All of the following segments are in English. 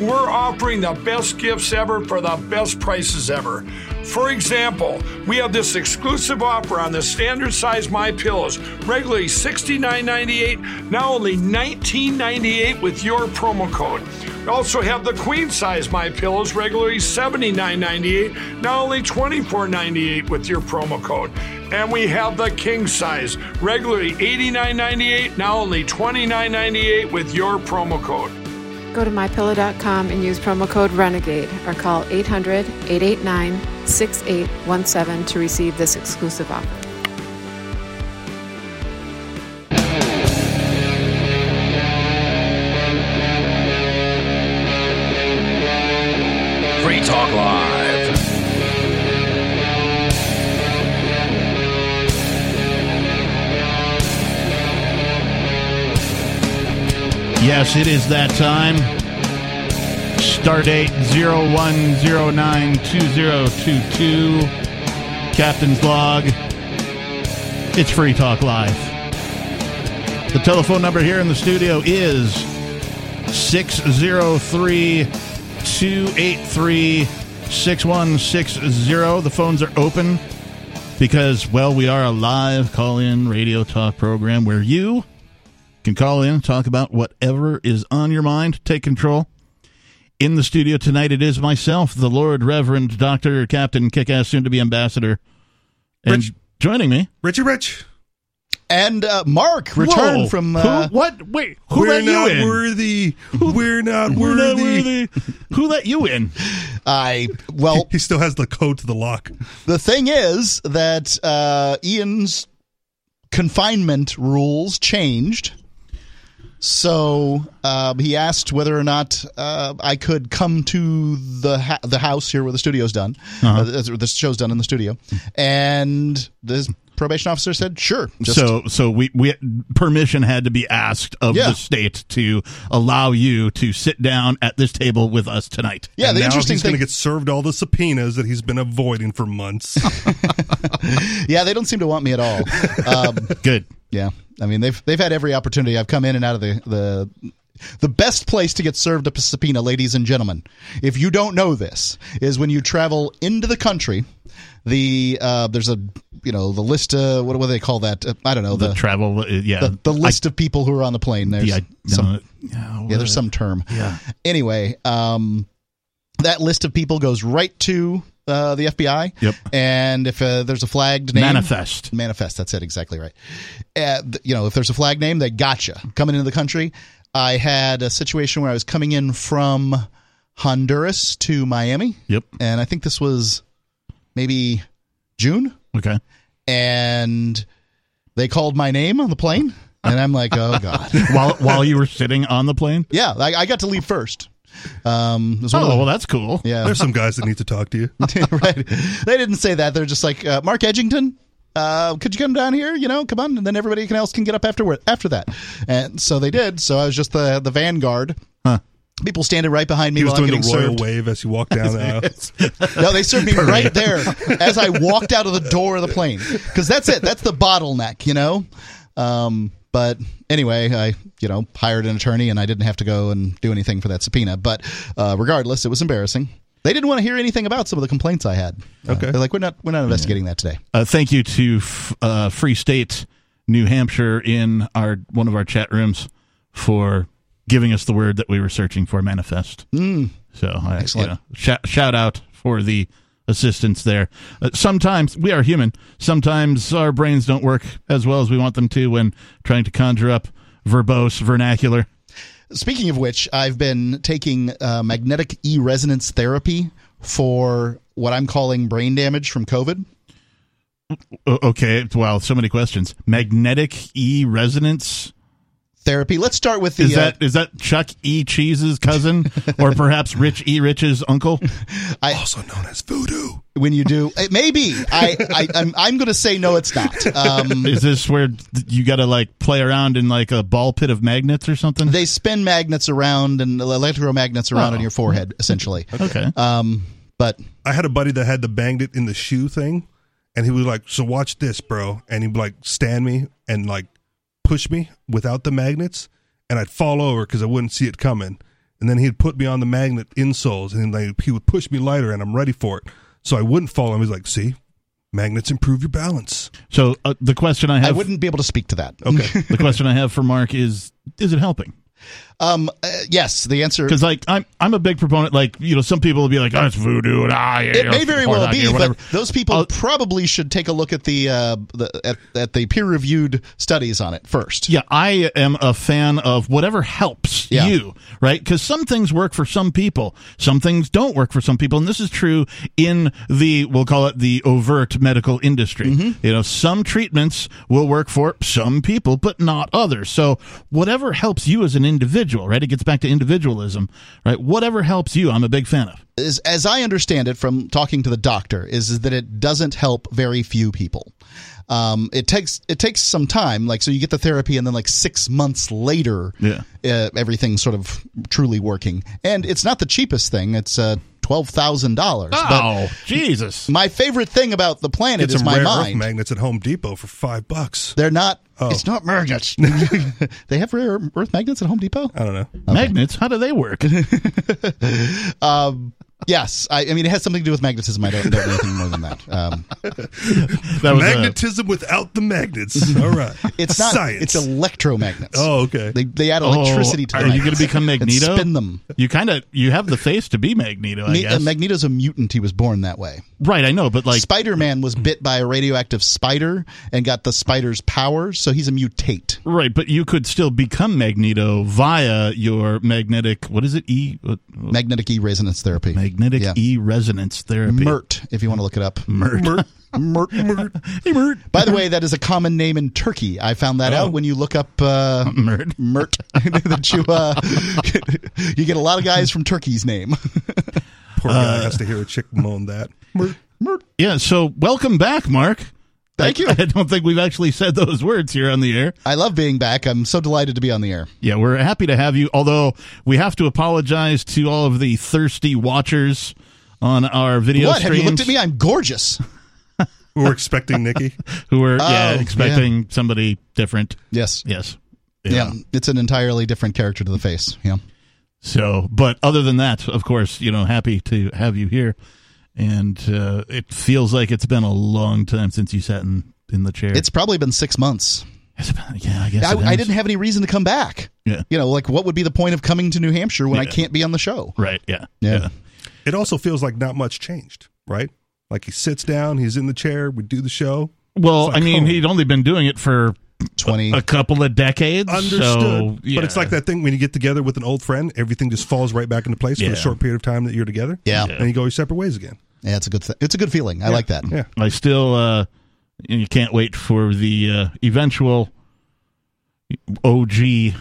We're offering the best gifts ever for the best prices ever. For example, we have this exclusive offer on the standard size My Pillows, regularly $69.98, now only $19.98 with your promo code. We also have the queen size My Pillows, regularly $79.98, now only $24.98 with your promo code. And we have the king size, regularly $89.98, now only $29.98 with your promo code. Go to mypillow.com and use promo code RENEGADE or call 800 889 6817 to receive this exclusive offer. Yes, it is that time. Stardate 01092022. Captain's log. It's Free Talk Live. The telephone number here in the studio is 603 283 6160. The phones are open because, well, we are a live call in radio talk program where you can call in, talk about whatever is on your mind, take control. In the studio tonight, it is myself, the Lord Reverend Dr. Captain Kickass, soon to be Ambassador. And Rich. joining me. Richie Rich. And uh, Mark returned Whoa. from. Uh, who? What? Wait, who let you in? worthy. We're not We're not worthy. worthy. who let you in? I well, He still has the code to the lock. the thing is that uh, Ian's confinement rules changed. So um, he asked whether or not uh, I could come to the ha- the house here where the studio's done. uh the show's done in the studio, and the probation officer said, "Sure." So, so we, we permission had to be asked of Yeah. the state to allow you to sit down at this table with us tonight. yeah, And the now interesting he's going to get served all the subpoenas that he's been avoiding for months. yeah, they don't seem to want me at all. Um, Good. Yeah, I mean they've they've had every opportunity. I've come in and out of the the the best place to get served a subpoena, ladies and gentlemen. If you don't know this, is when you travel into the country. The uh, there's a you know the list. Uh, what do they call that? Uh, I don't know The, the travel, uh, yeah. the, the list of people who are on the plane. There's I, I, some yeah, yeah, there's some term. Yeah. Anyway, um, that list of people goes right to uh, the FBI. Yep. And if uh, there's a flagged name, Manifest. manifest. That's it. Exactly right. Uh, you know, if there's a flag name, they gotcha. Coming into the country, I had a situation where I was coming in from Honduras to Miami, Yep. and I think this was maybe June, Okay. and they called my name on the plane, and I'm like, oh god, while while you were sitting on the plane. yeah, I, I got to leave first. Um, Oh, the- well, that's cool. yeah, There's some guys that need to talk to you. right. They didn't say that. They're just like uh, Mark Edgington. Uh, could you come down here? You know, come on, and then everybody else can get up afterward after that. And so they did. So I was just the the vanguard. Huh. People standing right behind me He was while I'm doing the royal served. wave as you walk down the aisle. No, they served me right there as I walked out of the door of the plane. Because that's it. That's the bottleneck, you know. Um, but anyway, I you know hired an attorney and I didn't have to go and do anything for that subpoena. But uh, regardless, it was embarrassing. They didn't want to hear anything about some of the complaints I had. Uh, Okay. they're like, we're not we're not investigating that today. Uh, thank you to f- uh, Free State, New Hampshire, in our one of our chat rooms for giving us the word that we were searching for, manifest. Mm. So, I, Excellent. You know, shout, shout out for the assistance there. Uh, sometimes we are human. Sometimes our brains don't work as well as we want them to when trying to conjure up verbose vernacular. Speaking of which, I've been taking uh, magnetic e resonance therapy for what I'm calling brain damage from COVID. Okay, wow, so many questions. Magnetic e resonance therapy. Let's start with the. Is uh, that is that Chuck E. Cheese's cousin, or perhaps Rich E. Rich's uncle? Also known as voodoo. when you do? It maybe. I, I I'm I'm going to say no. It's not. Um, Is this where you got to like play around in like a ball pit of magnets or something? they spin magnets around and electromagnets around Oh. on your forehead, essentially. okay. Um, but I had a buddy that had the banged it in the shoe thing, and he was like, "So watch this, bro," and he'd like stand me and like push me without the magnets, and I'd fall over because I wouldn't see it coming, and then he'd put me on the magnet insoles, and like he would push me lighter, and I'm ready for it, so I wouldn't fall. And he's like, "See, magnets improve your balance." So uh, the question I have, I wouldn't be able to speak to that. Okay, the question I have for Mark is, is it helping? Um, uh, yes, the answer. Because like I'm I'm a big proponent. Like you know, some people will be like, oh, it's voodoo, and ah, yeah, It may very well be, but those people probably should take a look at the, uh, the at, at the peer reviewed studies on it first. Yeah, I am a fan of whatever helps Yeah. you, right? Because some things work for some people, some things don't work for some people, and this is true in the we'll call it the overt medical industry. Mm-hmm. You know, some treatments will work for some people, but not others. So whatever helps you as an individual, right? It gets back to individualism, right? Whatever helps you, I'm a big fan of. As, as I understand it from talking to the doctor, is, is that it doesn't help very few people. Um, it takes it takes some time, like so you get the therapy, and then like six months later, Yeah. uh, everything's sort of truly working. And it's not the cheapest thing; it's uh, twelve thousand dollars. Oh, Jesus! My favorite thing about the planet Get is some my rare earth magnets at Home Depot for five bucks. They're not. Oh. It's not magnets. they have rare earth magnets at Home Depot. I don't know. Magnets, how do they work? Um, yes, I, I mean it has something to do with magnetism. I don't, don't know anything more than that. Um, That was a- Magnetism without the magnets. All right. it's not. science. It's electromagnets. oh, okay. They they add Oh, electricity to. are the you going to become Magneto? spin them. You kind of you have the face to be Magneto, I Me- uh, guess. Magneto's a mutant. He was born that way. right, I know, but like Spider Man was bit by a radioactive spider and got the spider's powers, so he's a mutate. right, but you could still become Magneto via your magnetic. What is it? E magnetic E resonance therapy. Magnetic Yeah. E resonance therapy. MERT, if you want to look it up. Mert. MERT. Mert, Mert. Hey, Mert. By the way, that is a common name in Turkey. I found that out when you look up uh, Mert. Mert. that you uh, you get a lot of guys from Turkey's name. Poor uh, guy has to hear a chick moan that. Mert. Yeah. So welcome back, Mark. Thank you. I don't think we've actually said those words here on the air. I love being back. I'm so delighted to be on the air. Yeah, we're happy to have you. Although we have to apologize to all of the thirsty watchers on our video what? Have streams you looked at me? I'm gorgeous. We were expecting Nikki. who are yeah Oh, expecting somebody different. Yes. Yes. Yeah. It's an entirely different character to the face. Yeah. So, but other than that, of course, you know, happy to have you here. And uh, it feels like it's been a long time since you sat in, in the chair. It's probably been six months. It's been- yeah, I guess I, it I didn't have any reason to come back. Yeah. You know, like what would be the point of coming to New Hampshire when I can't be on the show? Right. Yeah. Yeah. It also feels like not much changed, right? Like he sits down, he's in the chair, we do the show. Well, like I mean, home. he'd only been doing it for 20. a couple of decades. Understood. So, But it's like that thing when you get together with an old friend, everything just falls right back into place for Yeah. the short period of time that you're together. Yeah. And you go your separate ways again. Yeah, it's a good. Th- it's a good feeling. I like that. Yeah. I still, uh, you can't wait for the uh, eventual OG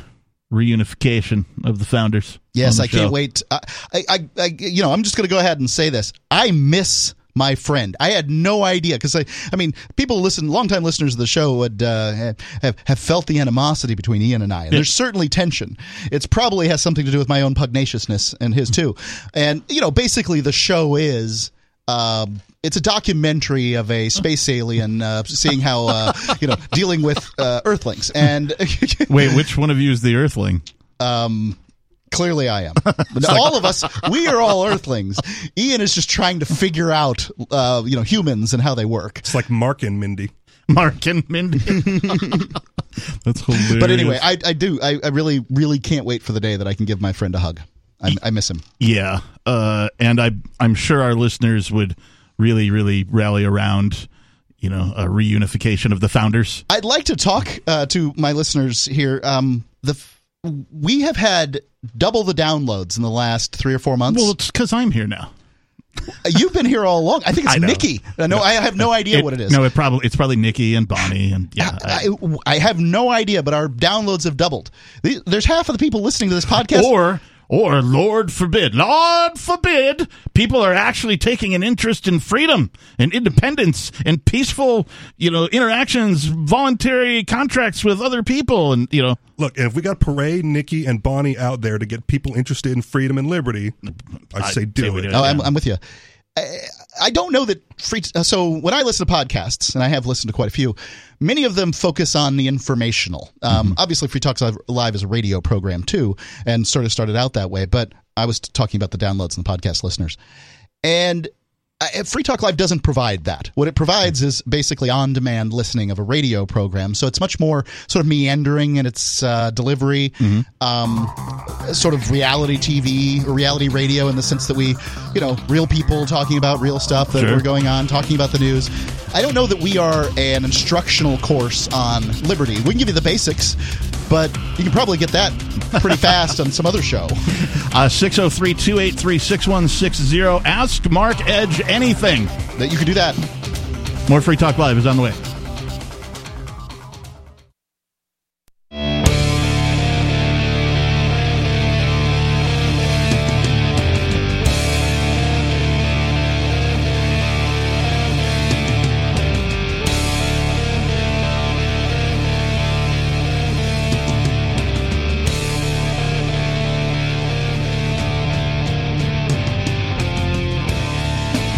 reunification of the founders. Yes, the I can't wait. I, I, I, I, you know, I'm just going to go ahead and say this. I miss my friend. I had no idea because I, I mean, people listen, longtime listeners of the show would uh, have have felt the animosity between Ian and I. And there's certainly tension. It's probably has something to do with my own pugnaciousness and his too. And you know, basically, the show is. Um, it's a documentary of a space alien uh, seeing how uh, you know dealing with uh, Earthlings, and Wait, which one of you is the Earthling? um, clearly I am. All of us, we are all Earthlings. Ian is just trying to figure out, uh, you know, humans and how they work. It's like Mark and Mindy. Mark and Mindy. That's hilarious. But anyway, I, I do. I, I really, really can't wait for the day that I can give my friend a hug. I, I miss him. yeah, uh, and I, I'm sure our listeners would really, really rally around, you know, a reunification of the founders. I'd like to talk uh, to my listeners here. Um, the f- we have had double the downloads in the last three or four months. Well, it's because I'm here now. You've been here all along. I think it's I. Nikki. Uh, no, I have no idea what it is. No, it probably it's probably Nikki and Bonnie and yeah. I- I, I have no idea, but our downloads have doubled. There's half of the people listening to this podcast. or or Lord forbid, Lord forbid, people are actually taking an interest in freedom and independence and peaceful, you know, interactions, voluntary contracts with other people, and you know, Look, if we got Parade, Nikki, and Bonnie out there to get people interested in freedom and liberty, I'd I'd say do say we it. do it. Oh, I'm, I'm with you. I, don't know that free. uh, So when I listen to podcasts, and I have listened to quite a few, many of them focus on the informational. Um, Obviously, Free Talks Live, Live is a radio program too, and sort of started out that way. But I was talking about the downloads and the podcast listeners, and uh, Free Talk Live doesn't provide that. What it provides is basically on-demand listening of a radio program. So it's much more sort of meandering in its uh, delivery, um, sort of reality TV reality radio in the sense that we, you know, real people talking about real stuff that Sure. are going on, talking about the news. I don't know that we are an instructional course on liberty. We can give you the basics, but you can probably get that pretty fast on some other show. uh, 603 283 6160. Ask Mark Edge anything. That you could do that. More Free Talk Live is on the way.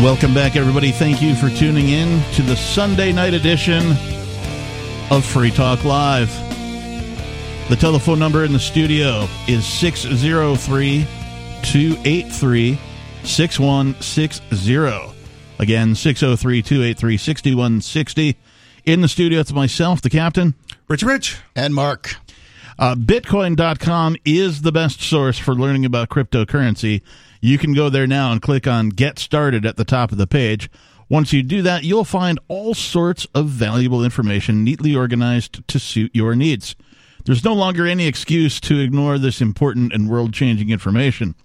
Welcome back, everybody. Thank you for tuning in to the Sunday night edition of Free Talk Live. The telephone number in the studio is 603 283 6160. Again, 603 283 6160. In the studio, it's myself, the captain. Rich, Rich. And Mark. Uh, Bitcoin.com is the best source for learning about cryptocurrency. You can go there now and click on Get Started at the top of the page. Once you do that, you'll find all sorts of valuable information neatly organized to suit your needs. There's no longer any excuse to ignore this important and world changing information.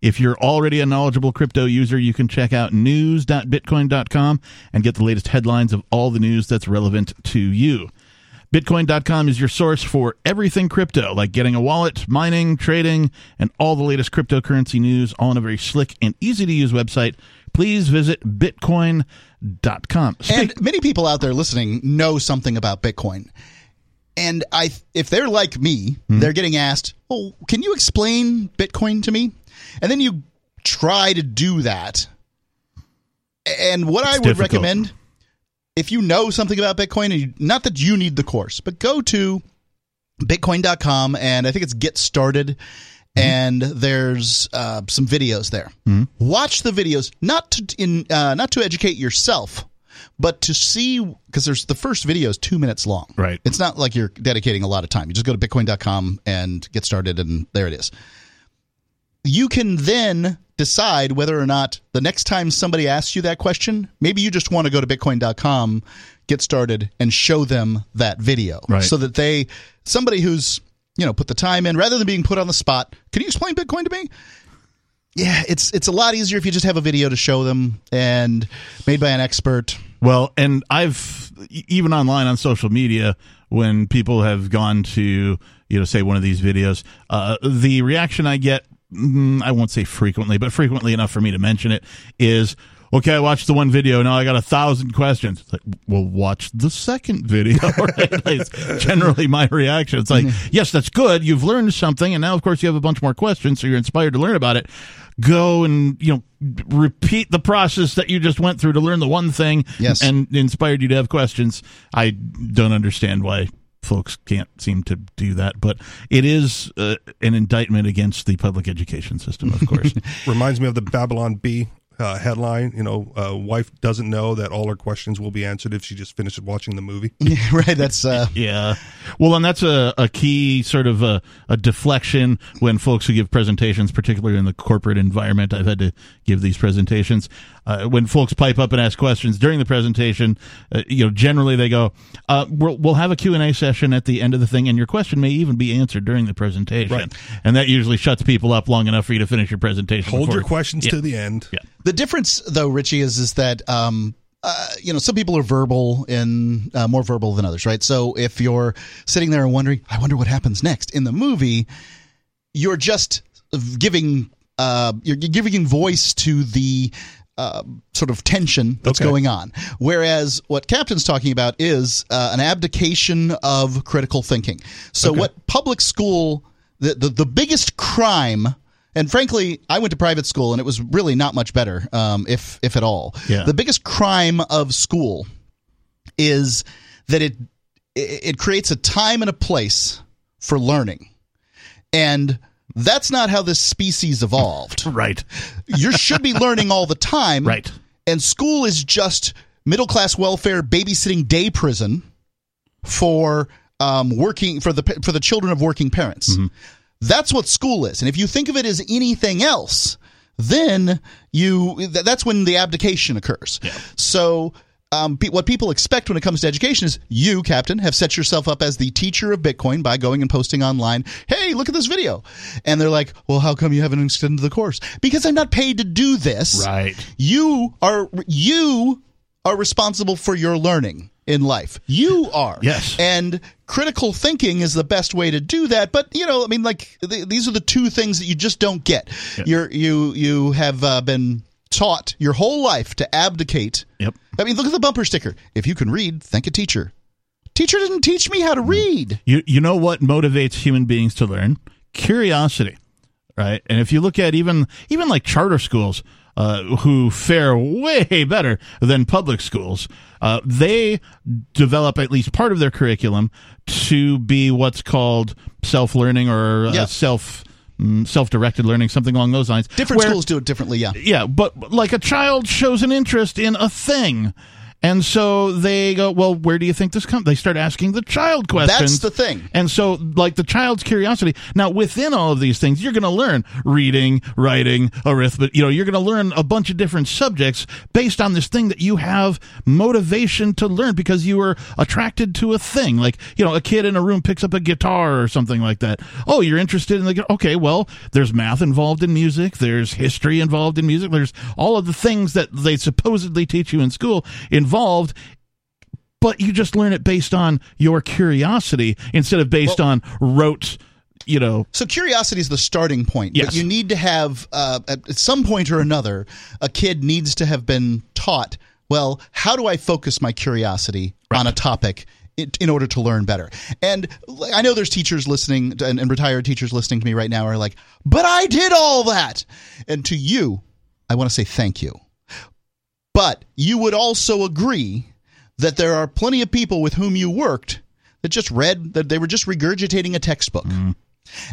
If you're already a knowledgeable crypto user, you can check out news.bitcoin.com and get the latest headlines of all the news that's relevant to you. Bitcoin.com is your source for everything crypto, like getting a wallet, mining, trading, and all the latest cryptocurrency news, all on a very slick and easy to use website. Please visit bitcoin.com. Speak- And many people out there listening know something about Bitcoin. And I, if they're like me, Hmm. they're getting asked, "Oh, can you explain Bitcoin to me?" And then you try to do that. And what I would difficult. recommend, if you know something about Bitcoin, and you, not that you need the course, but go to bitcoin.com and I think it's Get Started. And there's uh, some videos there. Watch the videos, not to in uh, not to educate yourself, but to see because there's the first video is two minutes long. Right. It's not like you're dedicating a lot of time. You just go to bitcoin.com and get started, and there it is. You can then decide whether or not the next time somebody asks you that question, maybe you just want to go to bitcoin.com, get started, and show them that video. Right. So that they, somebody who's, you know, put the time in, rather than being put on the spot, can you explain Bitcoin to me? Yeah, it's it's a lot easier if you just have a video to show them and made by an expert. Well, and I've even online on social media when people have gone to you know say one of these videos, uh, the reaction I get, Mm, I won't say frequently, but frequently enough for me to mention it is. Okay, I watched the one video. Now I got a thousand questions. It's like, well, watch the second video. Right? it's generally my reaction. It's like, mm-hmm. yes, that's good. You've learned something, and now, of course, you have a bunch more questions, so you're inspired to learn about it. Go and you know repeat the process that you just went through to learn the one thing Yes. and inspired you to have questions. I don't understand why folks can't seem to do that, but it is uh, an indictment against the public education system, of course. Reminds me of the Babylon Bee uh, headline. You know, uh, wife doesn't know that all her questions will be answered if she just finishes watching the movie. Yeah, right. That's uh, yeah. Well, and that's a, a key sort of a, a deflection when folks who give presentations, particularly in the corporate environment. I've had to give these presentations. Uh, when folks pipe up and ask questions during the presentation, uh, you know, generally they go, uh, we'll, we'll have a Q&A session at the end of the thing, and your question may even be answered during the presentation. Right. And that usually shuts people up long enough for you to finish your presentation. Hold before- your questions Yeah. to the end. Yeah. The difference, though, Richie, is is that um, uh, you know some people are verbal and uh, more verbal than others, right? So if you're sitting there and wondering, I wonder what happens next in the movie, you're just giving uh, you're giving voice to the uh, sort of tension that's Okay. going on. Whereas what Captain's talking about is uh, an abdication of critical thinking. So what public school, the, the the biggest crime. And frankly, I went to private school, and it was really not much better, um, if if at all. Yeah. The biggest crime of school is that it it creates a time and a place for learning, and that's not how this species evolved. Right. you should be learning all the time, Right. And school is just middle class welfare babysitting day prison for um, working for the for the children of working parents. That's what school is, and if you think of it as anything else, then you th- that's when the abdication occurs. So. Um, pe- what people expect when it comes to education is you, Captain, have set yourself up as the teacher of Bitcoin by going and posting online, hey, look at this video. And they're like, well, how come you haven't extended the course? Because I'm not paid to do this Right. you are you are responsible for your learning in life you are Yes. and critical thinking is the best way to do that but you know i mean like th- these are the two things that you just don't get you're you you have uh, been taught your whole life to abdicate Yep. I mean look at the bumper sticker if you can read thank a teacher teacher didn't teach me how to read You you know what motivates human beings to learn? Curiosity, right? And if you look at even even like charter schools, uh, who fare way better than public schools, uh, they develop at least part of their curriculum to be what's called self learning or uh, Yeah. self mm, self directed learning, something along those lines. different where- schools do it differently yeah yeah, but like a child shows an interest in a thing. And so they go, well, where do you think this comes? They start asking the child questions. That's the thing. And so, like the child's curiosity. Now, within all of these things, you're going to learn reading, writing, arithmetic. You know, you're going to learn a bunch of different subjects based on this thing that you have motivation to learn because you were attracted to a thing. Like, you know, a kid in a room picks up a guitar or something like that. Oh, you're interested in the gu- okay. Well, there's math involved in music. There's history involved in music. There's all of the things that they supposedly teach you in school involved but you just learn it based on your curiosity instead of based on rote you know So curiosity is the starting point. Yes. But you need to have uh, at some point or another, a kid needs to have been taught. Well, how do I focus my curiosity on a topic? In in order to learn better, and I know there's teachers listening to- and, and retired teachers listening to me right now are like, "But I did all that," and to you, I want to say thank you. But you would also agree that there are plenty of people with whom you worked that just read that they were just regurgitating a textbook.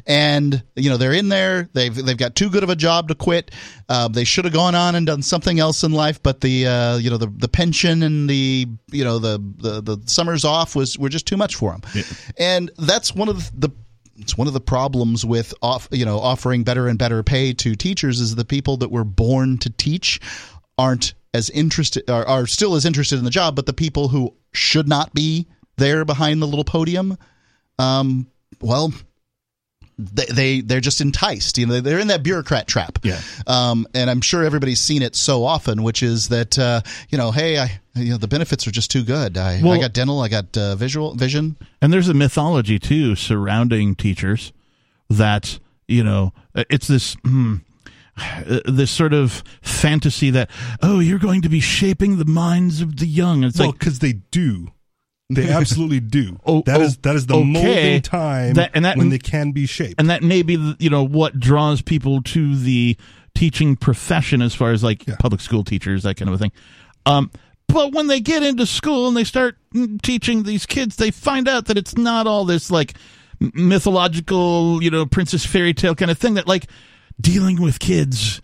And you know they're in there. They've they've got too good of a job to quit. Uh, they should have gone on and done something else in life but the uh, you know the the pension and the you know the the, the summers off was were just too much for them and that's one of the, the it's one of the problems with off you know offering better and better pay to teachers is the people that were born to teach aren't as interested are, are still as interested in the job but the people who should not be there behind the little podium um well they, they they're just enticed. You know, they're in that bureaucrat trap. Yeah. Um, and I'm sure everybody's seen it so often, which is that uh, you know, hey, I you know the benefits are just too good. I, I got dental, I got uh, visual vision. and there's a mythology too surrounding teachers that you know it's this hmm, uh, this sort of fantasy that oh you're going to be shaping the minds of the young it's well, like because they do. They absolutely do. Oh, that oh, is that is the okay. molding time That- and that- when they can be shaped. and that may be you know what draws people to the teaching profession as far as like public school teachers that kind of a thing um but when they get into school and they start teaching these kids they find out that it's not all this like mythological you know princess fairy tale kind of thing that like dealing with kids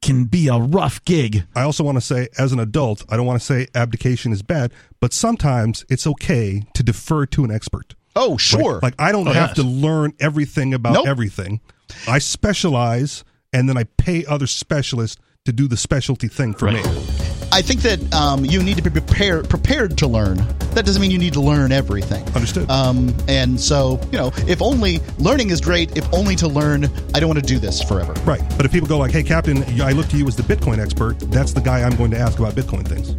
can be a rough gig I also want to say, as an adult, I don't want to say abdication is bad, but sometimes it's okay to defer to an expert. Oh, sure. Like I don't Oh, have yes. to learn everything about Nope. everything. I specialize, and then I pay other specialists to do the specialty thing for Right. me. I think that um, you need to be prepared prepared to learn. That doesn't mean you need to learn everything. Understood. Um, and so, you know, if only learning is great, if only to learn, I don't want to do this forever. Right. But if people go like, "Hey, Captain, I look to you as the Bitcoin expert," that's the guy I'm going to ask about Bitcoin things.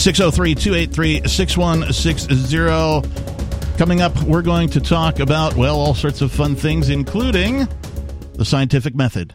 603 283 6160. Coming up, we're going to talk about, well, all sorts of fun things, including the scientific method.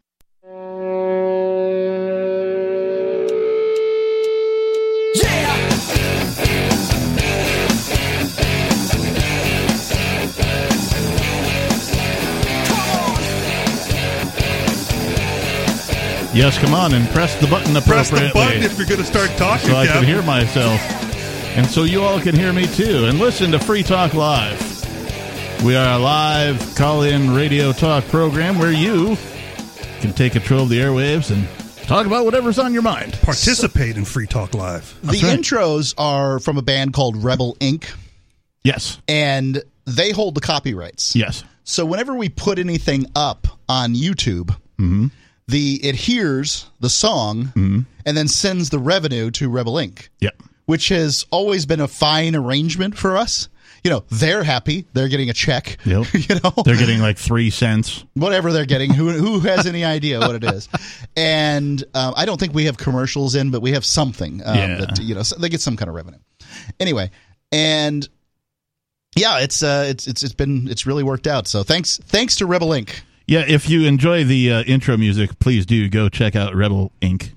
Yes, come on and press the button appropriately. Press the button if you're going to start talking. so I Cap. can hear myself. And so you all can hear me too. And listen to Free Talk Live. We are a live call in radio talk program where you can take control of the airwaves and talk about whatever's on your mind. Participate in Free Talk Live. The right. intros are from a band called Rebel Inc., Yes. and they hold the copyrights. Yes. So whenever we put anything up on YouTube, Mm-hmm. The it hears the song and then sends the revenue to Rebel Inc., Yep. which has always been a fine arrangement for us. You know, they're happy; they're getting a check. Yep. you know, They're getting like three cents. whatever they're getting. Who who has any idea what it is? And um, I don't think we have commercials in, but we have something um, Yeah. that you know so they get some kind of revenue. Anyway, and yeah, it's uh, it's it's it's been it's really worked out. So thanks thanks to Rebel Inc. Yeah, if you enjoy the uh, intro music, please do go check out Rebel Inc.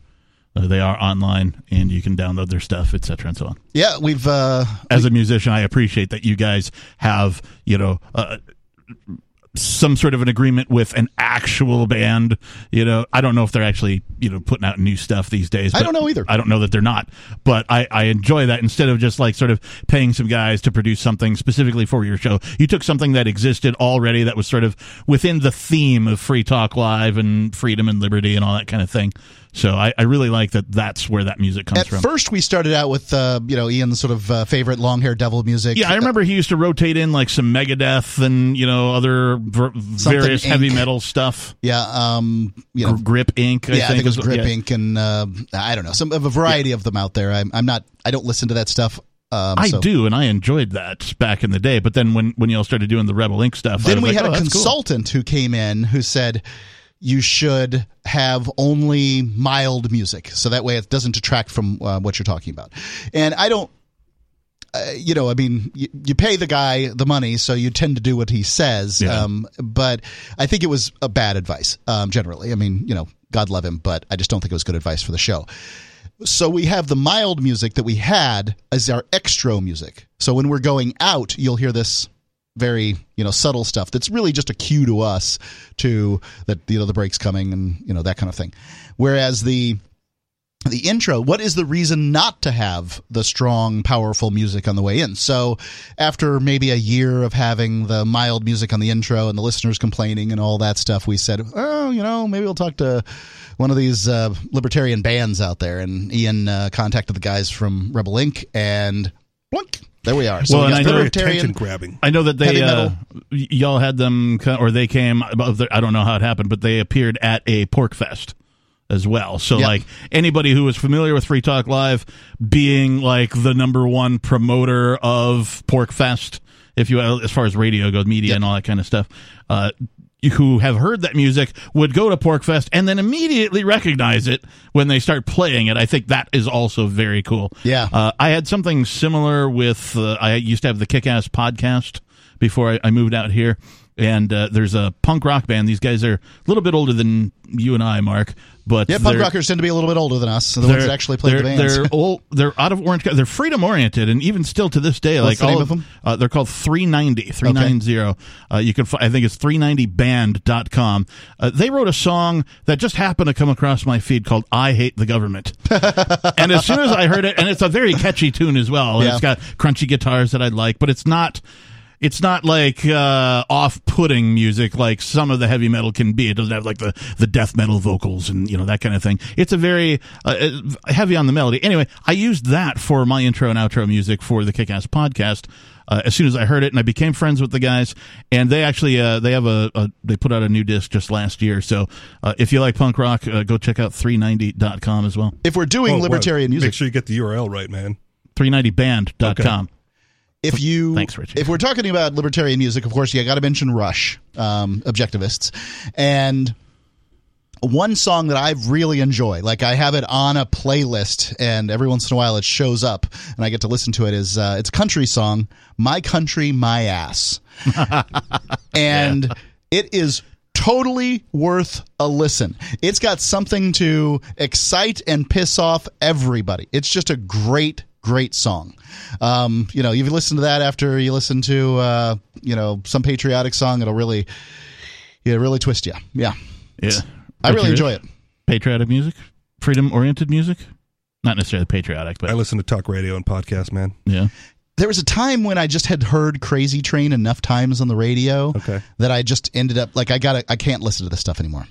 Uh, they are online, and you can download their stuff, etc., and so on. Yeah, we've uh, As a musician, I appreciate that you guys have, you know, uh, some sort of an agreement with an actual band. You know, I don't know if they're actually, you know, putting out new stuff these days. I don't know either. I don't know that they're not, but I, I enjoy that instead of just like sort of paying some guys to produce something specifically for your show. You took something that existed already that was sort of within the theme of Free Talk Live and freedom and liberty and all that kind of thing. So I, I really like that. That's where that music comes at from. first we started out with uh, you know Ian's sort of uh, favorite long hair devil music. Yeah, I remember he used to rotate in like some Megadeth and you know other ver- various heavy metal stuff. yeah, um, you know, Grip Inc. I yeah, I think it was Grip yeah. Inc. and uh, I don't know some of a variety of them out there. I'm, I'm not. I don't listen to that stuff. Um, I so- do, and I enjoyed that back in the day. But then when when y'all started doing the Rebel Inc. stuff, I Then we like, had oh, a that's cool. consultant who came in who said you should have only mild music, so that way it doesn't detract from uh, what you're talking about. And I don't. Uh, you know, I mean, you, you pay the guy the money, so you tend to do what he says. Yeah. Um, but I think it was a bad advice, um, generally. I mean, you know, God love him, but I just don't think it was good advice for the show. So we have the mild music that we had as our extra music. So when we're going out, you'll hear this very you know subtle stuff that's really just a cue to us to that you know the break's coming and you know that kind of thing. Whereas the the intro, what is the reason not to have the strong, powerful music on the way in? So, after maybe a year of having the mild music on the intro and the listeners complaining and all that stuff, we said, oh, you know, maybe we'll talk to one of these uh, libertarian bands out there. And Ian uh, contacted the guys from Rebel Inc. and blink, there we are. So Well, we and I know- attention grabbing. I know that they uh, y'all had them or they came. I don't know how it happened, but they appeared at a PorcFest as well. So Yep. like anybody who was familiar with Free Talk Live being like the number one promoter of PorcFest, if you as far as radio goes, media and all that kind of stuff. Uh, who have heard that music would go to Porcfest and then immediately recognize it when they start playing it. I think that is also very cool. Yeah. Uh, I had something similar with, uh, I used to have the Kick Ass podcast before I, I moved out here. And uh, there's a punk rock band. These guys are a little bit older than you and I, Mark. But Yeah, punk rockers tend to be a little bit older than us. The ones that actually play the bands. They're old. They're out of Orange. They're freedom oriented, and even still to this day, What's like all of them? Uh, they're called 390. 390. Uh, you can. I think it's 390band.com. Uh, they wrote a song that just happened to come across my feed called "I Hate the Government," and as soon as I heard it, and it's a very catchy tune as well. Yeah. It's got crunchy guitars that I like, but it's not. It's not like uh, off-putting music like some of the heavy metal can be. It doesn't have like the, the death metal vocals and you know that kind of thing. It's a very uh, uh, heavy on the melody. Anyway, I used that for my intro and outro music for the Kick-Ass podcast. Uh, as soon as I heard it, and I became friends with the guys, and they actually uh, they have a, a they put out a new disc just last year. So uh, if you like punk rock, uh, go check out 390.com as well. if we're doing Oh, libertarian wow. music, Make sure you get the URL right, man. 390band.com. if you Thanks, Richie. if we're talking about libertarian music, of course, you got to mention Rush, um, objectivists, and one song that I really enjoy, like I have it on a playlist, and every once in a while it shows up, and I get to listen to it. Is uh, it's a country song, "My Country, My Ass," and it is totally worth a listen. It's got something to excite and piss off everybody. It's just a great, great song. Um, you know, you listen to that after you listen to uh, you know some patriotic song, it'll really, yeah, really twist you. Yeah, Yeah, I really enjoy it. Patriotic music, freedom oriented music, not necessarily patriotic, but I listen to talk radio and podcasts, man. yeah. There was a time when I just had heard Crazy Train enough times on the radio Okay. that I just ended up like I got to I can't listen to this stuff anymore.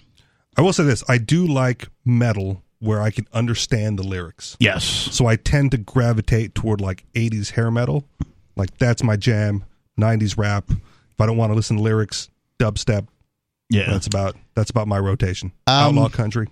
I will say this: I do like metal where I can understand the lyrics. Yes. So I tend to gravitate toward like 80s hair metal. Like that's my jam. 90s rap. If I don't want to listen to lyrics, dubstep. Yeah. That's about that's about my rotation. Um, Outlaw country.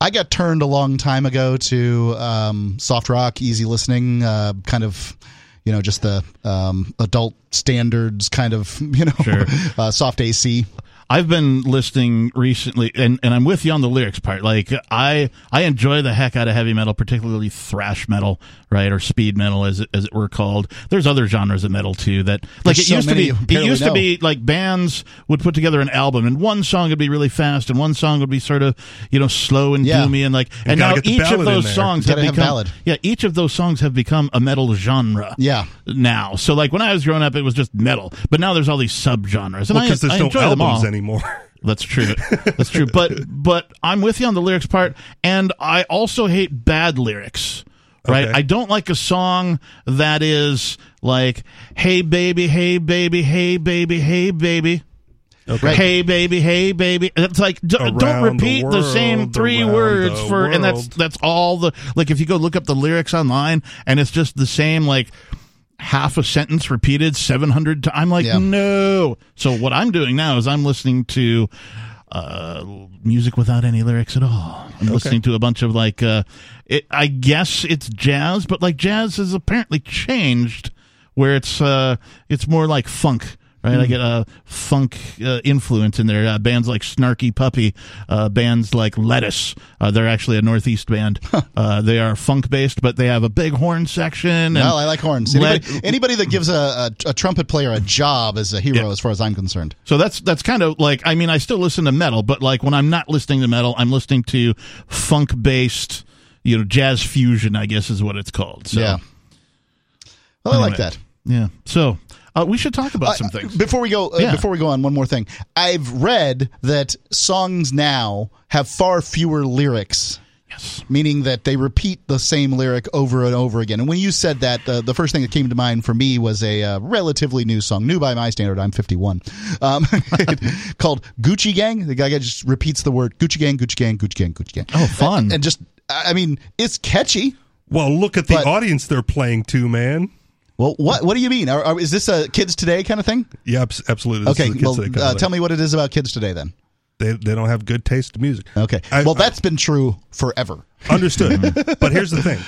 I got turned a long time ago to um, soft rock, easy listening, uh, kind of, you know, just the um, adult standards kind of, you know, Sure. uh, soft AC. I've been listening recently, and, and I'm with you on the lyrics part. Like I I enjoy the heck out of heavy metal, particularly thrash metal, right, or speed metal, as it, as it were called. There's other genres of metal too that like There's it so used to be. It used to be like bands would put together an album, and one song would be really fast, and one song would be sort of you know slow and Yeah. doomy, and like and gotta now each of those songs have become yeah each of those songs have become a metal genre Yeah. now. So like when I was growing up, it was just metal, but now there's all these subgenres, and Well, I, I enjoy them all. anymore. That's true. That's true. But but I'm with you on the lyrics part, and I also hate bad lyrics. Right? Okay. I don't like a song that is like, "Hey baby, hey baby, hey baby, hey baby." Okay. Hey baby, hey baby. It's like d- don't Around the repeat the, same three words for, and that's that's all the like. If you go look up the lyrics online, and it's just the same like half a sentence repeated 700 times. I'm like, Yeah. no. So what I'm doing now is I'm listening to uh, music without any lyrics at all. I'm listening to a bunch of like, uh, it, I guess it's jazz, but like jazz has apparently changed where it's uh, it's more like funk. Right, I get a funk uh, influence in there. Uh, bands like Snarky Puppy, uh, bands like Lettuce. Uh, they're actually a Northeast band. Uh, they are funk based, but they have a big horn section. Well, I like horns. Anybody, anybody that gives a, a, a trumpet player a job is a hero, Yeah. as far as I'm concerned. So that's that's kind of like I mean I still listen to metal, but like when I'm not listening to metal, I'm listening to funk based, you know, jazz fusion. I guess is what it's called. So, yeah. Well, I like that. yeah. So uh, we should talk about Uh, some things. Before we go, uh, Yeah. before we go on, one more thing. I've read that songs now have far fewer lyrics. Yes. Meaning that they repeat the same lyric over and over again. And when you said that, uh, the first thing that came to mind for me was a uh, relatively new song, new by my standard. I'm 51, um, called Gucci Gang. The guy just repeats the word Gucci Gang, Gucci Gang, Gucci Gang, Gucci Gang. Oh, fun. And, and just, I mean, it's catchy. Well, look at the But- audience they're playing to, man. Well, what what do you mean? Are, are, is this a kids today kind of thing? Yeah, absolutely. This Okay, kids well, uh, tell me what it is about kids today then. They, they don't have good taste in music. Okay. I- well, I- that's been true forever. Understood. but here's the thing.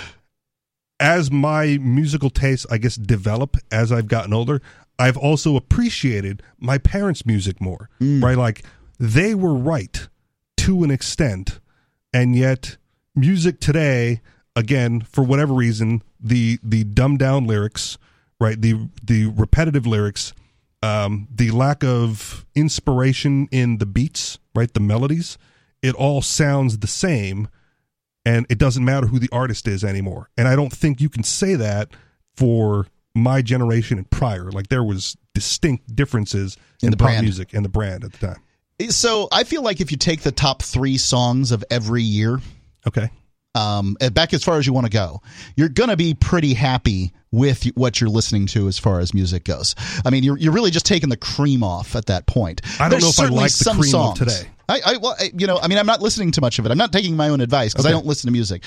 As my musical tastes, I guess, develop as I've gotten older, I've also appreciated my parents' music more. Right, like they were right to an extent, and yet music today, again, for whatever reason, the the dumbed down lyrics, right, the the repetitive lyrics, um, the lack of inspiration in the beats, right, the melodies, it all sounds the same and it doesn't matter who the artist is anymore. And I don't think you can say that for my generation and prior. Like there was distinct differences In in, the pop brand. music and the brand at the time. So I feel like if you take the top three songs of every year, Okay. Um, back as far as you want to go, you're going to be pretty happy with what you're listening to as far as music goes. I mean, you're, you're really just taking the cream off at that point. I don't There's know if I like the cream songs. today. I, I, well, I, you know, I mean, I'm not listening to much of it. I'm not taking my own advice because I don't listen to music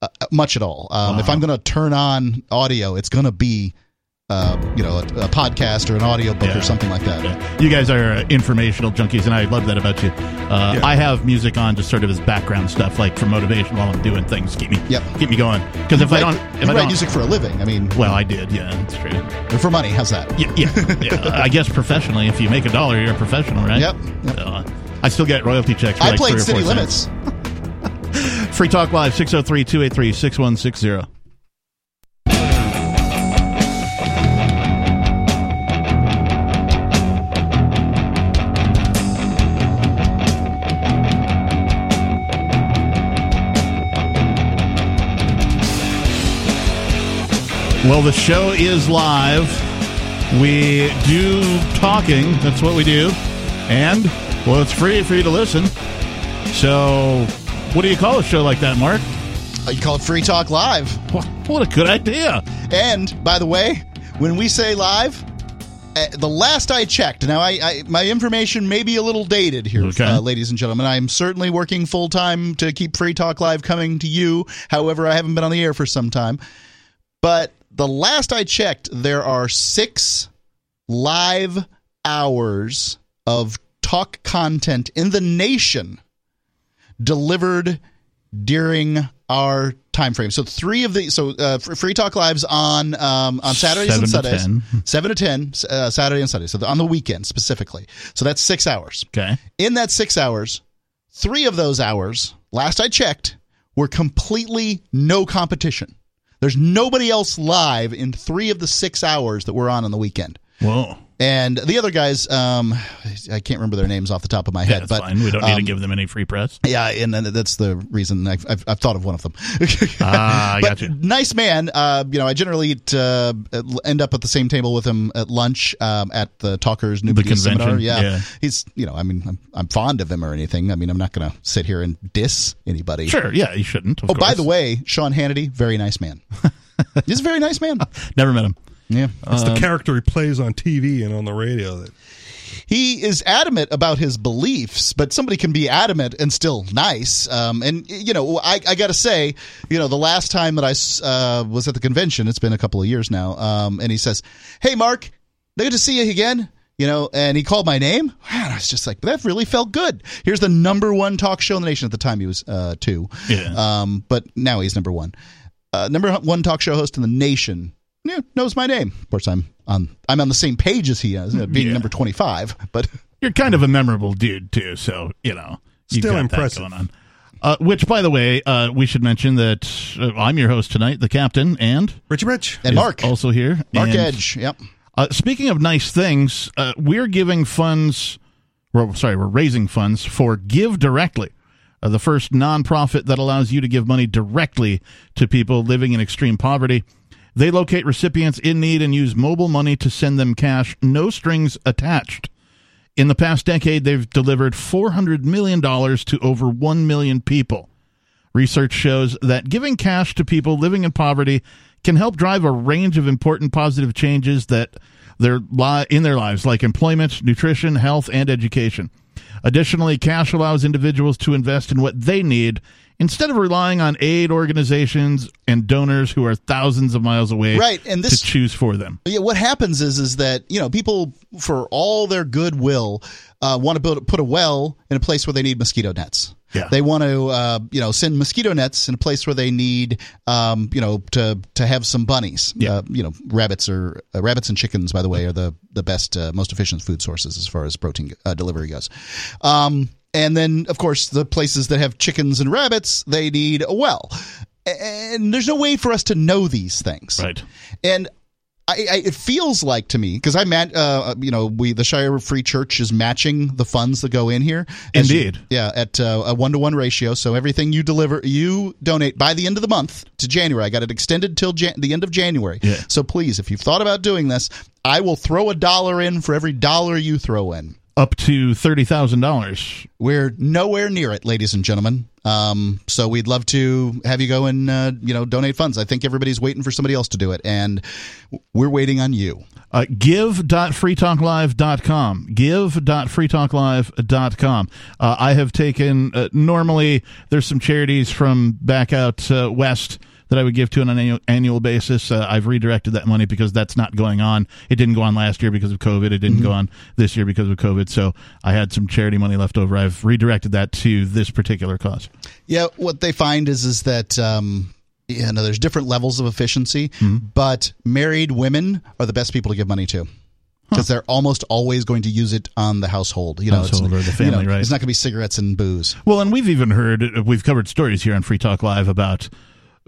uh, much at all. Um, If I'm going to turn on audio, it's going to be, uh, you know, a, a podcast or an audiobook Yeah. or something like that. Yeah. You guys are uh, informational junkies, and I love that about you. Uh, Yeah. I have music on just sort of as background stuff, like for motivation while I'm doing things. Keep me, Yep. keep me going. Because if I don't, you if I write don't, music for a living. I mean, well, I did. Yeah, that's true. for money. How's that? Yeah, yeah. I guess professionally, if you make a dollar, you're a professional, right? Yep, yep. So, I still get royalty checks. I like played City. Limits. Free Talk Live 603 283 6160. Well, the show is live. We do talking. That's what we do. And, well, it's free for you to listen. So, what do you call a show like that, Mark? Uh, You call it Free Talk Live. Wha- What a good idea. And by the way, when we say live, uh, the last I checked, now I, I my information may be a little dated here, Okay. uh, ladies and gentlemen. I'm certainly working full time to keep Free Talk Live coming to you. However, I haven't been on the air for some time. But the last I checked, there are six live hours of talk content in the nation delivered during our time frame. So three of the so uh, Free Talk Lives on um, on Saturdays and Seven to Sundays, 10. seven to ten, uh, Saturday and Sunday. So the, on the weekend specifically. So that's six hours. Okay. In that six hours, three of those hours, last I checked, were completely no competition. There's nobody else live in three of the six hours that we're on on the weekend. Whoa. And the other guys, um, I can't remember their names off the top of my head, that's but fine. We don't need to um, give them any free press. yeah, and then that's the reason I've, I've, I've thought of one of them. Ah, I but got you. nice man. Uh, you know, I generally eat, uh, end up at the same table with him at lunch um, at the Talkers New The Seminar. convention, Yeah. yeah. he's you know, I mean, I'm, I'm fond of him or anything. I mean, I'm not going to sit here and diss anybody. Sure. Yeah, you shouldn't. Oh, by the way, Sean Hannity, very nice man. He's a very nice man. never met him. Yeah. It's Um, the character he plays on TV and on the radio that he is adamant about his beliefs, but somebody can be adamant and still nice. Um, and you know, I, I got to say, you know, the last time that I s- uh, was at the convention, it's been a couple of years now. Um, and he says, "Hey, Mark, good to see you again." You know, and he called my name. Man, I was just like, that really felt good. Here's the number one talk show in the nation. At the time, he was uh, two. Yeah. Um, but now he's number one. Uh, number one talk show host in the nation. Yeah, knows my name. Of course, I'm on. I'm on the same page as he is, uh, being Yeah. number twenty five. But You're kind of a memorable dude too, so you know. you've Still got that impressive. going on. Uh, which, by the way, uh, we should mention that uh, I'm your host tonight, the captain, and Richie Rich. and Mark, also here. Mark And, Edge. Yep. Uh, speaking of nice things, uh, we're giving funds. Well, sorry, we're raising funds for Give Directly, uh, the first nonprofit that allows you to give money directly to people living in extreme poverty. They locate recipients in need and use mobile money to send them cash, no strings attached. In the past decade, they've delivered $400 million to over 1 million people. Research shows that giving cash to people living in poverty can help drive a range of important positive changes that their li- in their lives like employment, nutrition, health, and education. Additionally, cash allows individuals to invest in what they need instead of relying on aid organizations and donors who are thousands of miles away Right, and this- to choose for them. Yeah, what happens is is that you know people for all their goodwill uh, want to build put a well in a place where they need mosquito nets. Yeah. They want to, uh, you know, send mosquito nets in a place where they need, um, you know, to to have some bunnies. Yeah. Uh, you know, rabbits or uh, rabbits and chickens, by the way, are the the best, uh, most efficient food sources as far as protein uh, delivery goes. Um, and then, of course, the places that have chickens and rabbits, they need a well. And there's no way for us to know these things. Right. And I, I, it feels like to me because I met, uh, you know, we the Shire Free Church is matching the funds that go in here. As you- Indeed. yeah, at uh, a one to one ratio. So everything you deliver, you donate by the end of the month to January. I got it extended till Jan- the end of January. Yeah. So please, if you've thought about doing this, I will throw a dollar in for every dollar you throw in. Up to thirty thousand dollars. We're nowhere near it, ladies and gentlemen. Um, so we'd love to have you go and uh, you know donate funds. I think everybody's waiting for somebody else to do it, and we're waiting on you. Uh, give.freetalklive.com. Give.freetalklive.com. Uh, I have taken, uh, normally, there's some charities from back out uh, west that I would give to on an annual, annual basis. Uh, I've redirected that money because that's not going on. It didn't go on last year because of COVID. It didn't go on this year because of COVID. So I had some charity money left over. I've redirected that to this particular cause. Yeah, what they find is is that um, you know there's different levels of efficiency, but married women are the best people to give money to. Because they're almost always going to use it on the household, you know, Household it's, or the family, you know, right. It's not going to be cigarettes and booze. Well, and we've even heard we've covered stories here on Free Talk Live about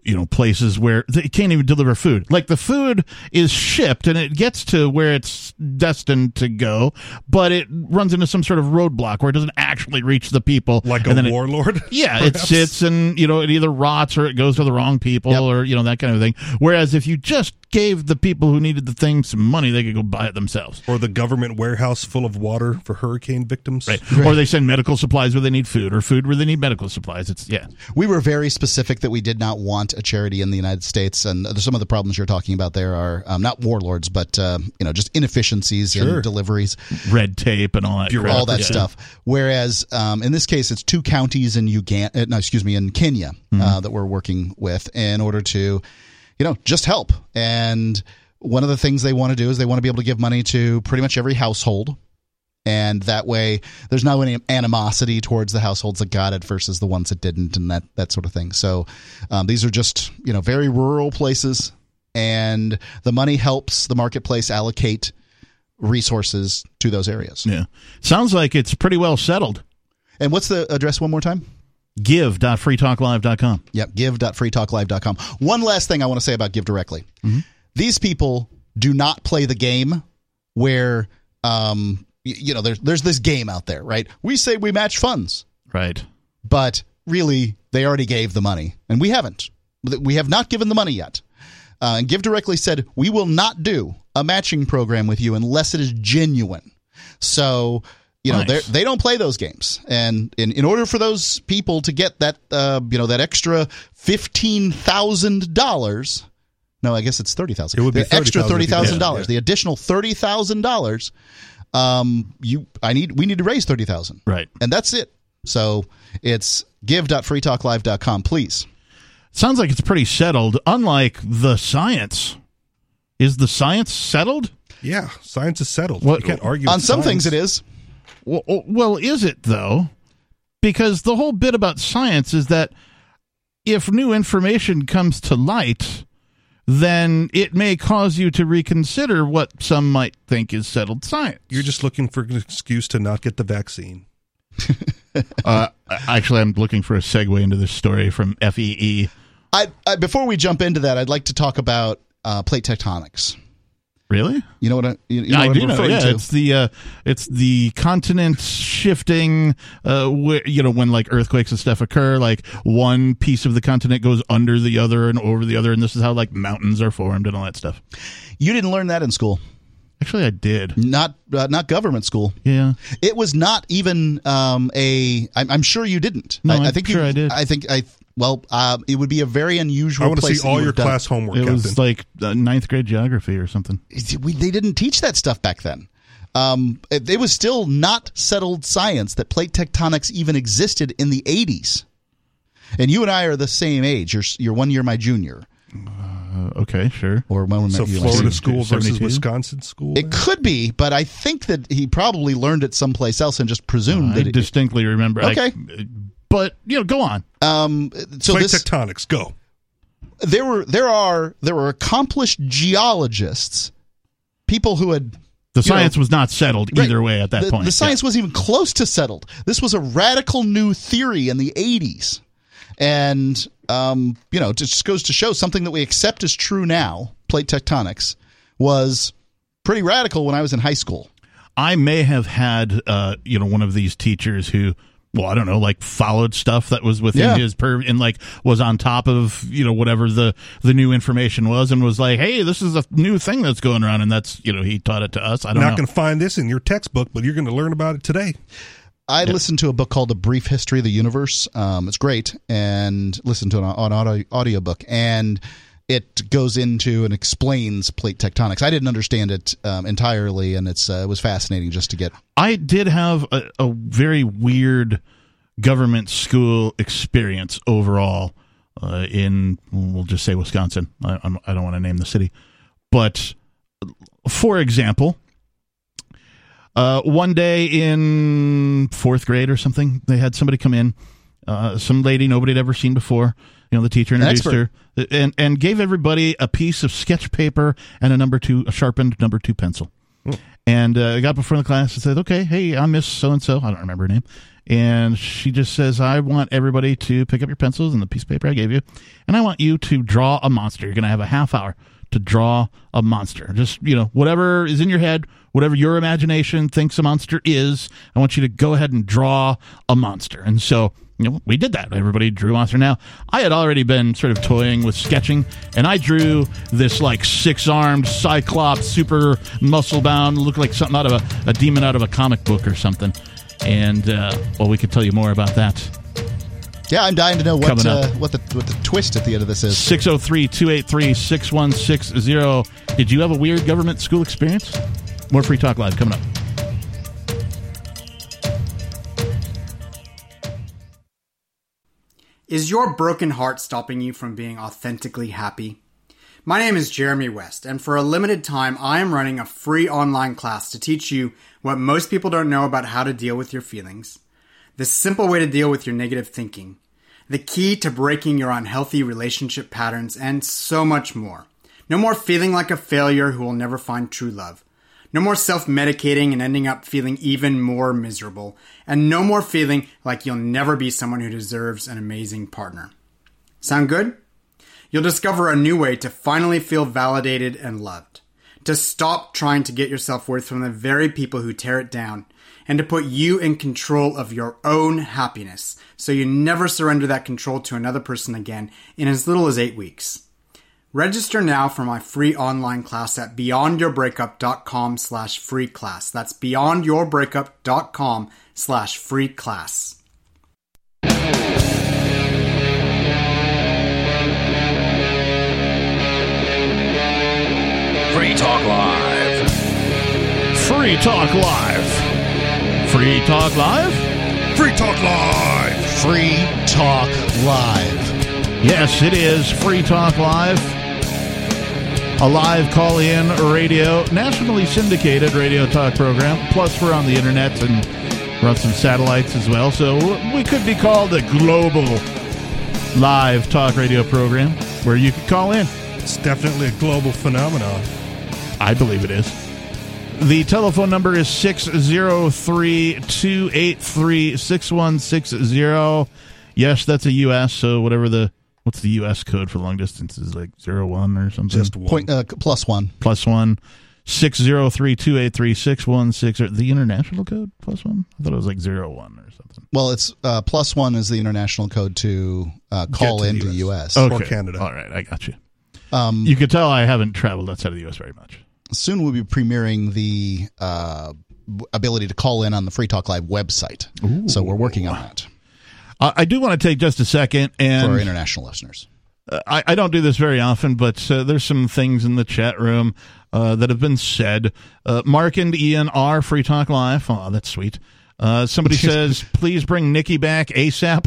you know places where they can't even deliver food. Like the food is shipped and it gets to where it's destined to go, but it runs into some sort of roadblock where it doesn't actually reach the people. Like and a then it- warlord? yeah, it sits and you know it either rots or it goes to the wrong people Yep. or you know that kind of thing. Whereas if you just gave the people who needed the thing some money, they could go buy it themselves. Or the government warehouse full of water for hurricane victims. Right. Or they send medical supplies where they need food, or food where they need medical supplies. It's yeah. We were very specific that we did not want a charity in the United States, and some of the problems you're talking about there are um, not warlords, but uh, you know just inefficiencies Sure. in deliveries. red tape and all that crap. all that Yeah. stuff. Whereas um, in this case, it's two counties in Uganda, uh, no, excuse me, in Kenya uh, that we're working with in order to, you know, just help. And one of the things they want to do is they want to be able to give money to pretty much every household. And that way, there's no any animosity towards the households that got it versus the ones that didn't, and that that sort of thing. So, um, these are just you know very rural places, and the money helps the marketplace allocate resources to those areas. Yeah. Sounds like it's pretty well settled. And what's the address one more time? Give.freetalklive.com. Yep, give.freetalklive.com. One last thing I want to say about Give Directly. These people do not play the game where, um, you know, there's, there's this game out there, right? We say we match funds, Right. but really they already gave the money, and we haven't. We have not given the money yet. Uh, and Give Directly said, we will not do a matching program with you unless it is genuine. So, you know, Nice. they're they don't play those games. And in, in order for those people to get that, uh, you know, that extra $15,000, no, I guess it's 30000 It would be the extra $30,000 $30,000, yeah. the additional $30,000, um, you, I need, we need to raise 30000 Right. and that's it. So it's give.freetalklive.com, please. Sounds like it's pretty settled, unlike the science. Is the science settled? Yeah, science is settled. What- you can't argue On with some things, it is. Well, well, is it though? Because the whole bit about science is that if new information comes to light, then it may cause you to reconsider what some might think is settled science. You're just looking for an excuse to not get the vaccine. uh, actually, I'm looking for a segue into this story from E FEE. I, I before we jump into that, I'd like to talk about uh, plate tectonics. Really? You know what I, you, know I what do I'm know. Yeah, to? it's the uh, it's the continent shifting. Uh, you know, when like earthquakes and stuff occur, like one piece of the continent goes under the other and over the other, and this is how like mountains are formed and all that stuff. You didn't learn that in school, Actually, I did. not uh, not government school. Yeah. It was not even um, a. I'm, I'm sure you didn't. No, I, I I'm think sure you, I did. I think I. Well, uh, it would be a very unusual. I want to place see all you your would done class homework, It Captain. was like uh, ninth grade geography or something. we, they didn't teach that stuff back then. Um, it, it was still not settled science that plate tectonics even existed in the 80s. And you and I are the same age. You're you're one year my junior, Uh, okay, sure. or when so you Florida like- school versus Wisconsin school. It could be, but I think that he probably learned it someplace else and just presumed I that. It, distinctly remember. I- Okay. But you know, go on. Um, so Plate this tectonics, go. there were there are there were accomplished geologists, people who had The You know, science was not settled Right. either way at that the, point. The science wasn't even close to settled. This was a radical new theory in the 80s. And, um, you know, it just goes to show something that we accept as true now, plate tectonics, was pretty radical when I was in high school. I may have had, uh, you know, one of these teachers who, well, I don't know, like followed stuff that was within Yeah. his purview and like was on top of, you know, whatever the the new information was, and was like, hey, this is a new thing that's going around, and that's, you know, he taught it to us. I don't Not going to find this in your textbook, but you're going to learn about it today. I listened to a book called A Brief History of the Universe. Um, it's great, and listened to it on, on audio, audiobook. And it goes into and explains plate tectonics. I didn't understand it um, entirely, and it's uh, it was fascinating just to get I did have a, a very weird government school experience overall uh, in, we'll just say Wisconsin. I, I don't want to name the city. But for example, uh, one day in fourth grade or something, they had somebody come in, uh, some lady nobody had ever seen before. You know, the teacher introduced her and, and gave everybody a piece of sketch paper and a number two, a sharpened number two pencil and uh, I got before the class and said, "Okay, hey, I'm Miss So and So. I don't remember her name." And she just says, "I want everybody to pick up your pencils and the piece of paper I gave you, and I want you to draw a monster. You're going to have a half hour to draw a monster. Just you know, whatever is in your head, whatever your imagination thinks a monster is. I want you to go ahead and draw a monster." And so you know, we did that. Everybody drew monster. Now, I had already been sort of toying with sketching, and I drew this like six armed cyclops, super muscle bound, looked like something out of a, a demon out of a comic book or something. And uh, well, we could tell you more about that. Yeah, I'm dying to know what uh, what the what the twist at the end of this is. 603 283 6160. Did you have a weird government school experience? More Free Talk Live coming up. Is your broken heart stopping you from being authentically happy? My name is Jeremy West, and for a limited time, I am running a free online class to teach you what most people don't know about how to deal with your feelings, the simple way to deal with your negative thinking, the key to breaking your unhealthy relationship patterns, and so much more. No more feeling like a failure who will never find true love. No more self medicating and ending up feeling even more miserable. And no more feeling like you'll never be someone who deserves an amazing partner. Sound good? You'll discover a new way to finally feel validated and loved. To stop trying to get your self worth from the very people who tear it down. And to put you in control of your own happiness so you never surrender that control to another person again in as little as eight weeks. Register now for my free online class at beyondyourbreakup.com slash free class. That's beyondyourbreakup.com slash free class. Free Talk Live. Free Talk Live. Free Talk Live? Free Talk Live. Free Talk Live. Yes, it is Free Talk Live. A live call in radio, nationally syndicated radio talk program. Plus, we're on the internet and we're some satellites as well. So we could be called a global live talk radio program where you could call in. It's definitely a global phenomenon. I believe it is. The telephone number is 603 283 6160. Yes, that's a U.S., so whatever the. What's the U.S. code for long distance? Is like zero one or something? Just one. Point uh, plus one. plus one. 603 283 6160. The international code plus one? I thought it was like zero one or something. Well, it's uh, plus one is the international code to uh, call to into the US. U.S. Or Canada. All right, I got you. Um, You could tell I haven't traveled outside of the U.S. very much. soon we'll be premiering the uh, ability to call in on the Free Talk Live website. So we're working on that I do want to take just a second and for our international listeners. Uh, I, I don't do this very often, but uh, there's some things in the chat room uh, that have been said. Uh, Mark and Ian are Free Talk Live. Oh, that's sweet. Uh, somebody says, please bring Nikki back ASAP.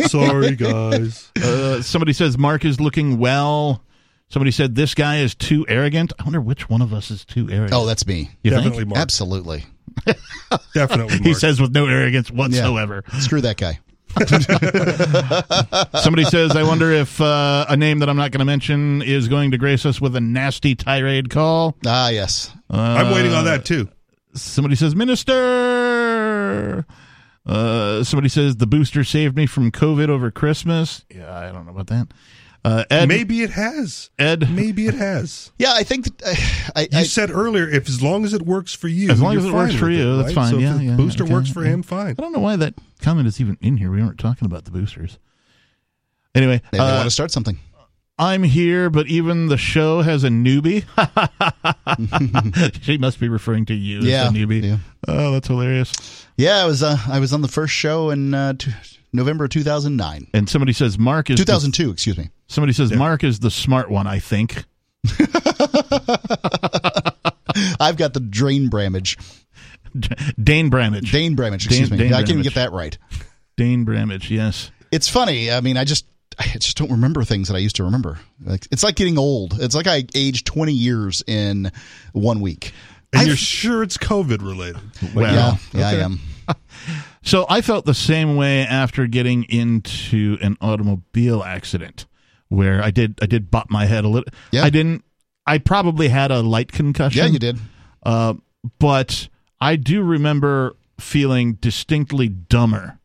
Sorry, guys. Uh, somebody says, Mark is looking well. Somebody said, this guy is too arrogant. I wonder which one of us is too arrogant. Oh, that's me. You think? Definitely Mark. Absolutely. Definitely Mark. He says with no arrogance whatsoever. Screw that guy. Somebody says, I wonder if uh, a name that I'm not going to mention is going to grace us with a nasty tirade call. Ah, yes. I'm waiting on that too. Somebody says, Minister. Uh, somebody says, the booster saved me from COVID over Christmas. Yeah, I don't know about that. Uh, Ed, Maybe it has. Ed, Maybe it has. Yeah, I think that, uh, I, You I, said earlier, if as long as it works for you, As long as you're it works for you, it, that's right? fine. So Yeah, if the yeah, booster okay, works for yeah. him, fine. I don't know why that comment is even in here. We weren't talking about the boosters. Anyway, maybe they uh, want to start something. I'm here, but even the show has a newbie. she must be referring to you Yeah, as a newbie. yeah. Oh, that's hilarious. Yeah, I was uh, I was on the first show in uh, t- November 2009. And somebody says Mark is the- 2002, excuse me. somebody says Mark is the smart one. I think. I've got the drain bramage. Dane Bramage. Dane Bramage, excuse Dane- me. Dane I can't even Bramage. get that right. Dane Bramage. Yes. It's funny. I mean, I just I just don't remember things that I used to remember. Like it's like getting old. It's like I aged 20 years in one week. And I've- you're sure it's COVID related. Well, yeah, yeah, I am. So I felt the same way after getting into an automobile accident where I did I did bop my head a little. Yeah. I didn't. I probably had a light concussion. Yeah, you did. Uh, but I do remember feeling distinctly dumber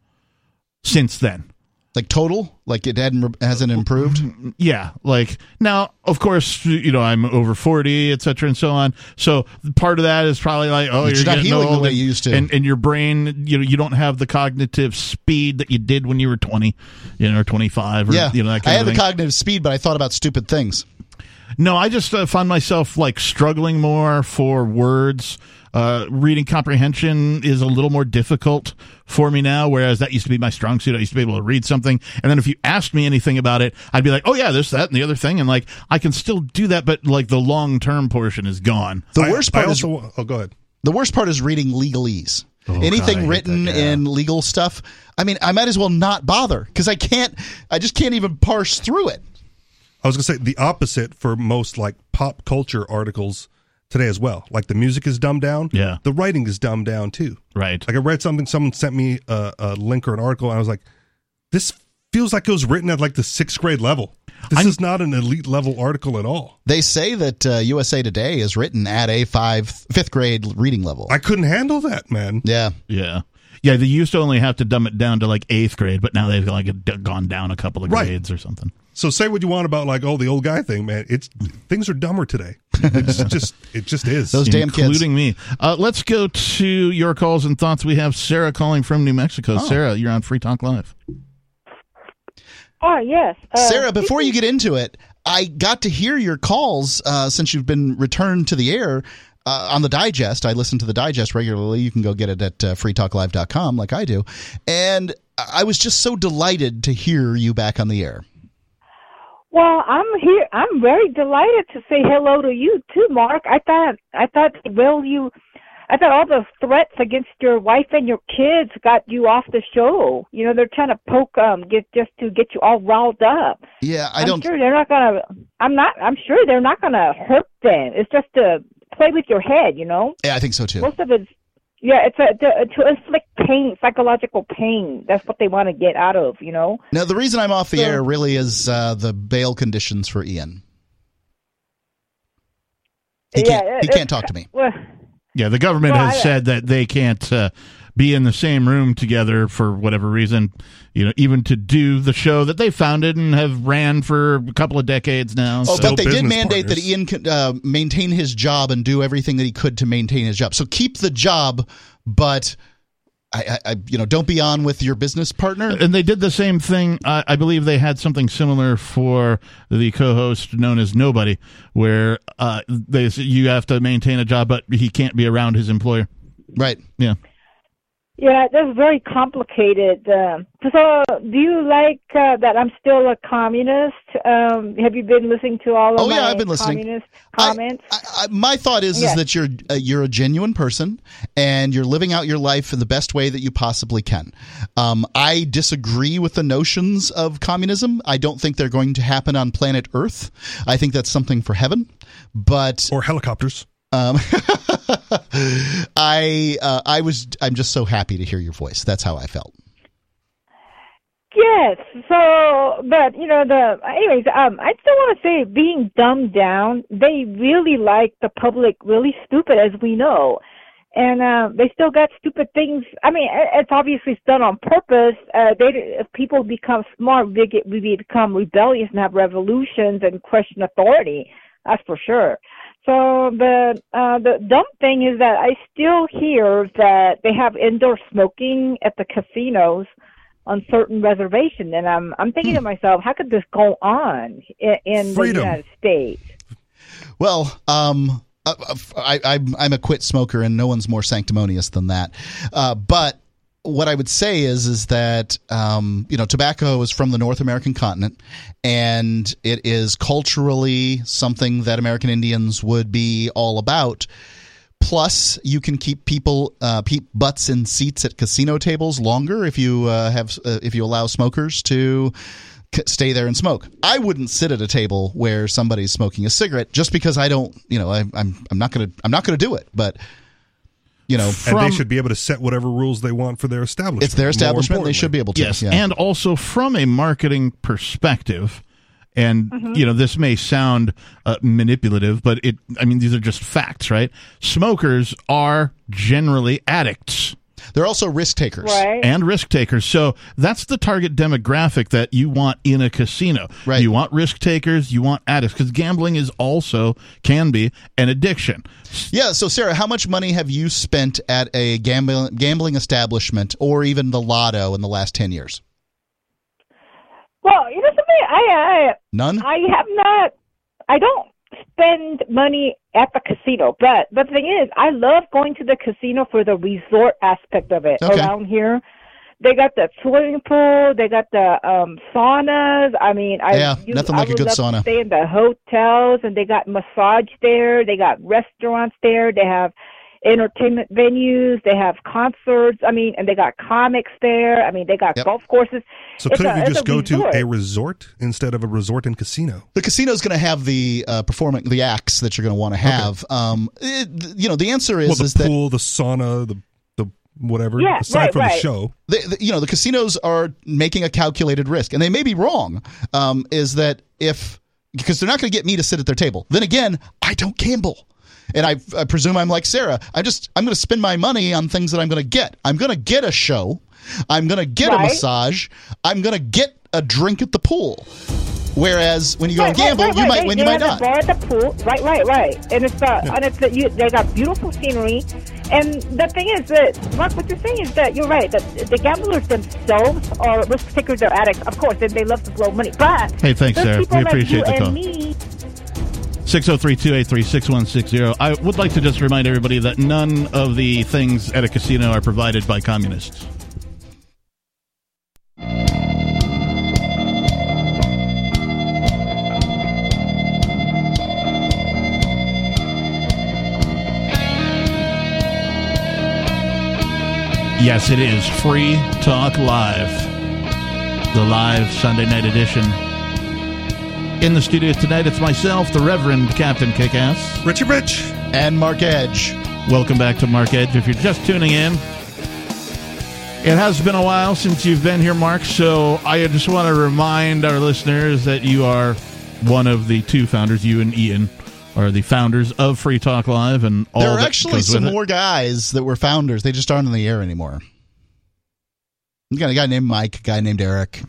since then. Like total, like it hadn't hasn't improved. Yeah, like now, of course, you know I'm over forty, etc and so on. So part of that is probably like, oh, You're you're, not healing the way you used to. and and your brain, you know, you don't have the cognitive speed that you did when you were twenty, you know, or twenty five, or Yeah, you know that I had the cognitive speed, but I thought about stupid things. No, I just uh, found myself like struggling more for words. Uh, reading comprehension is a little more difficult for me now, whereas that used to be my strong suit. I used to be able to read something, and then if you asked me anything about it, I'd be like, "Oh yeah, this, that, and the other thing," and like I can still do that, but like the long term portion is gone. The I- worst I part is oh, go ahead. the worst part is reading legalese. Oh, Anything hate written that, yeah. in legal stuff. I mean, I might as well not bother because I can't. I just can't even parse through it. I was gonna say the opposite for most like pop culture articles today as well. Like the music is dumbed down. Yeah. The writing is dumbed down too. Right. Like I read something, someone sent me a, a link or an article, and I was like, this feels like it was written at like the sixth grade level. This I'm- is not an elite level article at all. They say that uh, USA Today is written at a five fifth grade reading level. I couldn't handle that, man. yeah, Yeah. Yeah, they used to only have to dumb it down to like eighth grade, but now they've like gone down a couple of Right. grades or something. So say what you want about like oh the old guy thing, man. It's things are dumber today. It's just it just is. Those damn kids. including me. Uh, let's go to your calls and thoughts. We have Sarah calling from New Mexico. Oh. Sarah, you're on Free Talk Live. Oh yes, uh, Sarah. Before you get into it, I got to hear your calls uh, since you've been returned to the air. Uh, on the digest, I listen to the digest regularly. You can go get it at uh, freetalklive.com, like I do. And I was just so delighted to hear you back on the air. Well, I'm here. I'm very delighted to say hello to you too, Mark. I thought I thought well you I thought all the threats against your wife and your kids got you off the show. You know, they're trying to poke um get just to get you all riled up. Yeah, I am don't. sure they're not gonna I'm not I'm sure they're not gonna hurt them. It's just to play with your head, you know? Yeah, I think so too. Most of it's yeah, it's a, to, to inflict pain, psychological pain. That's what they want to get out of, you know. Now, the reason I'm off the So- air really is uh, the bail conditions for Ian. He Yeah, can't. He can't talk to me. Well, Yeah, the government Well, has I- said that they can't uh, be in the same room together for whatever reason. You know, even to do the show that they founded and have ran for a couple of decades now. Oh, So- but they did mandate that. Ian could uh, maintain his job and do everything that he could to maintain his job. So keep the job, but I, I, I you know, don't be on with your business partner. and they did the same thing. I I believe they had something similar for the co-host known as Nobody, where uh, they you have to maintain a job, but he can't be around his employer. Right. Yeah. Yeah, that's very complicated. Um so, do you like uh, that I'm still a communist? Um, have you been listening to all of Oh, my yeah, I've been listening. communist comments? I, I, my thought is, is that you're uh, you're a genuine person and you're living out your life in the best way that you possibly can. Um, I disagree with the notions of communism. I don't think they're going to happen on planet Earth. I think that's something for heaven. But or helicopters. Um, I uh, I was I'm just so happy to hear your voice. That's how I felt. Yes. So, but you know, the anyways, um, I still want to say, being dumbed down, they really like the public really stupid, as we know, and uh, they still got stupid things. I mean, it's obviously it's done on purpose. Uh, they, if people become smart, we get we become rebellious and have revolutions and question authority. That's for sure. So the uh, the dumb thing is that I still hear that they have indoor smoking at the casinos on certain reservations, and I'm I'm thinking to myself, how could this go on in, in the United States? Well, um, uh, uh, I, I'm I'm a quit smoker, and no one's more sanctimonious than that. Uh, but what I would say is is that um, you know tobacco is from the North American continent, and it is culturally something that American Indians would be all about. Plus, you can keep people uh, butts in seats at casino tables longer if you uh, have uh, if you allow smokers to stay there and smoke. I wouldn't sit at a table where somebody's smoking a cigarette just because I don't, you know, I, I'm I'm not gonna I'm not gonna do it. But you know, and they should be able to set whatever rules they want for their establishment. it's their establishment; they should be able to. Yes, yeah. and also from a marketing perspective, and you know this may sound uh, manipulative, but it. I mean, these are just facts, right? Smokers are generally addicts they're also risk takers. Right. and risk takers. So that's the target demographic that you want in a casino. Right. You want risk takers. You want addicts because gambling is also can be an addiction. Yeah. So, Sarah, how much money have you spent at a gambling gambling establishment or even the Lotto in the last ten years? Well, you know something, I None. I I have not. I don't spend money at the casino, but but the thing is, I love going to the casino for the resort aspect of it Okay. around here. They got the swimming pool. They got the um saunas. I mean, I Yeah, you- nothing I like a good sauna. Stay in the hotels, and they got massage there. They got restaurants there. They have entertainment venues. They have concerts. I mean, and they got comics there. I mean, they got Yep. golf courses. So It's couldn't a- you just a go to a resort instead of a resort and casino? The casino's going to have the uh, performing the acts that you're going to want to have. Um, it, you know, the answer is well, the is that pool, the sauna, the the whatever. Yeah, aside right, from the show, the, the- you know the casinos are making a calculated risk, and they may be wrong. Um, is that if because they're not going to get me to sit at their table. Then again, I don't gamble. And I, I presume I'm like Sarah. I just I'm going to spend my money on things that I'm going to get. I'm going to get a show. I'm going to get a massage. I'm going to get a drink at the pool. Whereas when you go and Right, right, gamble, right, you might right. win, you They might have not. the bar at the pool. Right, right, right. And it's uh, and it's the, you, they got beautiful scenery. And the thing is that Mark, what you're saying is that you're right. That the gamblers themselves are risk takers, they're addicts, of course, and they love to blow money. But Hey, thanks, Sarah. people We like appreciate you the and call. Me, 603-283-6160. I would like to just remind everybody that none of the things at a casino are provided by communists. Yes, it is Free Talk Live, the live Sunday night edition. In the studio tonight, it's myself, the Reverend Captain Kickass. Richie Rich. And Mark Edge. Welcome back to Mark Edge. If you're just tuning in, it has been a while since you've been here, Mark. So I just want to remind our listeners that you are one of the two founders. You and Ian are the founders of Free Talk Live, and all There are that actually goes some more guys that were founders. They just aren't in the air anymore. You got a guy named Mike, a guy named Eric.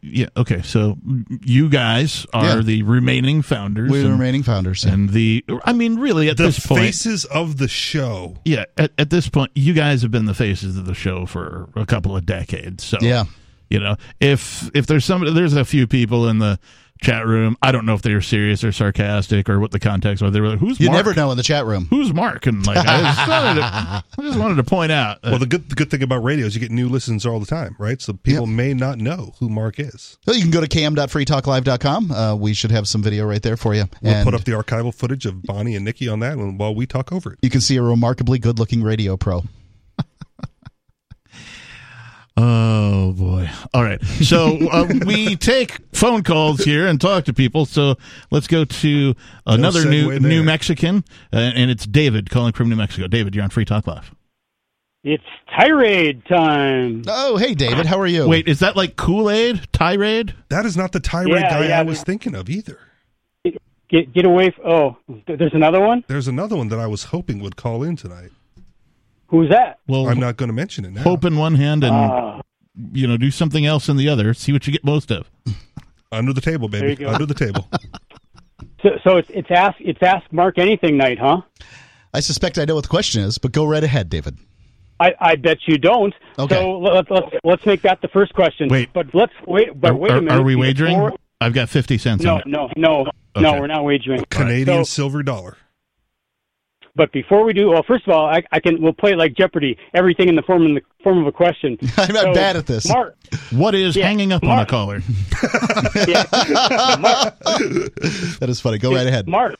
Yeah. Okay. So you guys are Yeah. the remaining founders. We're the remaining founders. and the. I mean, really, at The this point, faces of the show. yeah. At, at this point, you guys have been the faces of the show for a couple of decades. So yeah. You know, if if there's somebody, there's a few people in the chat room. I don't know if they were serious or sarcastic or what the context was. They were like, "Who's You Mark? never know in the chat room. Who's Mark?" And like, I just wanted to, I just wanted to point out. Well, the good the good thing about radio is you get new listens all the time, right? So people may not know who Mark is. Well, you can go to cam.freetalklive.com. Uh, we should have some video right there for you. We'll and put up the archival footage of Bonnie and Nikki on that one while we talk over it. you can see a remarkably good looking radio pro. Oh boy! All right, so uh, we take phone calls here and talk to people. So let's go to another new there. New Mexican, uh, and it's David calling from New Mexico. David, you're on Free Talk Live. It's tirade time. Oh, hey, David. How are you? Wait, is that like Kool Aid? Tirade? That is not the tirade Yeah, guy yeah, I was but- thinking of either. Get get away. F- oh, th- there's another one. There's another one that I was hoping would call in tonight. Who's that? Well, I'm not going to mention it now. hope in one hand and Uh, you know do something else in the other. See what you get most of. Under the table, baby. Under the table. so so it's it's ask it's ask Mark anything night, huh? I suspect I know what the question is, but go right ahead, David. I, I bet you don't. Okay. So let's let's let's make that the first question. Wait. but let's wait. But Are, wait a minute. are we wagering? Before- I've got fifty cents. No, on it. no, no, no. We're not wagering. Canadian So- silver dollar. But before we do, well, first of all, I, I can we'll play it like Jeopardy. Everything in the form in the form of a question. I'm So, bad at this. Mark, What is Yeah, hanging up on Mark. a collar? yeah, Mark, That is funny. Go right ahead. Mark,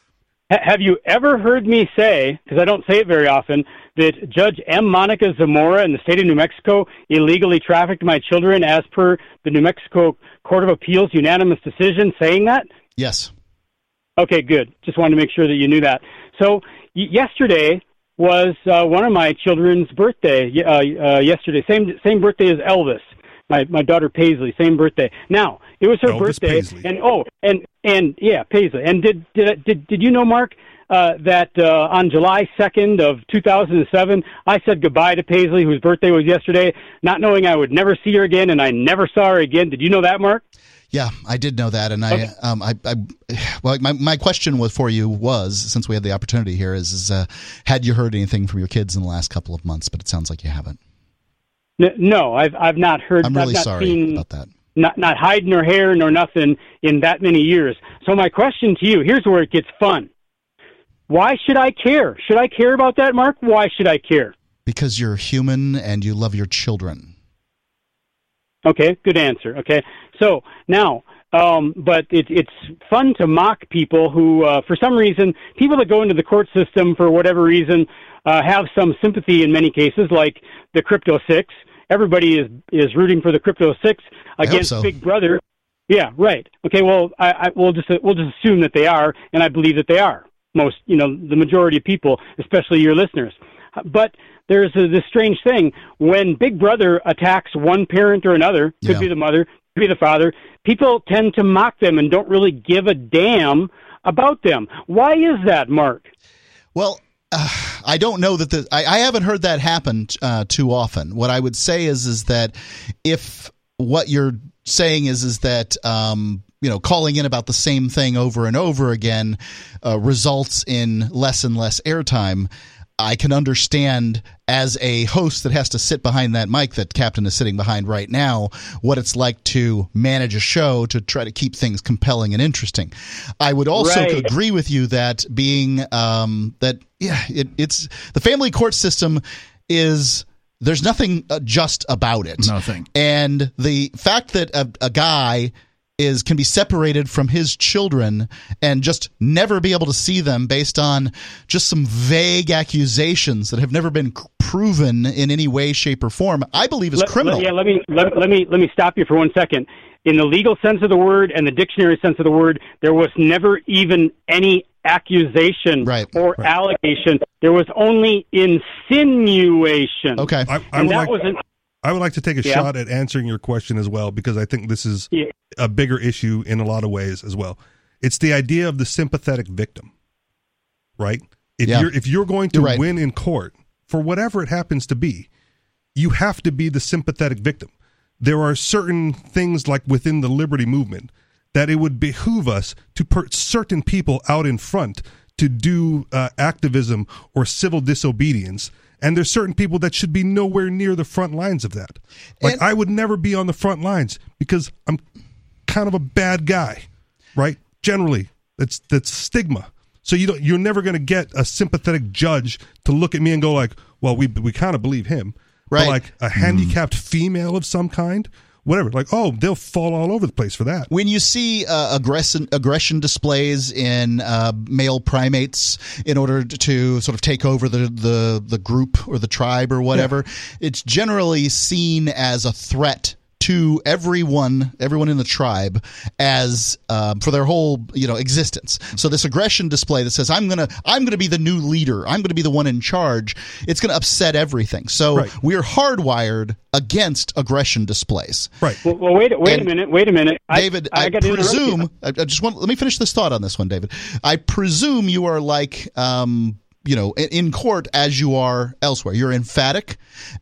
have you ever heard me say, because I don't say it very often, that Judge M. Monica Zamora in the state of New Mexico illegally trafficked my children as per the New Mexico Court of Appeals unanimous decision saying that? Yes. Okay, good. Just wanted to make sure that you knew that. So y- yesterday was uh, one of my children's birthday. y- Uh, uh, yesterday, same same birthday as Elvis. My my daughter Paisley, same birthday. Now it was her Elvis birthday, Paisley. and oh, and and yeah, Paisley. And did did did did you know, Mark, uh, that uh, on July second of two thousand and seven, I said goodbye to Paisley, whose birthday was yesterday, not knowing I would never see her again, and I never saw her again. Did you know that, Mark? Yeah, I did know that, and I, um, I, I, well, my my question was for you was since we had the opportunity here is, is uh, had you heard anything from your kids in the last couple of months? But it sounds like you haven't. No, I've I've not heard. I'm really sorry seen, about that. not not hiding her hair nor nothing in that many years. So my question to you, here's where it gets fun. Why should I care? Should I care about that, Mark? Why should I care? Because you're human and you love your children. Okay, good answer. Okay, so now, um, but it, it's fun to mock people who, uh, for some reason, people that go into the court system for whatever reason, uh, have some sympathy in many cases, like the Crypto Six. Everybody is is rooting for the Crypto Six against so. Big Brother. Yeah, right. Okay, well, I, I we'll just we'll just assume that they are, and I believe that they are. Most, you know, the majority of people, especially your listeners. But there's a, this strange thing when Big Brother attacks one parent or another, could Yeah. be the mother, could be the father. People tend to mock them and don't really give a damn about them. Why is that, Mark? Well, uh, I don't know that the I, I haven't heard that happen uh, too often. What I would say is is that if what you're saying is is that um, you know calling in about the same thing over and over again uh, results in less and less airtime. I can understand as a host that has to sit behind that mic that Captain is sitting behind right now what it's like to manage a show to try to keep things compelling and interesting. I would also Right. agree with you that being um, that yeah it, it's the family court system is there's nothing uh, just about it Nothing. and the fact that a, a guy is can be separated from his children and just never be able to see them based on just some vague accusations that have never been proven in any way shape or form i believe is Let- criminal let- yeah, let me let, let me let me stop you for one second. In the legal sense of the word and the dictionary sense of the word, there was never even any accusation Right, or allegation. There was only insinuation. okay I, I and would that like, was an, I would like to take a Yeah. shot at answering your question as well because I think this is Yeah. a bigger issue in a lot of ways as well. It's the idea of the sympathetic victim, right? If Yeah. you're if you're going to You're right. win in court for whatever it happens to be, you have to be the sympathetic victim. There are certain things like within the liberty movement that it would behoove us to put certain people out in front to do uh, activism or civil disobedience. And there's certain people that should be nowhere near the front lines of that. Like And- I would never be on the front lines because I'm kind of a bad guy, right? Generally, that's that's stigma. So you don't you're never going to get a sympathetic judge to look at me and go like, "Well, we we kind of believe him." Right. But like a handicapped female of some kind, whatever. Like, "Oh, they'll fall all over the place for that." when you see uh, aggression aggression displays in uh, male primates in order to sort of take over the, the, the group or the tribe or whatever, it's generally seen as a threat to everyone, everyone in the tribe, as um, for their whole you know existence. So this aggression display that says I'm gonna I'm gonna be the new leader, I'm gonna be the one in charge. It's gonna upset everything. So Right. we're hardwired against aggression displays. Right. Well, well wait, wait And- a minute, wait a minute. David, I, gotta interrupt you. presume. I, I just want. Let me finish this thought on this one, David. I presume you are like, um, you know, in, court as you are elsewhere. You're emphatic.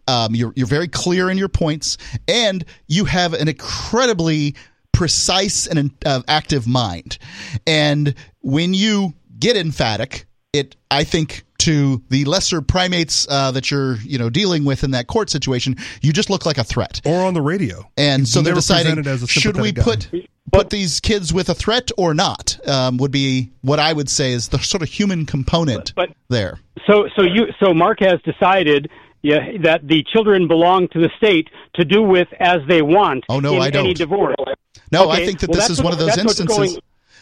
Um, you're you're very clear in your points, and you have an incredibly precise and uh, active mind. And when you get emphatic, it I think to the lesser primates uh, that you're you know dealing with in that court situation, you just look like a threat. Or on the radio. And He's so they're deciding presented as a should we guy. put put these kids with a threat or not? Um, would be what I would say is the sort of human component But- there. So, so you, so Mark has decided yeah, that the children belong to the state to do with as they want. Oh, no, in I Any don't. divorce. No, I think that well, this that's is one of those what's instances. going-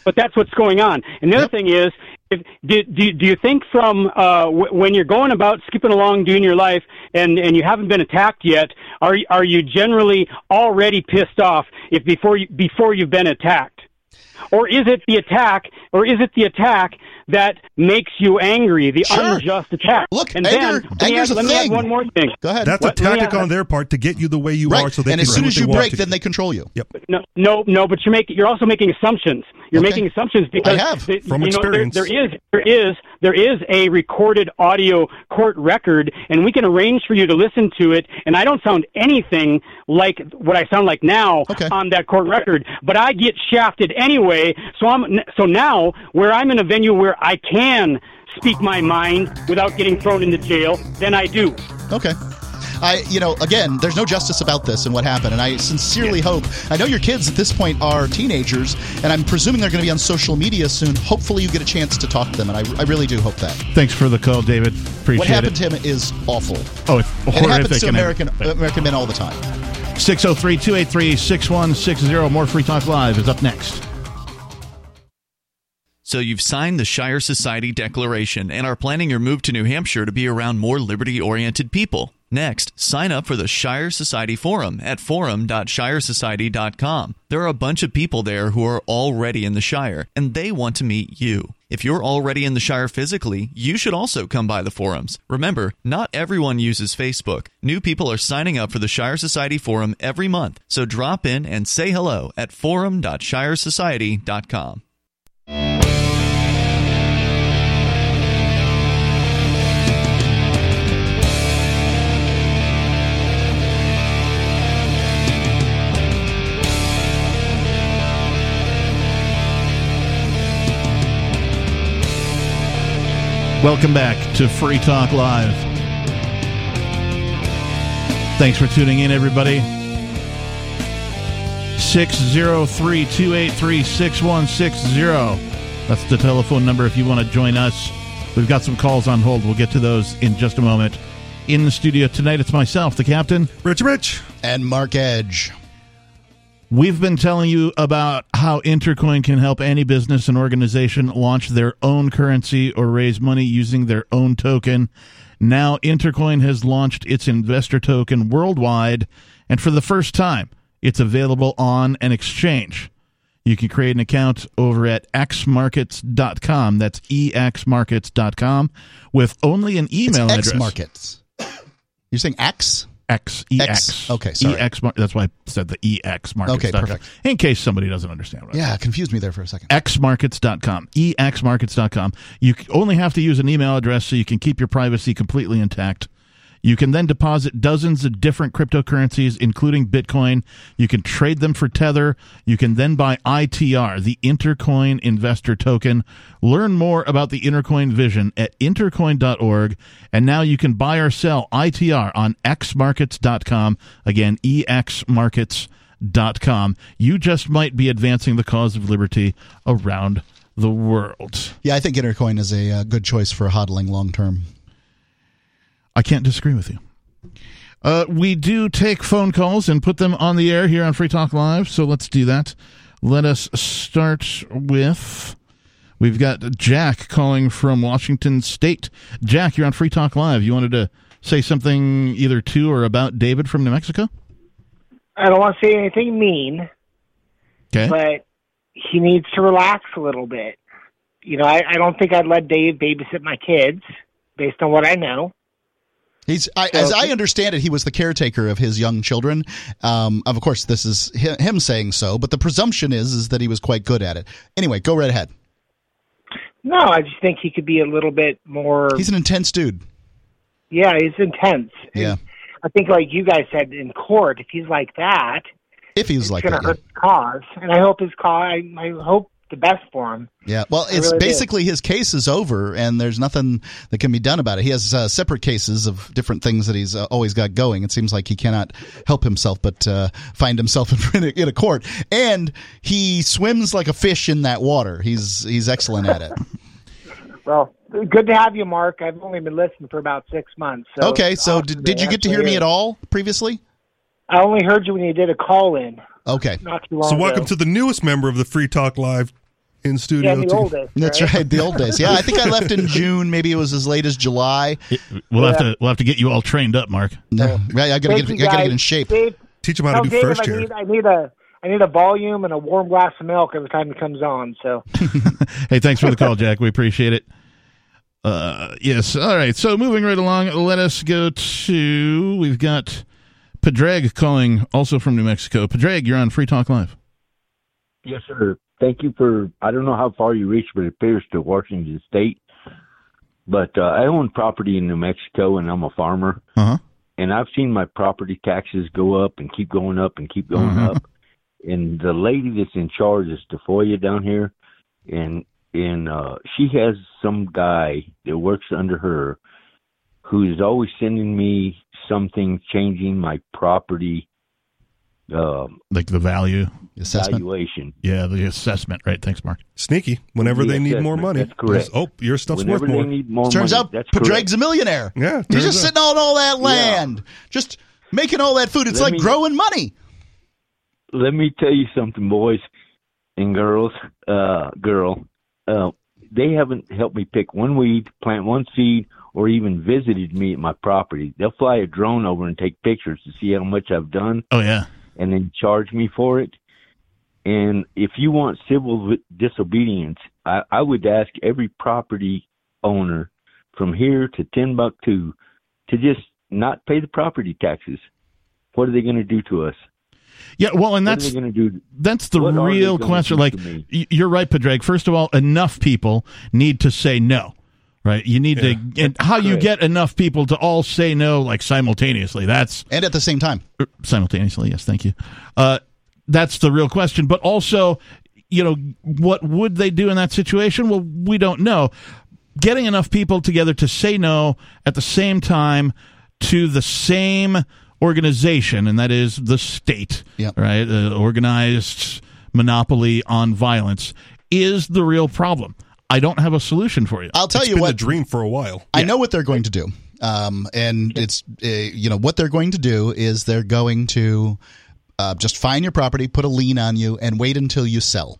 but that's what's going on. And the Yep. other thing is, if, do, do, do you think from uh, w- when you're going about skipping along doing your life and, and you haven't been attacked yet, are are you generally already pissed off if before you, before you've been attacked? Or is it the attack, or is it the attack that makes you angry, the Sure. unjust attack? Look, and anger- then let me, anger's add, a let me add thing. one more thing. Go ahead. That's What- a tactic add- on their part to get you the way you right. are so they and can as soon as you break, then they control you. Yep. No, no, no. But you're making. You're also making assumptions. You're Okay. making assumptions because I have, the- from you know, there- experience. there is there is there is a recorded audio court record, and we can arrange for you to listen to it. And I don't sound anything like what I sound like now Okay. on that court record, but I get shafted anyway. So I'm so now where I'm in a venue where I can speak my mind without getting thrown into jail, then I do. Okay. I, you know, again, there's no justice about this and what happened, and I sincerely hope. I know your kids at this point are teenagers, and I'm presuming they're going to be on social media soon. Hopefully, you get a chance to talk to them, and I, I really do hope that. Thanks for the call, David. Appreciate what happened it. to him is awful, oh, it's and it happens to American. American men all the time. 603 283 6160. More Free Talk Live is up next. So you've signed the Shire Society Declaration and are planning your move to New Hampshire to be around more liberty-oriented people. Next, sign up for the Shire Society Forum at forum.shiresociety.com. There are a bunch of people there who are already in the Shire, and they want to meet you. If you're already in the Shire physically, you should also come by the forums. Remember, not everyone uses Facebook. New people are signing up for the Shire Society Forum every month, so drop in and say hello at forum.shiresociety.com. Welcome back to Free Talk Live. Thanks for tuning in, everybody. 603 283 6160. That's the telephone number if you want to join us. We've got some calls on hold. We'll get to those in just a moment. In the studio tonight, it's myself, the captain. Rich Rich. And Mark Edge. We've been telling you about how Intercoin can help any business and organization launch their own currency or raise money using their own token. Now, Intercoin has launched its investor token worldwide, and for the first time, it's available on an exchange. You can create an account over at xmarkets.com. That's exmarkets.com with only an email it's address. X markets. You're saying X? X E X. X. Okay, sorry. EX. mar- That's why I said the EX markets. Okay, perfect. In case somebody doesn't understand what Yeah, confused me there for a second. xmarkets.com exmarkets.com you only have to use an email address so you can keep your privacy completely intact you can then deposit dozens of different cryptocurrencies including bitcoin you can trade them for tether you can then buy itr the intercoin investor token learn more about the intercoin vision at intercoin.org and now you can buy or sell itr on xmarkets.com again exmarkets dot com. You just might be advancing the cause of liberty around the world. Yeah, I think Intercoin is a uh, good choice for hodling long term. I can't disagree with you. Uh, we do take phone calls and put them on the air here on Free Talk Live, so let's do that. Let us start with. We've got Jack calling from Washington State. Jack, you're on Free Talk Live. You wanted to say something either to or about David from New Mexico? I don't want to say anything mean, Okay. but he needs to relax a little bit. You know, I, I don't think I'd let Dave babysit my kids based on what I know. He's, I, as I understand it, he was the caretaker of his young children. Um, of course, this is him saying so, but the presumption is is that he was quite good at it. Anyway, go right ahead. No, I just think he could be a little bit more. He's an intense dude. yeah, he's intense. Yeah. I think, like you guys said in court, if he's like that, If he was it's like going to hurt his cause. And I hope his cause. I, I hope the best for him. Yeah. Well, I it's really do. basically his case is over, and there's nothing that can be done about it. He has uh, separate cases of different things that he's uh, always got going. It seems like he cannot help himself but uh, find himself in, a, in a court, and he swims like a fish in that water. He's he's excellent at it. Well, good to have you, Mark. I've only been listening for about six months. So okay. So awesome did, did you get to actually hear me at all previously? I only heard you when you did a call in Okay. not too long So welcome ago. to the newest member of the Free Talk Live in studio. yeah, the too. oldest. That's right. The old days. Yeah, I think I left in June. Maybe it was as late as July. We'll have to we'll have to get you all trained up, Mark. No, right, I gotta Thank get I gotta get in shape. Dave, Teach him how tell to do Dave first I need, I need a I need a volume and a warm glass of milk every time he comes on. So Hey, thanks for the call, Jack. We appreciate it. Uh, yes. All right. So moving right along, let us go to we've got Padraig calling, also from New Mexico. Padraig, you're on Free Talk Live. Yes, sir. Thank you for. I don't know how far you reached, but it appears to Washington State. But uh, I own property in New Mexico, and I'm a farmer. Uh huh. And I've seen my property taxes go up and keep going up and keep going Mhm. up. And the lady that's in charge is Tafoya down here, and and uh, she has some guy that works under her, who is always sending me something changing my property um, Like the value Assessment. valuation. Yeah, the assessment. Right. Thanks, Mark. Sneaky. Whenever The they need more money. that's correct. Oh, your stuff's Whenever worth more. need more Turns money, out that's Padraig's a millionaire. Yeah, He's just out. sitting on all that land, just making all that food. It's Let like me- growing money. let me tell you something, boys and girls. Uh, girl, uh, they haven't helped me pick one weed, plant one seed, or even visited me at my property. They'll fly a drone over and take pictures to see how much I've done, Oh yeah. and then charge me for it. And if you want civil disobedience, I, I would ask every property owner from here to Timbuktu to just not pay the property taxes. What are they going to do to us? Yeah. Well, and that's going to do? that's the What real question. Like, to me? y- you're right, Padraig. First of all, enough people need to say no. Right. You need to. And how you get enough people to all say no like simultaneously? That's And at the same time, simultaneously yes thank you uh, that's the real question but also you know what would they do in that situation well we don't know getting enough people together to say no at the same time to the same organization and that is the state Yep. right uh, organized monopoly on violence is the real problem i don't have a solution for you I'll tell It's you been what. the dream for a while. I know what they're going to do. Um, and it's uh, you know what they're going to do is they're going to uh, just fine your property, put a lien on you, and wait until you sell.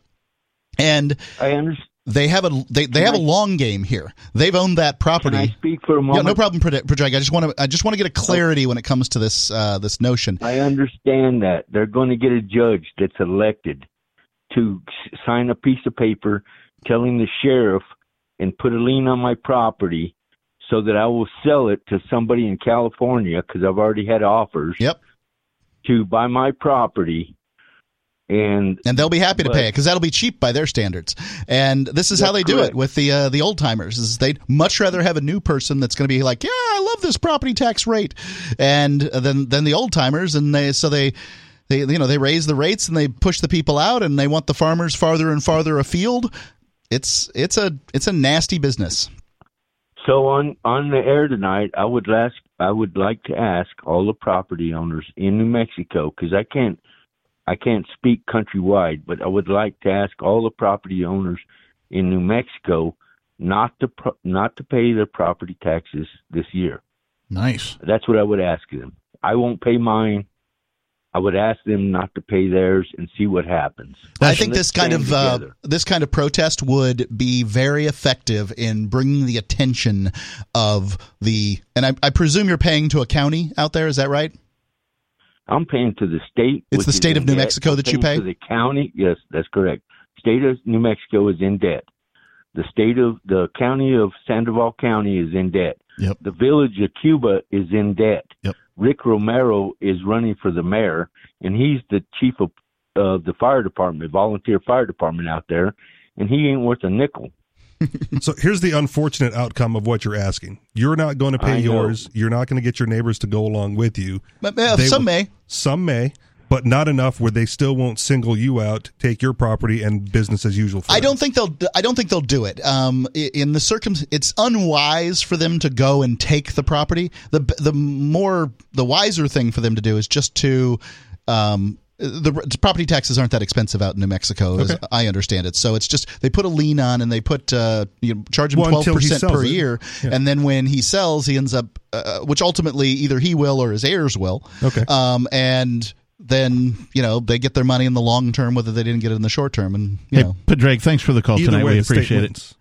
And I understand. they have a they, they have a long game here. They've owned that property. Can I speak for a Yeah, moment? no problem, Project. I just want to I just want to get a clarity when it comes to this uh, this notion. I understand that they're going to get a judge that's elected to sign a piece of paper telling the sheriff and put a lien on my property so that I will sell it to somebody in California because I've already had offers Yep, to buy my property. And and they'll be happy to But- pay it because that'll be cheap by their standards. And this is how they That's do it with the uh, the old timers. Is they'd much rather have a new person that's going to be like, yeah, I love this property tax rate, and then then the old timers, and they so they. They, you know they raise the rates and they push the people out and they want the farmers farther and farther afield. It's it's a it's a nasty business. So on on the air tonight, I would ask I would like to ask all the property owners in New Mexico because I can't I can't speak countrywide, but I would like to ask all the property owners in New Mexico not to pro- not to pay their property taxes this year. nice That's what I would ask them. I won't pay mine. I would ask them not to pay theirs and see what happens. I think this kind of uh, this kind of protest would be very effective in bringing the attention of the and I, I presume you're paying to a county out there. Is that right? I'm paying to the state. It's the state of New debt. Mexico I'm that you pay? To the county, yes, that's correct. State of New Mexico is in debt. The state of the county of Sandoval County is in debt. Yep. The village of Cuba is in debt. Yep. Rick Romero is running for the mayor, and he's the chief of uh, the fire department, volunteer fire department out there, and he ain't worth a nickel. So here's the unfortunate outcome of what you're asking. You're not going to pay yours. You're not going to get your neighbors to go along with you. But, uh, some will- may. Some may, but not enough where they still won't single you out, take your property, and business as usual. For I them. don't think they'll. I don't think they'll do it. Um, in the circum, it's unwise for them to go and take the property. the The more, the wiser thing for them to do is just to. Um, the, property taxes aren't that expensive out in New Mexico, as I understand it. So it's just they put a lien on and they put uh, you know, charge him twelve percent per it. year, Yeah. and then when he sells, he ends up, uh, which ultimately either he will or his heirs will. Okay. Um, and then you know they get their money in the long term, whether they didn't get it in the short term, and you Hey, know. Padraig, thanks for the call Either tonight. way, we appreciate it.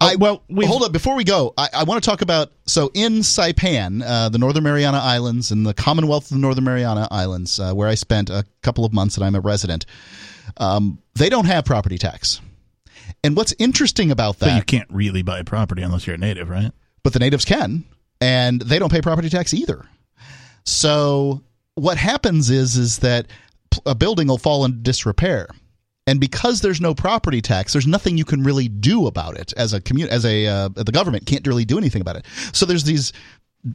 I, well, we've- hold up before we go. I, I want to talk about so in Saipan, uh, the Northern Mariana Islands, and the Commonwealth of the Northern Mariana Islands, uh, where I spent a couple of months and I'm a resident. Um, they don't have property tax, and what's interesting about that. But you can't really buy property unless you're a native, right? but the natives can, and they don't pay property tax either. So what happens is is that a building will fall into disrepair. And because there's no property tax, there's nothing you can really do about it as a community, as a uh, the government can't really do anything about it. So there's these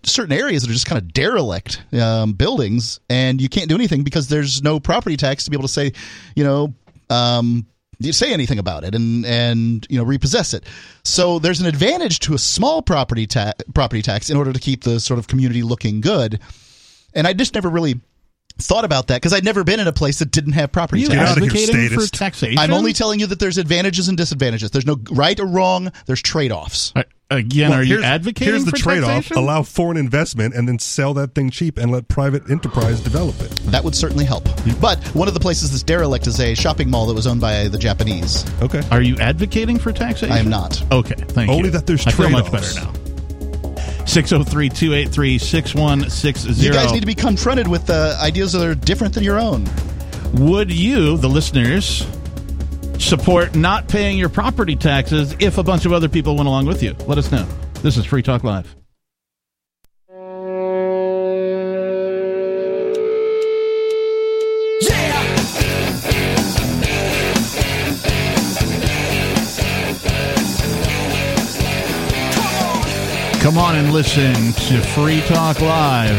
certain areas that are just kind of derelict um, buildings, and you can't do anything because there's no property tax to be able to say, you know, um, you say anything about it and and you know repossess it. So there's an advantage to a small property ta- property tax in order to keep the sort of community looking good. And I just never really thought about that because I'd never been in a place that didn't have property you tax. out of here, advocating for taxation? I'm only telling you that there's advantages and disadvantages. There's no right or wrong. There's trade offs. Uh, Again, Well, are you here's- advocating Here's the for trade-off: taxation? allow foreign investment and then sell that thing cheap and let private enterprise develop it. That would certainly help. But one of the places that's derelict is a shopping mall that was owned by the Japanese. Okay. Are you advocating for taxation? I am not. Okay, thank you. Only that there's trade-offs. I feel much better now. 603 283 6160. You guys need to be confronted with uh, ideas that are different than your own. Would you, the listeners, support not paying your property taxes if a bunch of other people went along with you? Let us know. This is Free Talk Live. Come on and listen to Free Talk Live,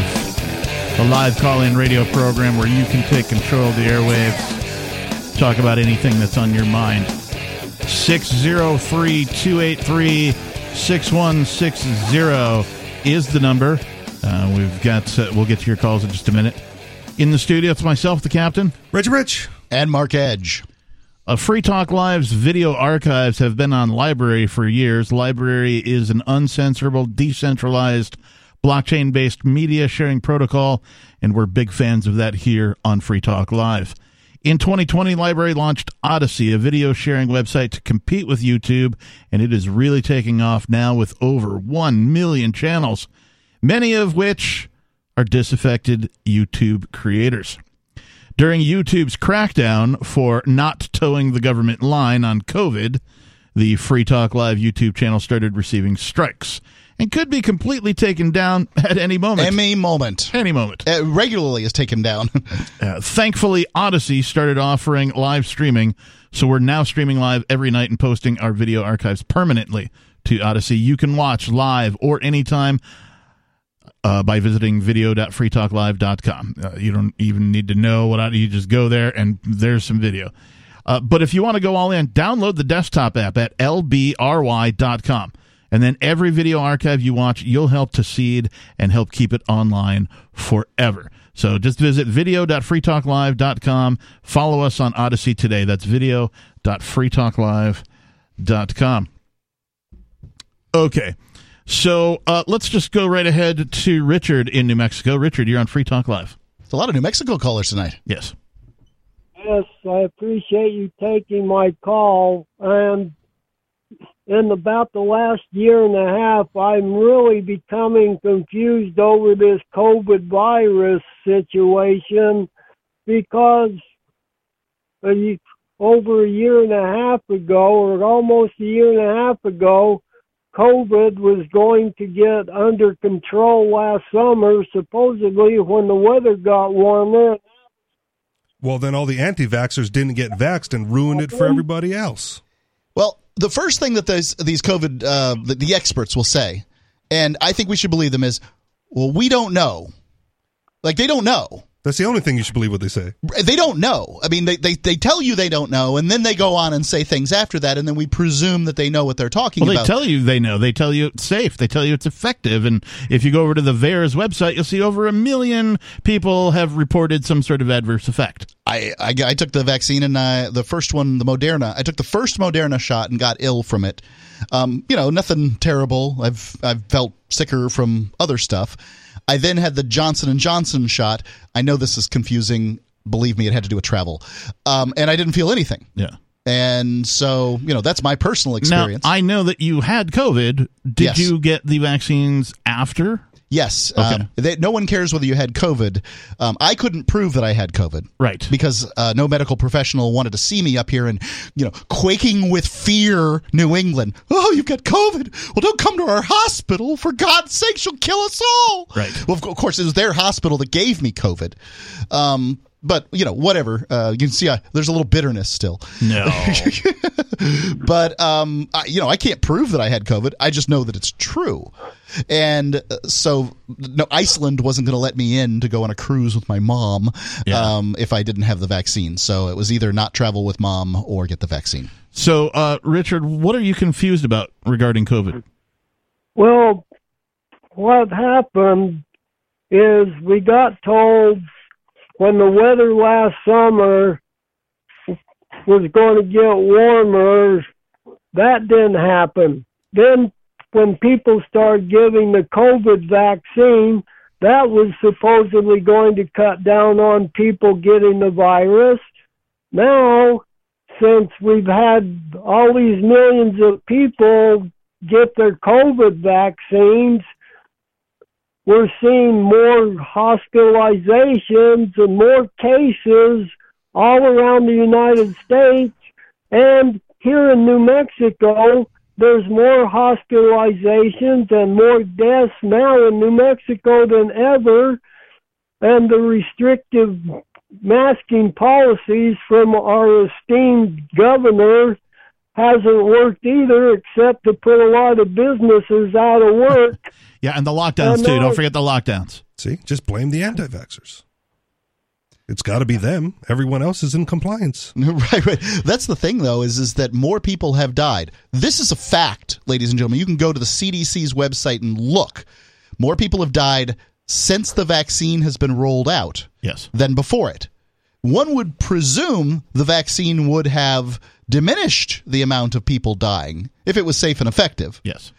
a live call in radio program where you can take control of the airwaves, talk about anything that's on your mind. 603 283 6160 is the number. Uh, we've got, uh, we'll get to your calls in just a minute. In the studio, it's myself, the captain. Reggie Rich. And Mark Edge. Uh, Free Talk Live's video archives have been on LBRY for years. LBRY is an uncensorable, decentralized, blockchain based media sharing protocol, and we're big fans of that here on Free Talk Live. In 2020, LBRY launched Odysee, a video sharing website to compete with YouTube, and it is really taking off now with over 1 million channels, many of which are disaffected YouTube creators. During YouTube's crackdown for not toeing the government line on COVID, the Free Talk Live YouTube channel started receiving strikes and could be completely taken down at any moment. Any moment. any moment. Uh, regularly is taken down. Uh, thankfully, Odysee started offering live streaming, so we're now streaming live every night and posting our video archives permanently to Odysee. You can watch live or anytime uh, by visiting video.freetalklive.com. Uh, you don't even need to know what I, you just go there and there's some video. Uh, but if you want to go all in, download the desktop app at lbry.com. And then every video archive you watch, you'll help to seed and help keep it online forever. So just visit video.freetalklive.com. Follow us on Odysee today. That's video.freetalklive.com. Okay. So uh, let's just go right ahead to Richard in New Mexico. Richard, you're on Free Talk Live. There's a lot of New Mexico callers tonight. Yes. Yes, I appreciate you taking my call. And in about the last year and a half, I'm really becoming confused over this COVID virus situation because a, over a year and a half ago, or almost a year and a half ago, COVID was going to get under control last summer, supposedly when the weather got warmer. Well, then all the anti-vaxxers didn't get vaxxed and ruined it for everybody else. Well, the first thing that these these COVID uh, the, the experts will say, and I think we should believe them, is, well, we don't know. Like they don't know. That's the only thing you should believe what they say. They don't know. I mean, they, they, they tell you they don't know, and then they go on and say things after that, and then we presume that they know what they're talking about. They tell you they know. They tell you it's safe. They tell you it's effective. And if you go over to the VAERS website, you'll see over a million people have reported some sort of adverse effect. I, I, I took the vaccine and I, the first one, the Moderna. I took the first Moderna shot and got ill from it. Um, you know, nothing terrible. I've I've felt sicker from other stuff. I then had the Johnson and Johnson shot. I know this is confusing. Believe me, it had to do with travel, um, and I didn't feel anything. Yeah. And so, you know, that's my personal experience. Now, I know that you had COVID. Did Yes. you get the vaccines after? Yes. Okay. Um, they, no one cares whether you had COVID. Um, I couldn't prove that I had COVID. Right. Because uh, no medical professional wanted to see me up here and, you know, quaking with fear, New England. Oh, you've got COVID. Well, don't come to our hospital. For God's sake, she'll kill us all. Right. Well, of course, it was their hospital that gave me COVID. Um, but, you know, whatever. Uh, you can see uh, there's a little bitterness still. No. but um, I, you know, I can't prove that I had COVID. I just know that it's true. And uh, so, no, Iceland wasn't going to let me in to go on a cruise with my mom um, if I didn't have the vaccine. So it was either not travel with mom or get the vaccine. So, uh, Richard, what are you confused about regarding COVID? Well, what happened is we got told when the weather last summer was going to get warmer, that didn't happen. Then when people started giving the COVID vaccine, that was supposedly going to cut down on people getting the virus. Now, since we've had all these millions of people get their COVID vaccines, we're seeing more hospitalizations and more cases all around the United States. And here in New Mexico, there's more hospitalizations and more deaths now in New Mexico than ever. And the restrictive masking policies from our esteemed governor hasn't worked either, except to put a lot of businesses out of work. Yeah, and the lockdowns, too. no. Don't forget the lockdowns. See, just blame the anti-vaxxers. It's got to be them. Everyone else is in compliance. right, right. That's the thing, though, is is that more people have died. This is a fact, ladies and gentlemen. You can go to the CDC's website and look. More people have died since the vaccine has been rolled out Yes. than before it. One would presume the vaccine would have diminished the amount of people dying if it was safe and effective. Yes.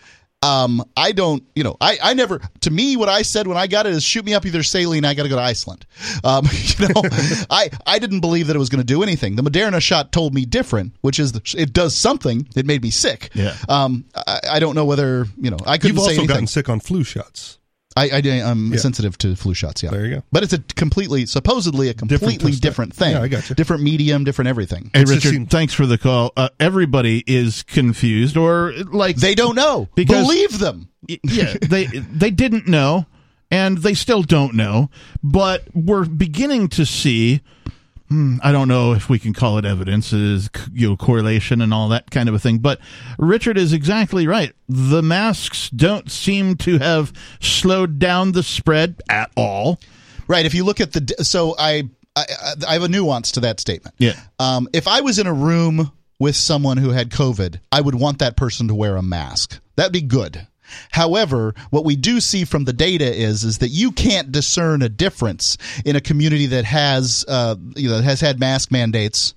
Um, I don't, you know, I, I never, to me, what I said when I got it is shoot me up either saline, I got to go to Iceland. Um, you know, I, I didn't believe that it was going to do anything. The Moderna shot told me different, which is the, it does something. It made me sick. Yeah. Um, I, I don't know whether, you know, I couldn't You've say also anything. gotten sick on flu shots. I, I, am Yeah. sensitive to flu shots. Yeah. There you go. But it's a completely, supposedly a completely test- different, thing. Yeah, I got you. Different medium, different everything. Hey, It Richard, seemed- thanks for the call. Uh, everybody is confused, or like They don't know. Because- Believe them. Yeah, they they didn't know, and they still don't know. But we're beginning to see. Hmm, I don't know if we can call it evidence, is you know correlation and all that kind of a thing. But Richard is exactly right. The masks don't seem to have slowed down the spread at all. Right. If you look at the, so I, I, I have a nuance to that statement. Yeah. Um, if I was in a room with someone who had COVID, I would want that person to wear a mask. That'd be good. However, what we do see from the data is is that you can't discern a difference in a community that has uh, you know has had mask mandates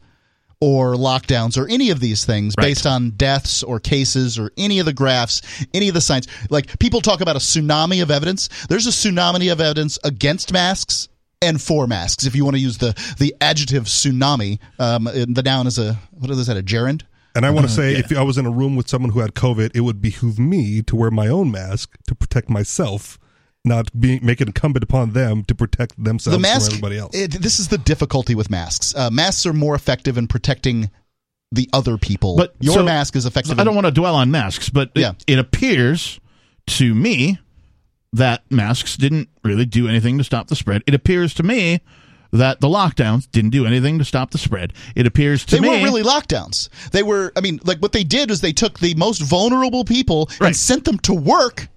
or lockdowns or any of these things Right. based on deaths or cases or any of the graphs, any of the signs. Like people talk about a tsunami of evidence. There's a tsunami of evidence against masks and for masks. If you want to use the the adjective tsunami, um, the noun is a what is that? A gerund. And I want Uh, to say, yeah. if I was in a room with someone who had COVID, it would behoove me to wear my own mask to protect myself, not be, make it incumbent upon them to protect themselves the mask. from everybody else. it- this is the difficulty with masks. Uh, masks are more effective in protecting the other people. But your so- mask is effective. I don't in- want to dwell on masks, but it, it appears to me that masks didn't really do anything to stop the spread. It appears to me that the lockdowns didn't do anything to stop the spread. It appears to they me weren't really lockdowns. They were. I mean, like what they did was they took the most vulnerable people Right. and sent them to work.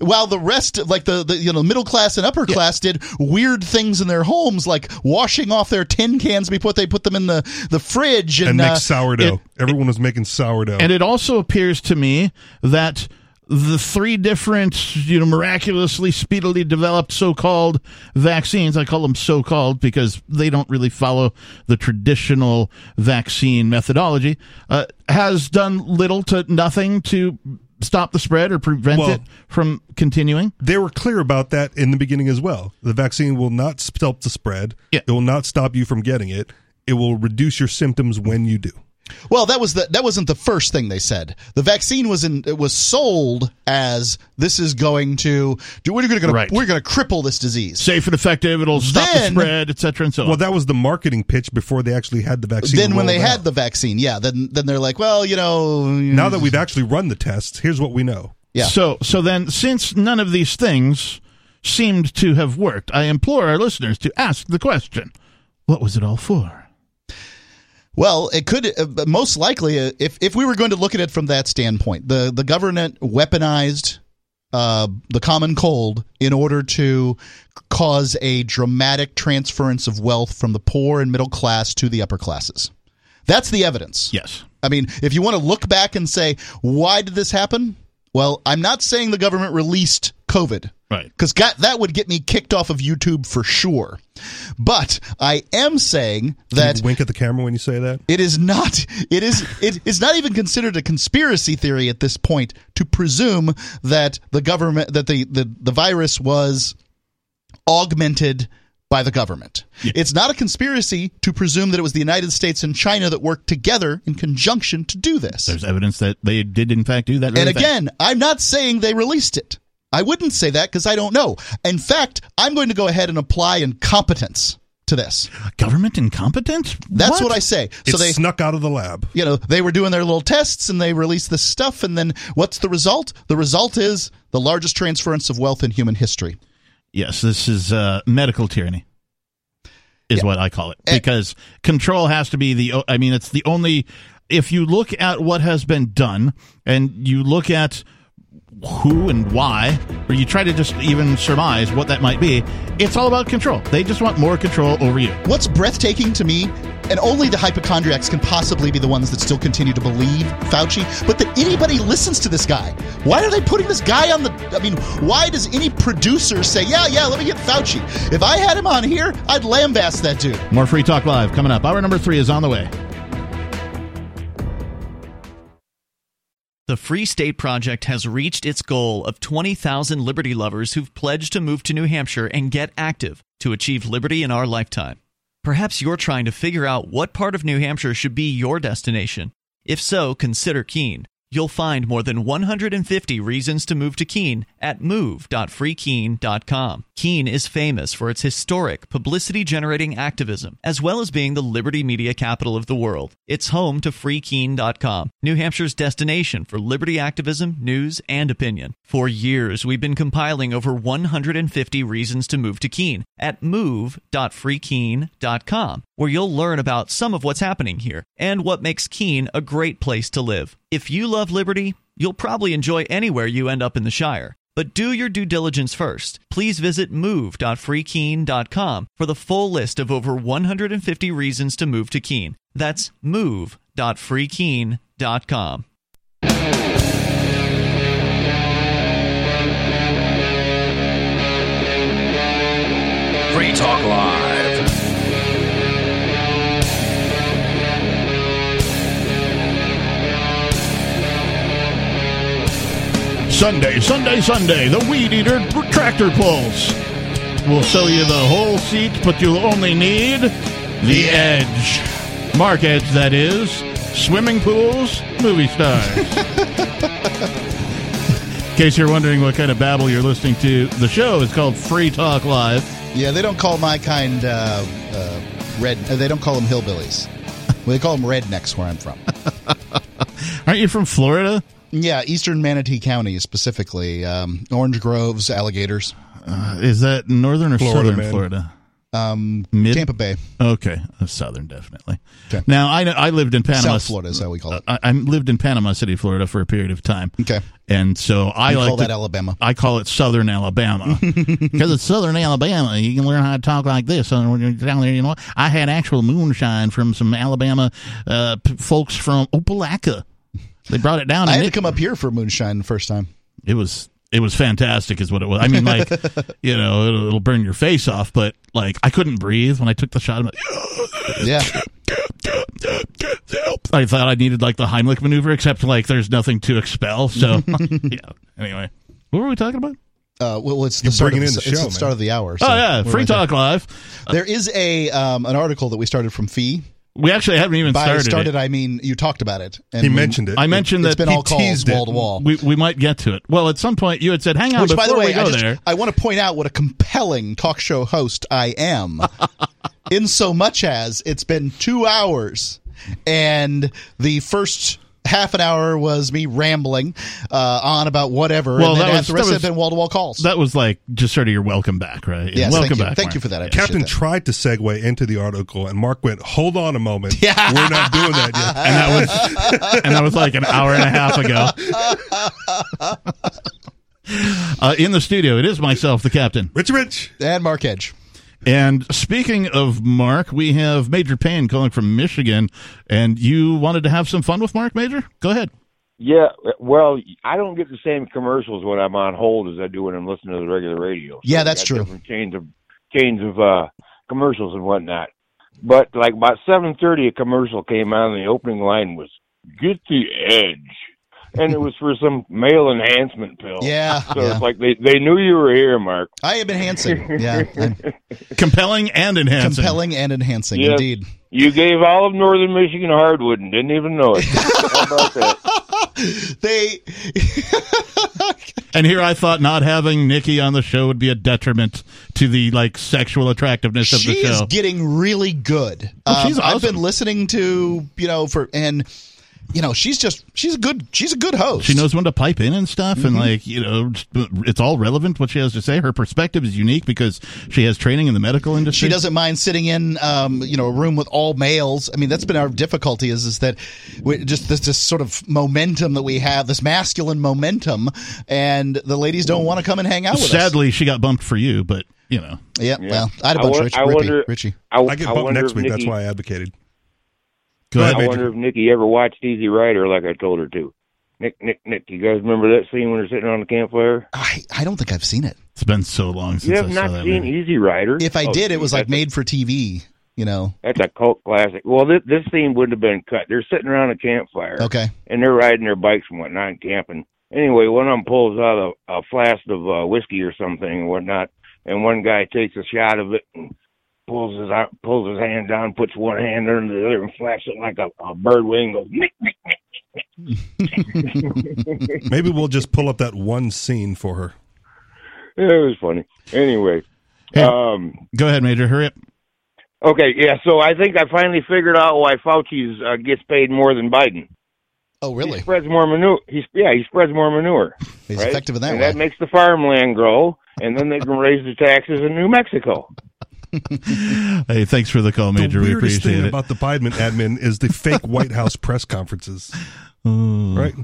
While the rest, like the, the you know middle class and upper class, did weird things in their homes, like washing off their tin cans before they put them in the, the fridge, and, and make uh, sourdough. it- Everyone was making sourdough. And it also appears to me that the three different, you know, miraculously speedily developed so-called vaccines, I call them so-called because they don't really follow the traditional vaccine methodology, uh, has done little to nothing to stop the spread or prevent Well- it from continuing. they were clear about that in the beginning as well. The vaccine will not stop the spread. Yeah. It will not stop you from getting it. It will reduce your symptoms when you do. Well, that was the that wasn't the first thing they said. The vaccine was in it was sold as this is going to do we're going to Right. we're going to cripple this disease. Safe and effective, it'll stop Then- the spread, etc. cetera, and so Well, that was the marketing pitch before they actually had the vaccine. then when they rolled had the vaccine, yeah, then then they're like, well, you know, now that we've actually run the tests, here's what we know. Yeah. So so then since none of these things seemed to have worked, I implore our listeners to ask the question, what was it all for? Well, it could uh, most likely uh, if if we were going to look at it from that standpoint, the the government weaponized uh, the common cold in order to cause a dramatic transference of wealth from the poor and middle class to the upper classes. That's the evidence. Yes. I mean, if you want to look back and say, why did this happen? Well, I'm not saying the government released COVID. Right. Because that would get me kicked off of YouTube for sure. But I am saying that you wink at the camera when you say that. it is not it is it is not even considered a conspiracy theory at this point to presume that the government that the the, the virus was augmented by the government. It's not a conspiracy to presume that it was the United States and China that worked together in conjunction to do this. There's evidence that they did in fact do that. And very thing. again, I'm not saying they released it. I wouldn't say that because I don't know. In fact, I'm going to go ahead and apply incompetence to this. government incompetence? That's what, I say. It So they snuck out of the lab. you know, they were doing their little tests and they released this stuff. And then what's the result? The result is the largest transference of wealth in human history. Yes, this is uh, medical tyranny. Is what I call it Eh. because control has to be the. I mean, it's the only. If you look at what has been done and you look at who and why, or you try to just even surmise what that might be, it's all about control. They just want more control over you. What's breathtaking to me, and only the hypochondriacs can possibly be the ones that still continue to believe Fauci, but that anybody listens to this guy. Why are they putting this guy on the. I mean, why does any producer say, yeah, yeah, let me get Fauci? If I had him on here, I'd lambaste that dude. More Free Talk Live coming up. Hour number three is on the way. The Free State Project has reached its goal of 20,000 liberty lovers who've pledged to move to New Hampshire and get active to achieve liberty in our lifetime. Perhaps you're trying to figure out what part of New Hampshire should be your destination. If so, consider Keene. You'll find more than 150 reasons to move to Keene at move.freekeene.com. Keene is famous for its historic, publicity generating activism, as well as being the liberty media capital of the world. It's home to freekeene.com, New Hampshire's destination for liberty activism, news, and opinion. For years, we've been compiling over 150 reasons to move to Keene at move.freekeene.com, where you'll learn about some of what's happening here and what makes Keene a great place to live. If you love liberty, you'll probably enjoy anywhere you end up in the Shire. But do your due diligence first. Please visit move.freekeene.com for the full list of over 150 reasons to move to Keene. That's move.freekeene.com. Free Talk Live. Sunday, Sunday, Sunday, the Weed Eater tractor pulls. We'll sell you the whole seat, but you'll only need the edge. Mark Edge, that is. swimming pools, movie stars. In case you're wondering what kind of babble you're listening to, the show is called Free Talk Live. Yeah, they don't call my kind uh, uh, red. Uh, they don't call them hillbillies. well, they call them rednecks where I'm from. Aren't you from Florida? Yeah, Eastern Manatee County specifically. Um, orange groves, alligators. Uh, is that northern or Florida, southern man. Florida? Um, Mid? Tampa Bay. Okay, uh, southern definitely. Now I know, I lived in Panama. South Florida is how we call it. I, I lived in Panama City, Florida, for a period of time. Okay, and so I You like call to- that Alabama. I call it Southern Alabama because it's Southern Alabama. You can learn how to talk like this. And when you're down there, you know, I had actual moonshine from some Alabama uh, p- folks from Opelika. They brought it down. I and had to it- come up here for moonshine the first time. it was it was fantastic is what it was i mean like you know it'll, it'll burn your face off but like i couldn't breathe when i took the shot I'm like, Yeah. i thought i needed like the heimlich maneuver except like there's nothing to expel so yeah anyway what were we talking about Uh, well, it's the You're start of bringing the, in the it's the start of the hour. oh yeah free right there. talk live There is a um, an article that we started from FEE. We actually haven't even By started, started, it. I mean you talked about it. And He we- mentioned it. I mentioned it's that been he all calls teased it. wall to wall. we, we might get to it well at some point you had said hang on Which, before by the way, we go I, just, there I want to point out what a compelling talk show host I am, in so much as it's been two hours, and the first half an hour was me rambling uh, on about whatever, Well, and then that was- the rest that have been wall to wall calls. that was like just sort of your welcome back right Yes, welcome thank you. back Thank Mark. you for that. I Captain that. tried to segue into the article, and Mark went, "Hold on a moment, yeah. we're not doing that yet." and that was and that was like an hour and a half ago. Uh, in the studio, it is myself, the captain, Rich Rich, and Mark Edge. And speaking of Mark, we have Major Payne calling from Michigan, and you wanted to have some fun with Mark, Major. Go ahead. Yeah, well, I don't get the same commercials when I'm on hold as I do when I'm listening to the regular radio. Yeah, that's true. Different chains of chains of uh, commercials and whatnot. But like about seven thirty, a commercial came on, and the opening line was "Get the edge," and it was for some male enhancement pill. Yeah, so yeah. it's like they they knew you were here, Mark. I am enhancing. Yeah, I'm compelling and enhancing. compelling and enhancing. Yes. Indeed. You gave all of Northern Michigan hardwood and didn't even know it. How about that? They And here I thought not having Nikki on the show would be a detriment to the like sexual attractiveness of the she is show. getting really good. Oh, she's Um, I've been listening to you know for and you know she's just she's a good she's a good host. She knows when to pipe in and stuff, and Mhm. like you know, it's all relevant what she has to say. Her perspective is unique because she has training in the medical industry. She doesn't mind sitting in, um, you know, a room with all males. I mean, that's been our difficulty is is that we, just this, this sort of momentum that we have, this masculine momentum, and the ladies don't want to come and hang out with us. Sadly, she got bumped for you, but you know. Yeah, Yeah. well, I had a I bunch wo- of Rich, I Rippy, wonder- Richie. I, I get bumped wonder next if week. That's why I advocated. Go ahead, I Major. wonder if Nikki ever watched Easy Rider like I told her to. Nick, Nick, Nick, you guys remember that scene when they're sitting on the campfire? I, I don't think I've seen it. It's been so long since You have I saw not that seen movie. Easy Rider? If I Oh, did, it was like that's made for TV. You know. That's a cult classic. Well, this, this scene wouldn't have been cut. They're sitting around a campfire. Okay. And they're riding their bikes and whatnot and camping. Anyway, one of them pulls out a, a flask of uh, whiskey or something and whatnot, and one guy takes a shot of it and pulls his out, pulls his hand down, puts one hand under the other, and flaps it like a, a bird wing. Goes, Nick, Nick, Nick. Maybe we'll just pull up that one scene for her. Yeah, it was funny. Anyway, um, Go ahead, Major. Hurry up. okay, yeah. So I think I finally figured out why Fauci's uh, gets paid more than Biden. Oh, really? He spreads more manure. He's yeah, he spreads more manure. He's right? effective in that and way. that makes the farmland grow, and then they can raise the taxes in New Mexico. Hey, thanks for the call, Major. the we appreciate thing it. about the Biden admin is the fake White House press conferences, Oh. right?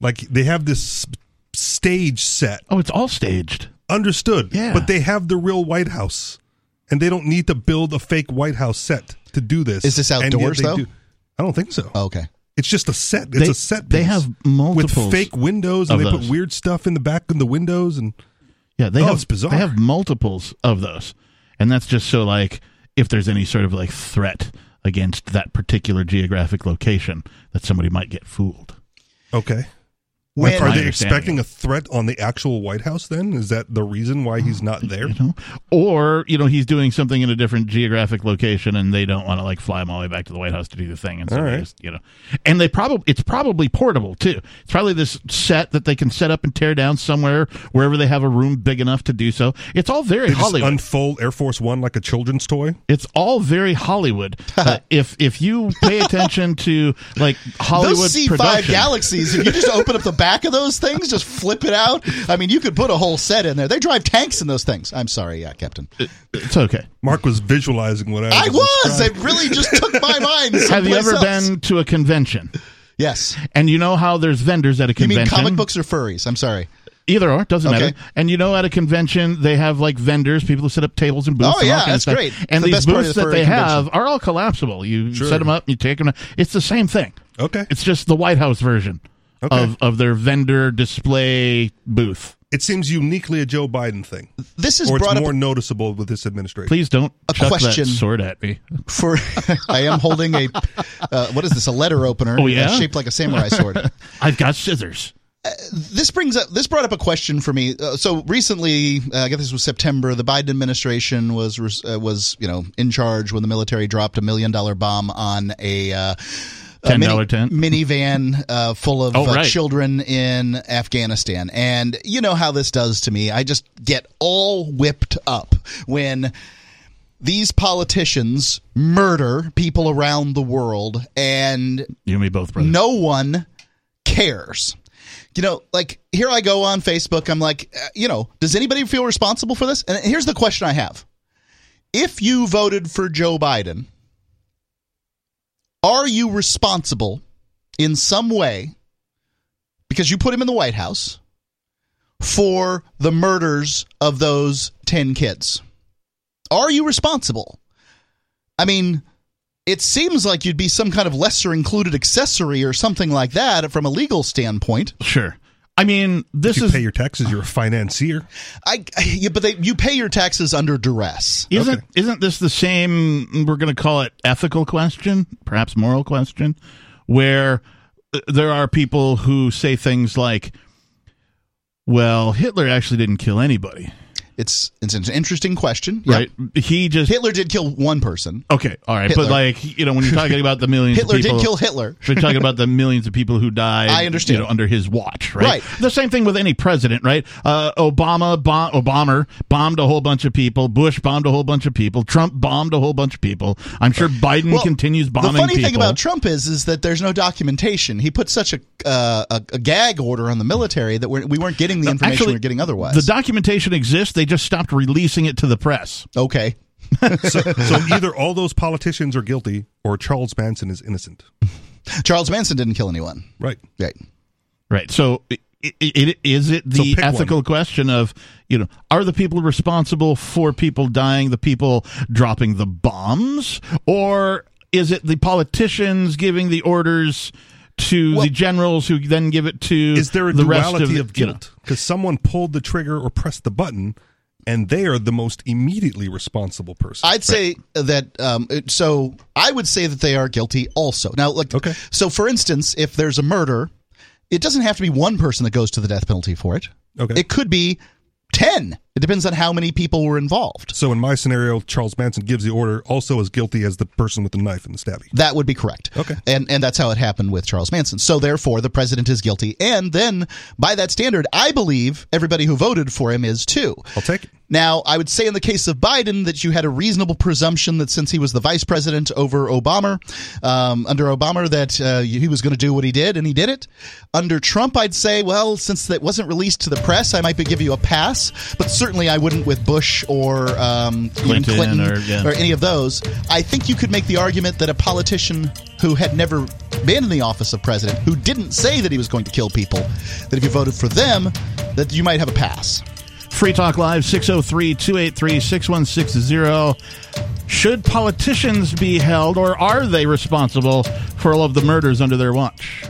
Like they have this stage set. Oh, it's all staged. Understood. Yeah. But they have the real White House, and they don't need to build a fake White House set to do this. Is this And yet outdoors, they though? do- I don't think so. Oh, okay. It's just a set. It's They- a set. they piece have with fake windows, and of they put weird stuff in the back of the windows, and Yeah, they Oh, have it's bizarre. They have multiples of those, and that's just so like if there's any sort of like threat against that particular geographic location, that somebody might get fooled. okay. When- Are they expecting a threat on the actual White House? Then is that the reason why he's not there? or you know he's doing something in a different geographic location and they don't want to like fly him all the way back to the White House to do the thing and so All they right. just, you know and they probably it's probably portable too it's probably this set that they can set up and tear down somewhere wherever they have a room big enough to do so it's all very They just Hollywood unfold Air Force One like a children's toy. it's all very Hollywood uh, if if you pay attention to like Hollywood C5 production Galaxies, if you just open up the back of those things, just flip it out. I mean, you could put a whole set in there. They drive tanks in those things. I'm sorry, yeah, Captain. it's okay Mark was visualizing what I was. I was. describing. It really just took my mind. have you ever else. been to a convention Yes. and you know how there's vendors at a convention. You mean comic books or furries? I'm sorry. Either or, doesn't Okay. matter. And you know, at a convention, they have like vendors, people who set up tables and booths. Oh, and yeah, kinds that's stuff. great. And The these best part of booths the that furry they have are all collapsible. You Sure. set them up, you take them. It's the same thing. Okay. It's just the White House version Okay. of of their vendor display booth. It seems uniquely a Joe Biden thing, This is or it's brought more up noticeable with this administration. Please don't A chuck question. that sword at me. for. I am holding a. Uh, what is this? A letter opener. Oh, yeah? uh, shaped like a samurai sword. I've got scissors. this brings up this brought up a question for me. Uh, so recently, uh, I guess this was September. The Biden administration was uh, was you know in charge when the military dropped a million dollar bomb on a. Uh, a $10 mini- tent? minivan uh, full of Oh, uh, children in Afghanistan, and you know how this does to me. I just get all whipped up when these politicians murder people around the world, and You and me both, brother. no one cares. You know, like here I go on Facebook. I'm like, uh, you know, does anybody feel responsible for this? And here's the question I have: If you voted for Joe Biden, are you responsible in some way because you put him in the White House for the murders of those 10 kids? Are you responsible? I mean, it seems like you'd be some kind of lesser included accessory or something like that from a legal standpoint. Sure. I mean, this you is pay your taxes, you're a financier. I, yeah, but they, you pay your taxes under duress. Isn't isn't this the same? We're going to call it ethical question, perhaps moral question, where uh, there are people who say things like, "Well, Hitler actually didn't kill anybody." It's it's an interesting question, right? He just Hitler did kill one person. okay, all right, Hitler. but like you know, when you're talking about the millions, Hitler of people, did kill Hitler. We're talking about the millions of people who died. I understand. You know, under his watch, right? Right. The same thing with any president, right? Uh, Obama, bom- Obama bombed a whole bunch of people. Bush bombed a whole bunch of people. Trump bombed a whole bunch of people. I'm sure Biden Well, continues bombing The funny people. thing about Trump is is that there's no documentation. He put such a uh, a, a gag order on the military that we're, we weren't getting the information Actually, we were getting otherwise. the documentation exists. They just stopped releasing it to the press. okay. So, so either all those politicians are guilty, or Charles Manson is innocent. Charles Manson didn't kill anyone. Right. Right. Right. So, i i it, is it the pick ethical question of you know are the people responsible for people dying the people dropping the bombs, or is it the politicians giving the orders? To the generals who then give it to Is there a the rest duality of, the, of you know, guilt? Because someone pulled the trigger or pressed the button, and they are the most immediately responsible person. I'd say that. Um, so I would say that they are guilty also. Now, like, Okay. So, for instance, if there's a murder, it doesn't have to be one person that goes to the death penalty for it. Okay. It could be ten. It depends on how many people were involved. So in my scenario, Charles Manson gives the order, also as guilty as the person with the knife and the stabbing. That would be correct. Okay. And and that's how it happened with Charles Manson. So therefore the president is guilty. And then by that standard, I believe everybody who voted for him is too. I'll take it. Now, I would say in the case of Biden that you had a reasonable presumption that since he was the vice president over Obama, um, under Obama, that uh, he was going to do what he did, and he did it. Under Trump, I'd say, well, since that wasn't released to the press, I might give you a pass. But certainly, I wouldn't with Bush or um, Clinton Clinton or- yeah. or any of those. I think you could make the argument that a politician who had never been in the office of president, who didn't say that he was going to kill people, that if you voted for them, that you might have a pass. Free Talk Live 603 283 6160. Should politicians be held or are they responsible for all of the murders under their watch?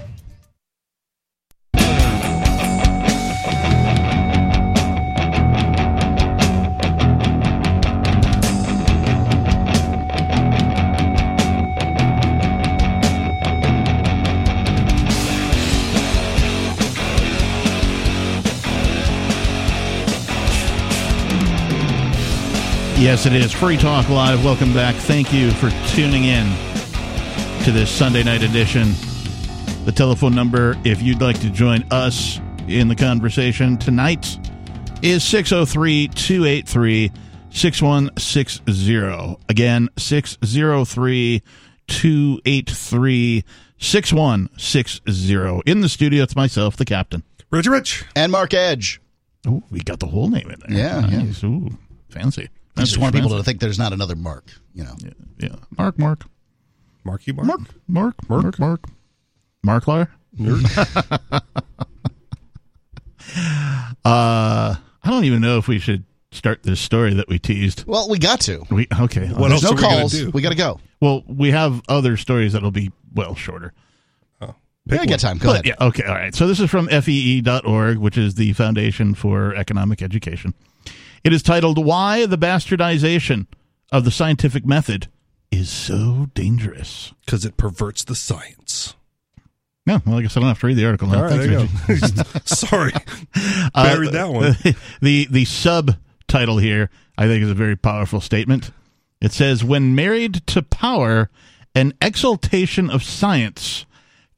Yes, it is. Free Talk Live. Welcome back. Thank you for tuning in to this Sunday night edition. The telephone number, if you'd like to join us in the conversation tonight, is 603 283 6160. Again, 603 283 6160. In the studio, it's myself, the captain. Richie Rich. And Mark Edge. Oh, we got the whole name in there. Yeah, nice. yeah. Ooh, fancy. I just want people to think there's not another Mark, you know. Yeah, yeah. Mark, Mark. Marky Mark. Mark, Mark, Mark, Mark. Marklar? uh, I don't even know if we should start this story that we teased. Well, we got to. We okay. What There's else no are we calls. do? We got to go. Well, we have other stories that'll be well shorter. Yeah, I got time. Go But, ahead. Yeah, okay, all right. So this is from FEE.org, which is the Foundation for Economic Education. It is titled Why the Bastardization of the Scientific Method is So Dangerous. Because it perverts the science. No, well, I guess I don't have to read the article now. All right, Thanks, there you go. Sorry. Uh, Buried that one. The the subtitle here, I think, is a very powerful statement. It says, "When married to power, an exaltation of science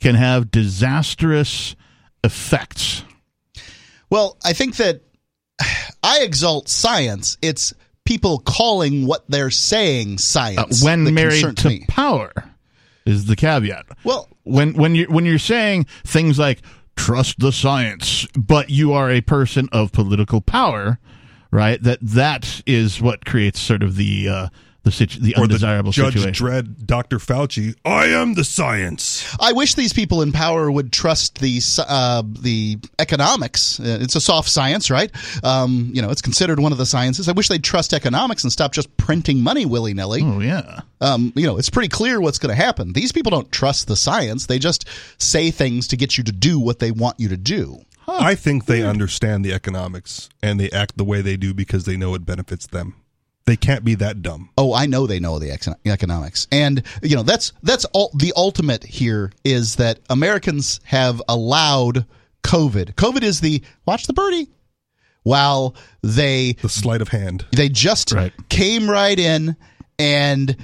can have disastrous effects." Well, I think that I exalt science. It's people calling what they're saying Uh, science. when married to me. power is the caveat. Well, when when you when you're saying things like trust the science, but you are a person of political power, right? That that is what creates sort of the uh, the situ- the Or undesirable the Judge situation. Dredd, Dr. Fauci. I am the science. I wish these people in power would trust the uh, the economics. Uh, It's a soft science, right? Um, you know, it's considered one of the sciences. I wish they'd trust economics and stop just printing money willy nilly. Oh yeah. Um, you know, it's pretty clear what's going to happen. These people don't trust the science. They just say things to get you to do what they want you to do. I think they understand the economics and they act the way they do because they know it benefits them. They can't be that dumb. Oh, I know they know the ex- economics, and you know that's that's all. The ultimate here is that Americans have allowed COVID. COVID is the watch the birdie, while they The sleight of hand. they just Right. came right in and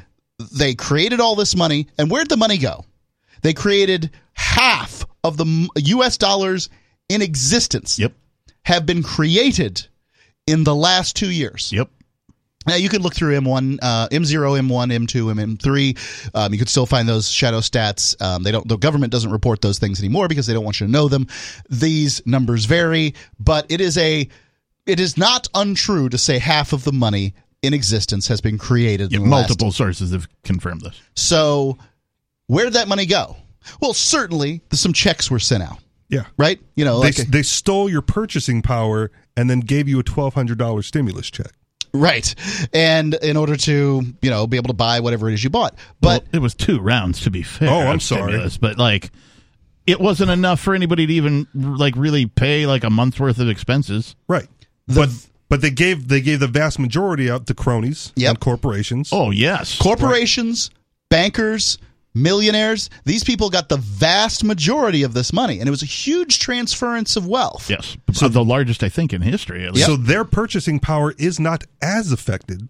they created all this money. And where'd the money go? They created half of the U.S. dollars in existence. Yep. Have been created in the last two years. Yep. Now you could look through M1, uh, M0, M1, M2, MM3. Um, you could still find those shadow stats. Um, they don't. The government doesn't report those things anymore because they don't want you to know them. These numbers vary, but it is a. It is not untrue to say half of the money in existence has been created. Yeah, in the last- multiple sources have confirmed this. So, where did that money go? Well, certainly some checks were sent out, Yeah. right? You know, They, like they stole your purchasing power and then gave you a $1,200 stimulus check. Right, and in order to you know be able to buy whatever it is you bought, but well, it was two rounds to be fair. Oh, I'm sorry. stimulus, but like it wasn't enough for anybody to even like really pay like a month's worth of expenses. Right. but but they gave they gave the vast majority out to cronies Yep. and corporations. Oh yes, corporations, bankers, millionaires, these people got the vast majority of this money. And it was a huge transference of wealth. yes. So the largest I think in history. At least. So their purchasing power is not as affected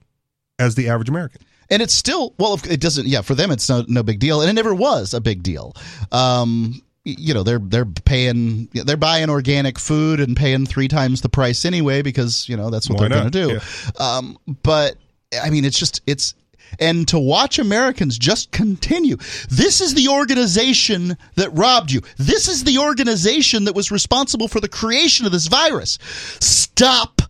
as the average American. And it's still, well, it doesn't, yeah, for them, it's no, no big deal. And it never was a big deal. Um, you know they're they're paying they're buying organic food and paying three times the price anyway because you know that's what Why they're going to not? do. Um, but I mean, it's just it's and to watch Americans just continue. This is the organization that robbed you. This is the organization that was responsible for the creation of this virus. Stop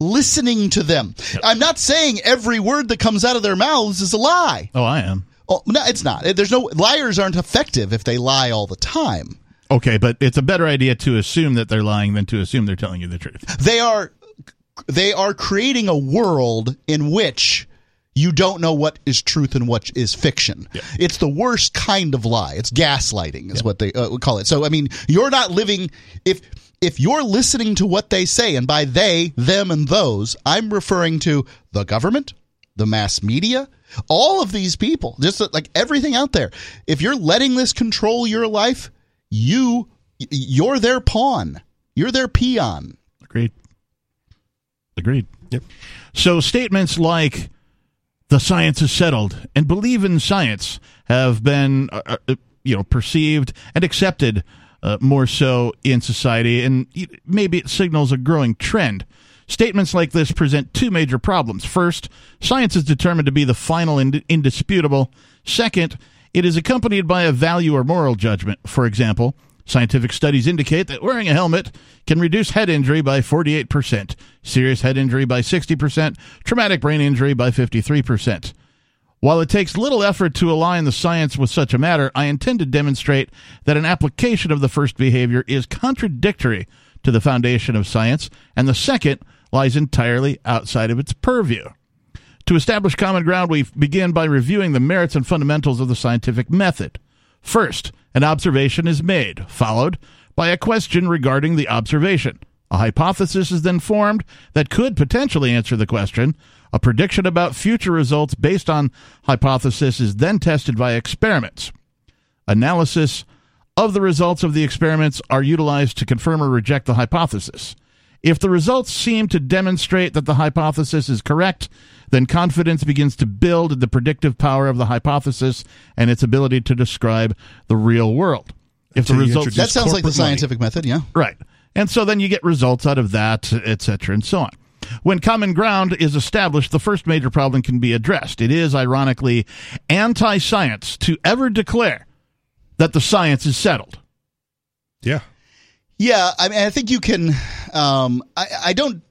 listening to them. I'm not saying every word that comes out of their mouths is a lie. oh, I am. Oh, no, it's not. There's no liars aren't effective if they lie all the time. Okay, but it's a better idea to assume that they're lying than to assume they're telling you the truth. They are they are creating a world in which you don't know what is truth and what is fiction. It's the worst kind of lie. It's gaslighting is what they uh, would call it. So I mean, you're not living if if you're listening to what they say and by they, them and those, I'm referring to the government, the mass media, all of these people, just like everything out there. If you're letting this control your life, you you're their pawn. You're their peon. Agreed. Agreed. Yep. So statements like the science is settled and believe in science have been uh, uh, you know perceived and accepted uh, more so in society. And maybe it signals a growing trend. Statements like this present two major problems. First science is determined to be the final and indisputable. Second it is accompanied by a value or moral judgment. For example Scientific studies indicate that wearing a helmet can reduce head injury by 48%, serious head injury by 60%, traumatic brain injury by 53%. While it takes little effort to align the science with such a matter, I intend to demonstrate that an application of the first behavior is contradictory to the foundation of science, and the second lies entirely outside of its purview. To establish common ground, we begin by reviewing the merits and fundamentals of the scientific method. First, an observation is made, followed by a question regarding the observation. A hypothesis is then formed that could potentially answer the question. A prediction about future results based on hypothesis is then tested by experiments. Analysis of the results of the experiments are utilized to confirm or reject the hypothesis. If the results seem to demonstrate that the hypothesis is correct, then confidence begins to build in the predictive power of the hypothesis and its ability to describe the real world. If the results that sounds like the scientific money. method, yeah, right, and so then you get results out of that, etc., and so on. When common ground is established, the first major problem can be addressed. It is, ironically, anti science to ever declare that the science is settled. Yeah. Yeah, I mean, I think you can. Um, I, I don't.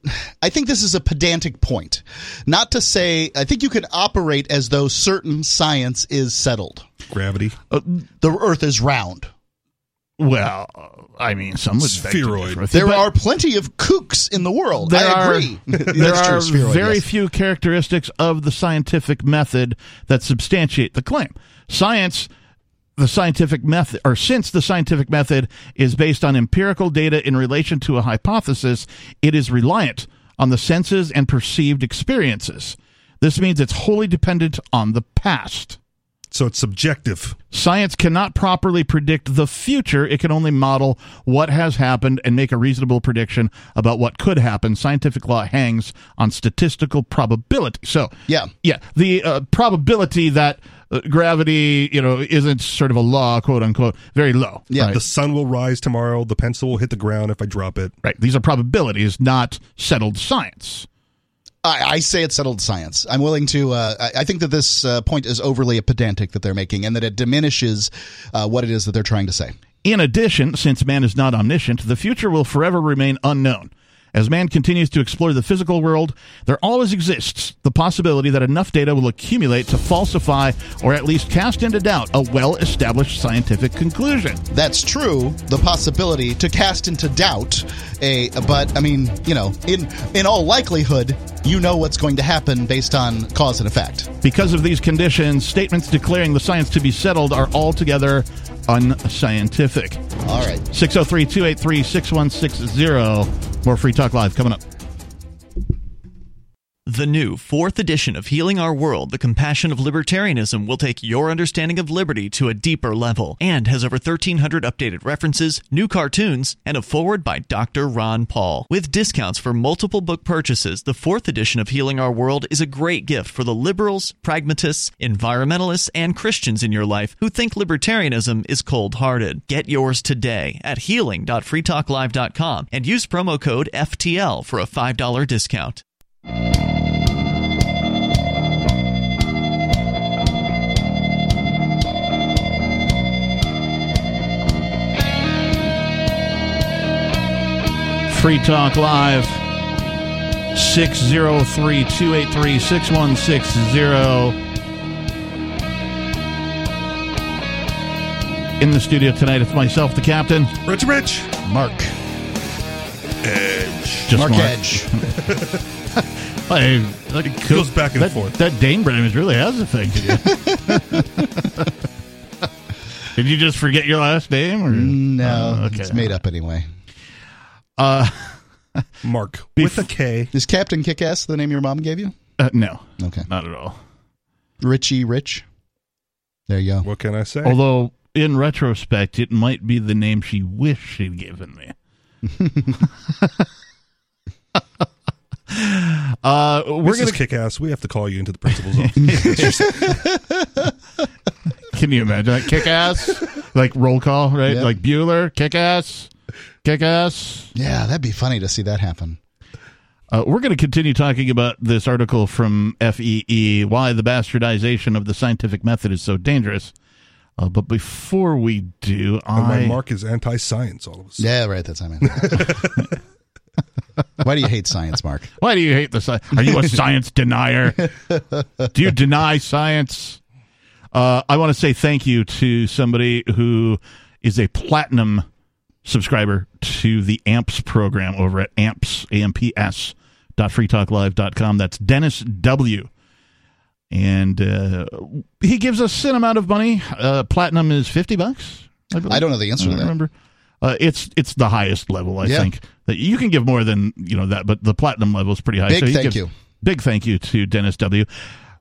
I think this is a pedantic point. Not to say, I think you can operate as though certain science is settled. Gravity. Uh, the Earth is round. Well, I mean, some would spheroid. There are plenty of kooks in the world. There I are, agree. there That's are true, spheroid, very yes. few characteristics of the scientific method that substantiate the claim. Science the scientific method, or since the scientific method is based on empirical data in relation to a hypothesis, it is reliant on the senses and perceived experiences. This means it's wholly dependent on the past. So it's subjective. Science cannot properly predict the future. It can only model what has happened and make a reasonable prediction about what could happen. Scientific law hangs on statistical probability. So, yeah, yeah, the uh, probability that uh, gravity, you know, isn't sort of a law, quote unquote, very low. Yeah. right? The sun will rise tomorrow. The pencil will hit the ground if I drop it. Right. These are probabilities, not settled science. I, I say it's settled science. I'm willing to. Uh, I, I think that this uh, point is overly pedantic that they're making, and that it diminishes uh, what it is that they're trying to say. In addition, since man is not omniscient, the future will forever remain unknown. As man continues to explore the physical world, there always exists the possibility that enough data will accumulate to falsify or at least cast into doubt a well established scientific conclusion. That's true. The possibility to cast into doubt a, but I mean, you know, in in all likelihood, you know what's going to happen based on cause and effect. Because of these conditions, statements declaring the science to be settled are altogether unscientific. All right. 603 283 6160. More Free Talk Live coming up. The new fourth edition of Healing Our World, The Compassion of Libertarianism, will take your understanding of liberty to a deeper level and has over 1,300 updated references, new cartoons, and a foreword by Dr. Ron Paul. With discounts for multiple book purchases, the fourth edition of Healing Our World is a great gift for the liberals, pragmatists, environmentalists, and Christians in your life who think libertarianism is cold hearted. Get yours today at healing.freetalklive.com and use promo code FTL for a $5 discount. Free Talk Live 603 283 6160. In the studio tonight, it's myself, the captain, Rich Rich, Mark, Edge. Just Mark Mark. Edge. Hey, look, It goes back and that, forth. That Dane brand is really has a thing to you. Did you just forget your last name? Or? No, Oh, okay. it's made up anyway. Uh, Mark Bef- with a K. Is Captain Kickass the name your mom gave you? uh, no, Okay. not at all. Richie Rich. There you go. What can I say? Although, in retrospect, it might be the name she wished she'd given me. Uh, we're We're gonna gonna kick ass. We have to call you into the principal's office. Can you imagine that kick ass? like roll call, right? Yeah. Like Bueller, kick ass, kick ass. Yeah, that'd be funny to see that happen. Uh, we're going to continue talking about this article from FEE, why the bastardization of the scientific method is so dangerous. Uh, but before we do, and I my Mark is anti-science. All of us. Yeah, right. That's I mean. Why do you hate science, Mark? Why do you hate the science? Are you a science denier? Do you deny science? Uh, I want to say thank you to somebody who is a platinum subscriber to the AMPS program over at AMPS, A-M-P-S, dot freetalklive.com. That's Dennis W. And uh, he gives us an amount of money. Uh, platinum is 50 bucks. I don't know the answer I to that. remember. Uh, it's it's the highest level, I Yeah. think. That you can give more than you know that, but the platinum level is pretty high. Big he thank gives- you. Big thank you to Dennis W.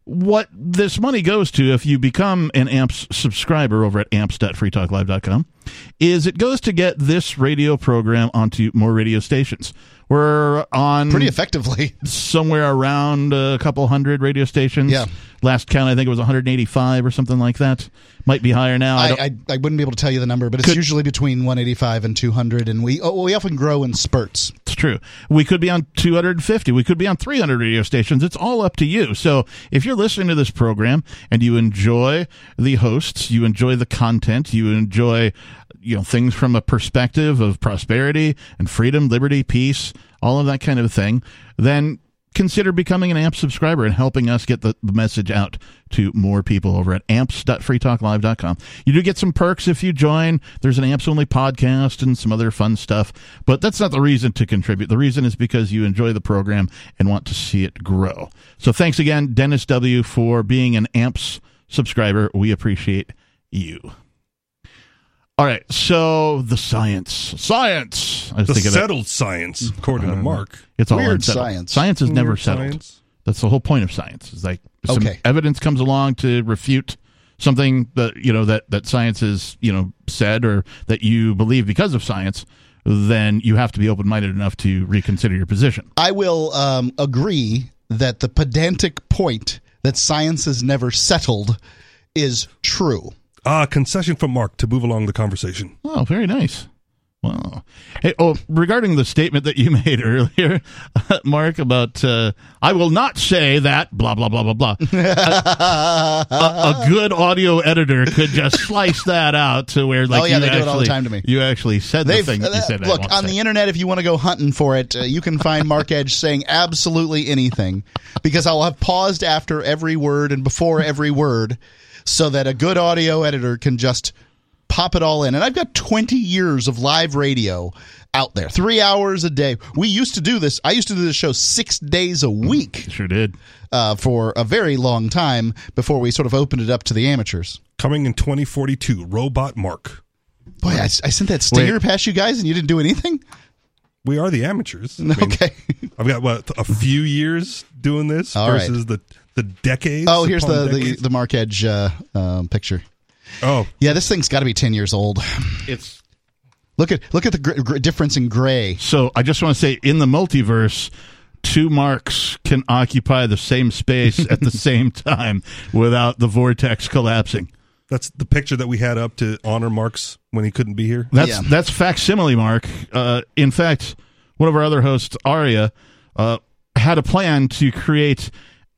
What this money goes to, if you become an AMPS subscriber over at amps.freetalklive.com, is it goes to get this radio program onto more radio stations. We're on Pretty effectively. somewhere around a couple hundred radio stations. Yeah. Last count, I think it was 185 or something like that. Might be higher now. I I, I, I wouldn't be able to tell you the number, but it's Could- usually between 185 and 200, and we oh, we often grow in spurts. It's true. We could be on 250. We could be on 300 radio stations. It's all up to you. So if you're listening to this program and you enjoy the hosts, you enjoy the content, you enjoy you know things from a perspective of prosperity and freedom, liberty, peace, all of that kind of thing, then consider becoming an AMP subscriber and helping us get the, the message out to more people over at amps.freetalklive.com. You do get some perks if you join. There's an AMPS only podcast and some other fun stuff, but that's not the reason to contribute. The reason is because you enjoy the program and want to see it grow. So thanks again, Dennis W., for being an AMPS subscriber. We appreciate you. All right, so the science. Science. I was The thinking that- settled science, according to Mark. it's all Weird unsettled. science. Science is never settled. science. That's the whole point of science. Is like some Okay. evidence comes along to refute something that you know that that science has you know said or that you believe because of science. Then you have to be open minded enough to reconsider your position. I will um, agree that the pedantic point that science is never settled is true. Ah, concession from Mark to move along the conversation. Oh, very nice. Wow. Hey, oh, regarding the statement that you made earlier, Mark, about uh, I will not say that blah blah blah blah blah. a, a good audio editor could just slice that out to where like Oh, yeah, you they do it all the time to me. You actually said the They've thing that you uh, said. I look on say. the internet if you want to go hunting for it. Uh, you can find Mark Edge saying absolutely anything because I'll have paused after every word and before every word, so that a good audio editor can just pop it all in. And I've got 20 years of live radio out there, three hours a day. We used to do this. I used to do this show six days a week Sure did. uh, for a very long time before we sort of opened it up to the amateurs. Coming in 2042, Robot Mark. Boy, I, I sent that stinger past you guys and you didn't do anything. We are the amateurs. I mean, Okay. I've got what a few years doing this All right. versus the the decades. Oh, here's upon the, the the Mark Edge uh, um, picture. oh Yeah, this thing's got to be ten years old. It's Look at look at the gr- gr- difference in gray. so. I just want to say, in the multiverse, two marks can occupy the same space at the same time without the vortex collapsing. that's the picture that we had up to honor Mark's when he couldn't be here. That's Yeah. that's facsimile, Mark. Uh, in fact, one of our other hosts, Aria, uh, had a plan to create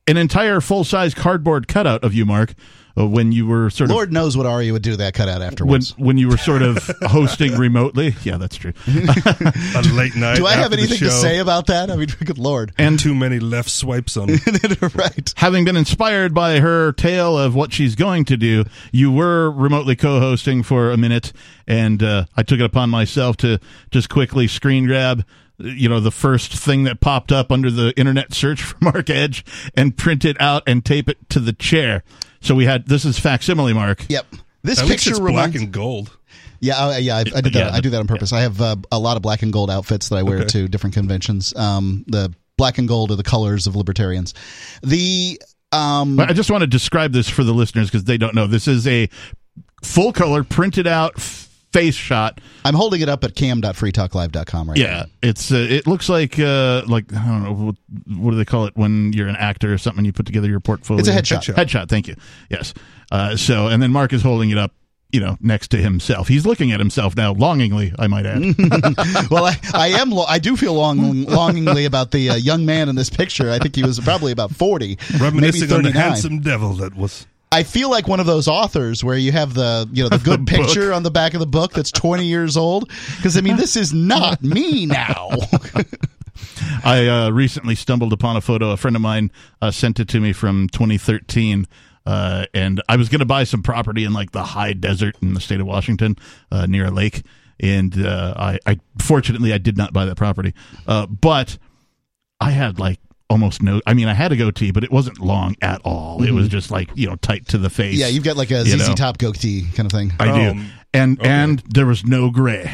an entire full size cardboard cutout of you, Mark, uh, when you were sort of. Lord knows what Aria would do that cutout of when afterwards. when you were sort of hosting remotely. Yeah, that's true. A late night. do I have anything to say about that? I mean, good lord. And too many left swipes on. right. Having been inspired by her tale of what she's going to do, you were remotely co-hosting for a minute, and uh, I took it upon myself to just quickly screen grab, you know, the first thing that popped up under the internet search for Mark Edge, and print it out and tape it to the chair. So we had this is facsimile, Mark. Yep. This At least picture it's reminds. black and gold. yeah, oh, yeah. I, I did that. Yeah, I do that on purpose. I have uh, a lot of black and gold outfits that I wear Okay. to different conventions. Um, the black and gold are the colors of libertarians. The um, I just want to describe this for the listeners because they don't know. This is a full color printed out f- face shot. I'm holding it up at cam.freetalklive.com right now. yeah, it's uh, it looks like uh, like I don't know what, what do they call it when you're an actor or something. You put together your portfolio. It's a headshot. Headshot. Headshot. Thank you. Yes. Uh, so and then Mark is holding it up. You know, next to himself. He's looking at himself now, longingly. I might add. well, I, I am. Lo- I do feel long, longingly about the uh, young man in this picture. I think he was probably about forty, Reminiscing maybe on the handsome devil that was. I feel like one of those authors where you have the you know the good The book. picture on the back of the book that's 20 years old because I mean this is not me now. I uh, recently stumbled upon a photo. A friend of mine uh, sent it to me from 2013. Uh, and I was going to buy some property in like the high desert in the state of Washington uh, near a lake. And uh, I, I fortunately I did not buy that property, uh, but I had like almost no. I mean, I had a goatee, but it wasn't long at all. It was Mhm. just like you know tight to the face. yeah, you've got like a you ZZ know. Top goatee kind of thing. I do, Um, and okay. and there was no gray.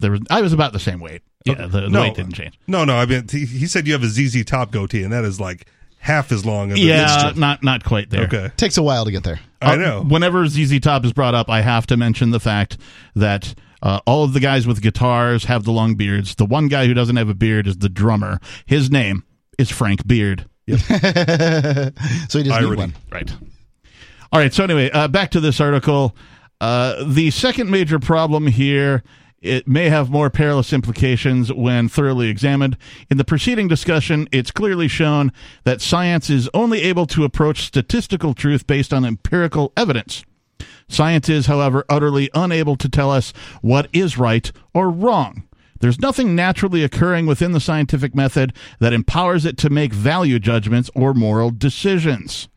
There was I was about the same weight. Yeah, the, the no, weight didn't change. No, no. I mean, he, he said you have a ZZ Top goatee, and that is like half as long as Yeah, it is. not not quite there. Okay. Takes a while to get there. I Uh, know. whenever ZZ Top is brought up, I have to mention the fact that uh, all of the guys with guitars have the long beards. The one guy who doesn't have a beard is the drummer. His name is Frank Beard. so he doesn't need one. Right. All right. So anyway, uh, back to this article. Uh, the second major problem here. It may have more perilous implications when thoroughly examined. In the preceding discussion, it's clearly shown that science is only able to approach statistical truth based on empirical evidence. Science is, however, utterly unable to tell us what is right or wrong. There's nothing naturally occurring within the scientific method that empowers it to make value judgments or moral decisions.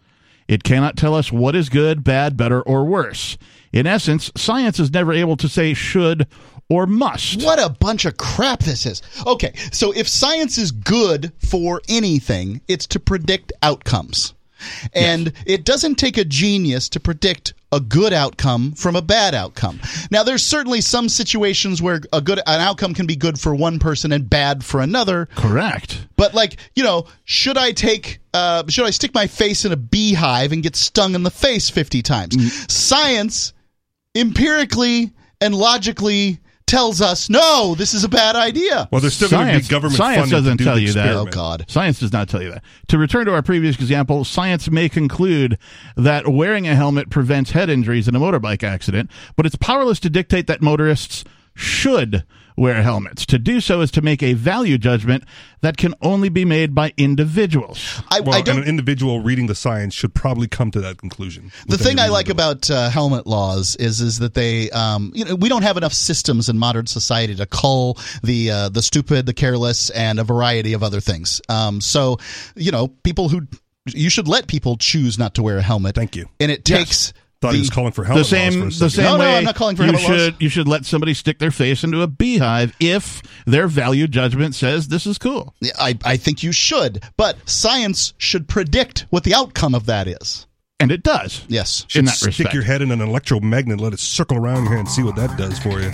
It cannot tell us what is good, bad, better, or worse. In essence, science is never able to say should or must. What a bunch of crap this is. Okay, so if science is good for anything, it's to predict outcomes. And it doesn't take a genius to predict a good outcome from a bad outcome. Now there's certainly some situations where a good an outcome can be good for one person and bad for another. Correct. But like, you know, should I take uh should I stick my face in a beehive and get stung in the face 50 times? Science empirically and logically tells us no, this is a bad idea. Well, there's still going to be government science funding doesn't to do tell the you that. experiment. Oh god. Science does not tell you that. To return to our previous example, science may conclude that wearing a helmet prevents head injuries in a motorbike accident, but it's powerless to dictate that motorists should wear helmets. To do so is to make a value judgment that can only be made by individuals. I, Well, I don't an individual reading the science should probably come to that conclusion. the thing I like about uh, helmet laws is is that they um, you know we don't have enough systems in modern society to cull the uh, the stupid, the careless, and a variety of other things. Um, so you know people who you should let people choose not to wear a helmet. Thank you. And it takes Thought the, he was calling for The same, the same No, no, I'm not calling for you helmet laws. should you should let somebody stick their face into a beehive if their value judgment says this is cool. I, I think you should, but science should predict what the outcome of that is. And it does. Yes, In that Stick respect. your head in an electromagnet, let it circle around here, and see what that does for you.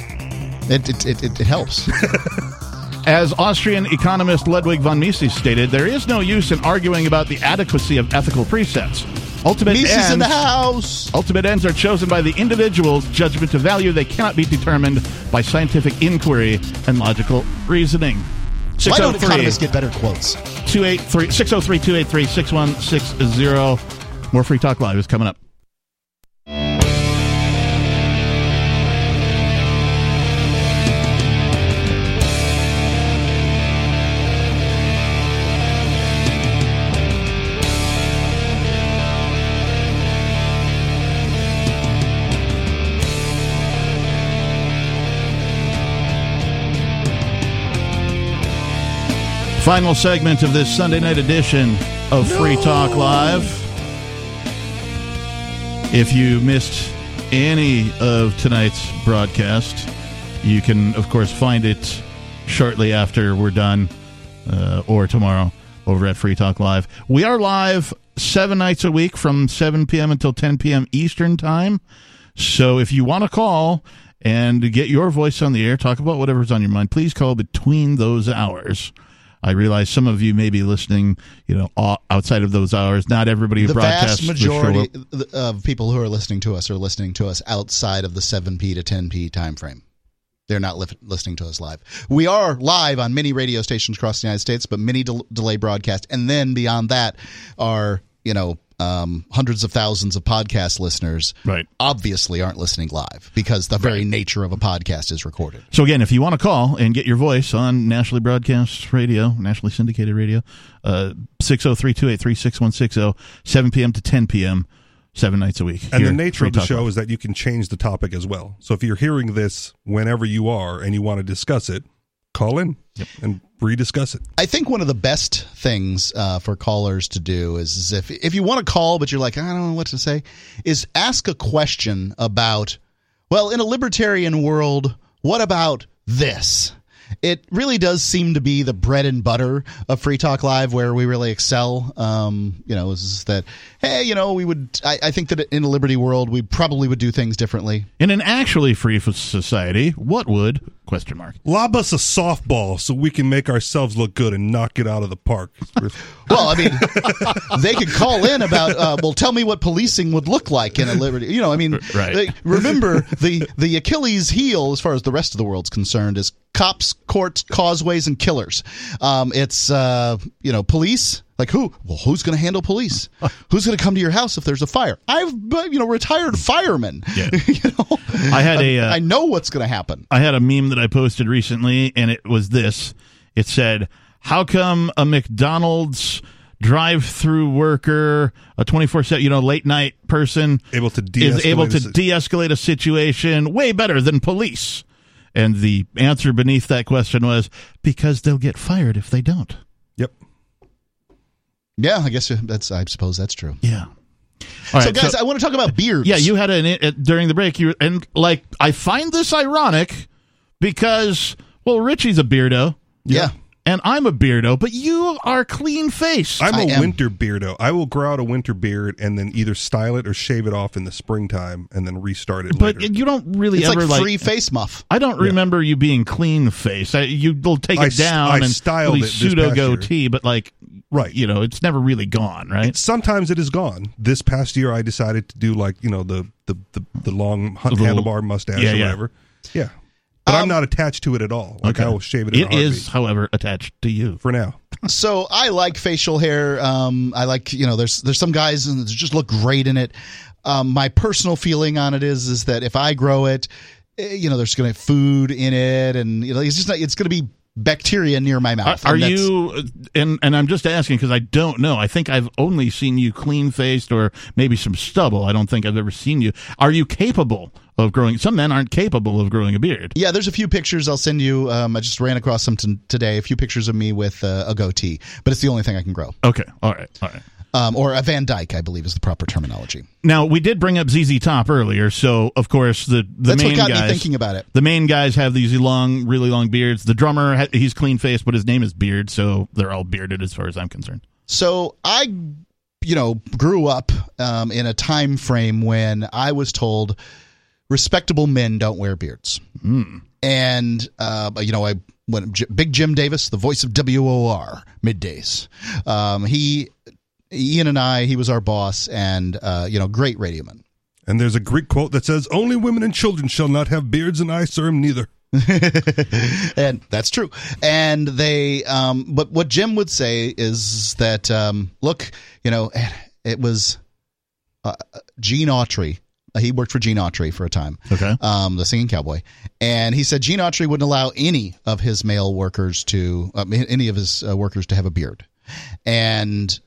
it it, it, it, it helps. As Austrian economist Ludwig von Mises stated, there is no use in arguing about the adequacy of ethical precepts. Ultimate Mises ends, in the house. ultimate ends are chosen by the individual's judgment of value. They cannot be determined by scientific inquiry and logical reasoning. Why don't oh economists get better quotes? 283 603 283 6160. More Free Talk Live is coming up. Final segment of this Sunday night edition of Free Talk Live. If you missed any of tonight's broadcast, you can, of course, find it shortly after we're done uh, or tomorrow over at Free Talk Live. We are live seven nights a week from 7 p.m. until 10 p.m. Eastern Time. So if you want to call and get your voice on the air, talk about whatever's on your mind, please call between those hours. I realize some of you may be listening, you know, outside of those hours. Not everybody who the broadcasts vast the majority of people who are listening to us are listening to us outside of the 7p to 10p time frame. They're not li- listening to us live. We are live on many radio stations across the United States, but many del- delay broadcast, and then beyond that are you know um, hundreds of thousands of podcast listeners. Right. Obviously, aren't listening live because the very nature of a podcast is recorded. So again, if you want to call and get your voice on nationally broadcast radio, nationally syndicated radio, uh 603-283-6160, 7 p.m. to 10 p.m., seven nights a week. And the nature of the show Live. is that you can change the topic as well. So if you're hearing this whenever you are and you want to discuss it, call in and rediscuss it. I think one of the best things uh, for callers to do is, is if if you want to call but you're like I don't know what to say, is ask a question about. Well, in a libertarian world, what about this? It really does seem to be the bread and butter of Free Talk Live, where we really excel. Um, you know, is that hey, you know, we would. I, I think that in a liberty world, we probably would do things differently. In an actually free society, what would question mark? Lob us a softball so we can make ourselves look good and knock it out of the park. Well, I mean, they could call in about. Uh, well, tell me what policing would look like in a liberty. You know, I mean, Right. they- remember the the Achilles heel, as far as the rest of the world's concerned, is cops, courts, causeways, and killers. Um, it's uh, you know, police. Like who? Well, who's going to handle police? Who's going to come to your house if there's a fire? I've you know retired fireman. Yeah. you know, I had a, uh, I know what's going to happen. I had a meme that I posted recently, and it was this. It said, "How come a McDonald's drive-through worker, a 24/7, you know, late night person, able to is able de-escalate to a si- de-escalate a situation way better than police?" And the answer beneath that question was, "Because they'll get fired if they don't." Yeah, I guess that's. I suppose that's true. Yeah. All so, right, guys, so- I want to talk about beards. Yeah, you had an uh, during the break. You and like I find this ironic because well, Richie's a beardo. Yeah. And I'm a beardo, but you are clean faced. I'm a winter beardo. I will grow out a winter beard and then either style it or shave it off in the springtime and then restart it But later. you don't really It's ever like like free face muff. I don't remember you being clean faced. You will take I it s- down I and styled really it pseudo past year. goatee, but like right, you know, it's never really gone, right? Sometimes it is gone. This past year, I decided to do like you know the the the, the long hun- The little- handlebar mustache Yeah, or yeah. whatever. Yeah, but I'm not attached to it at all. Like Okay. I will shave it. In It a is, however, attached to you for now. So I like facial hair. Um, I like you know there's there's some guys that just look great in it. Um, my personal feeling on it is is that if I grow it, eh, you know there's going to be food in it, and you know it's just not, it's going to be bacteria near my mouth. are and you and and I'm just asking because I don't know. I think I've only seen you clean faced or maybe some stubble. I don't think I've ever seen you. Are you capable of growing? Some men aren't capable of growing a beard. Yeah, there's a few pictures I'll send you. Um, I just ran across some t- today. A few pictures of me with uh, a goatee, but it's the only thing I can grow. Okay, all right, all right. Um, or a Van Dyke, I believe, is the proper terminology. Now we did bring up ZZ Top earlier, so of course the the That's what main got me guys thinking about it. The main guys have these long, really long beards. The drummer ha- he's clean faced, but his name is Beard, so they're all bearded as far as I'm concerned. So I, you know, grew up um, in a time frame when I was told respectable men don't wear beards, and uh, you know, I when J- Big Jim Davis, the voice of WOR middays, um, he, Ian and I, he was our boss, and uh, you know, great radio man. And there's a Greek quote that says, "Only women and children shall not have beards, and I serve neither." and that's true. And they, um, but what Jim would say is that, um, look, you know, it was uh, Gene Autry. He worked for Gene Autry for a time. Okay. Um, the singing cowboy, and he said Gene Autry wouldn't allow any of his male workers to, uh, any of his uh, workers to have a beard, and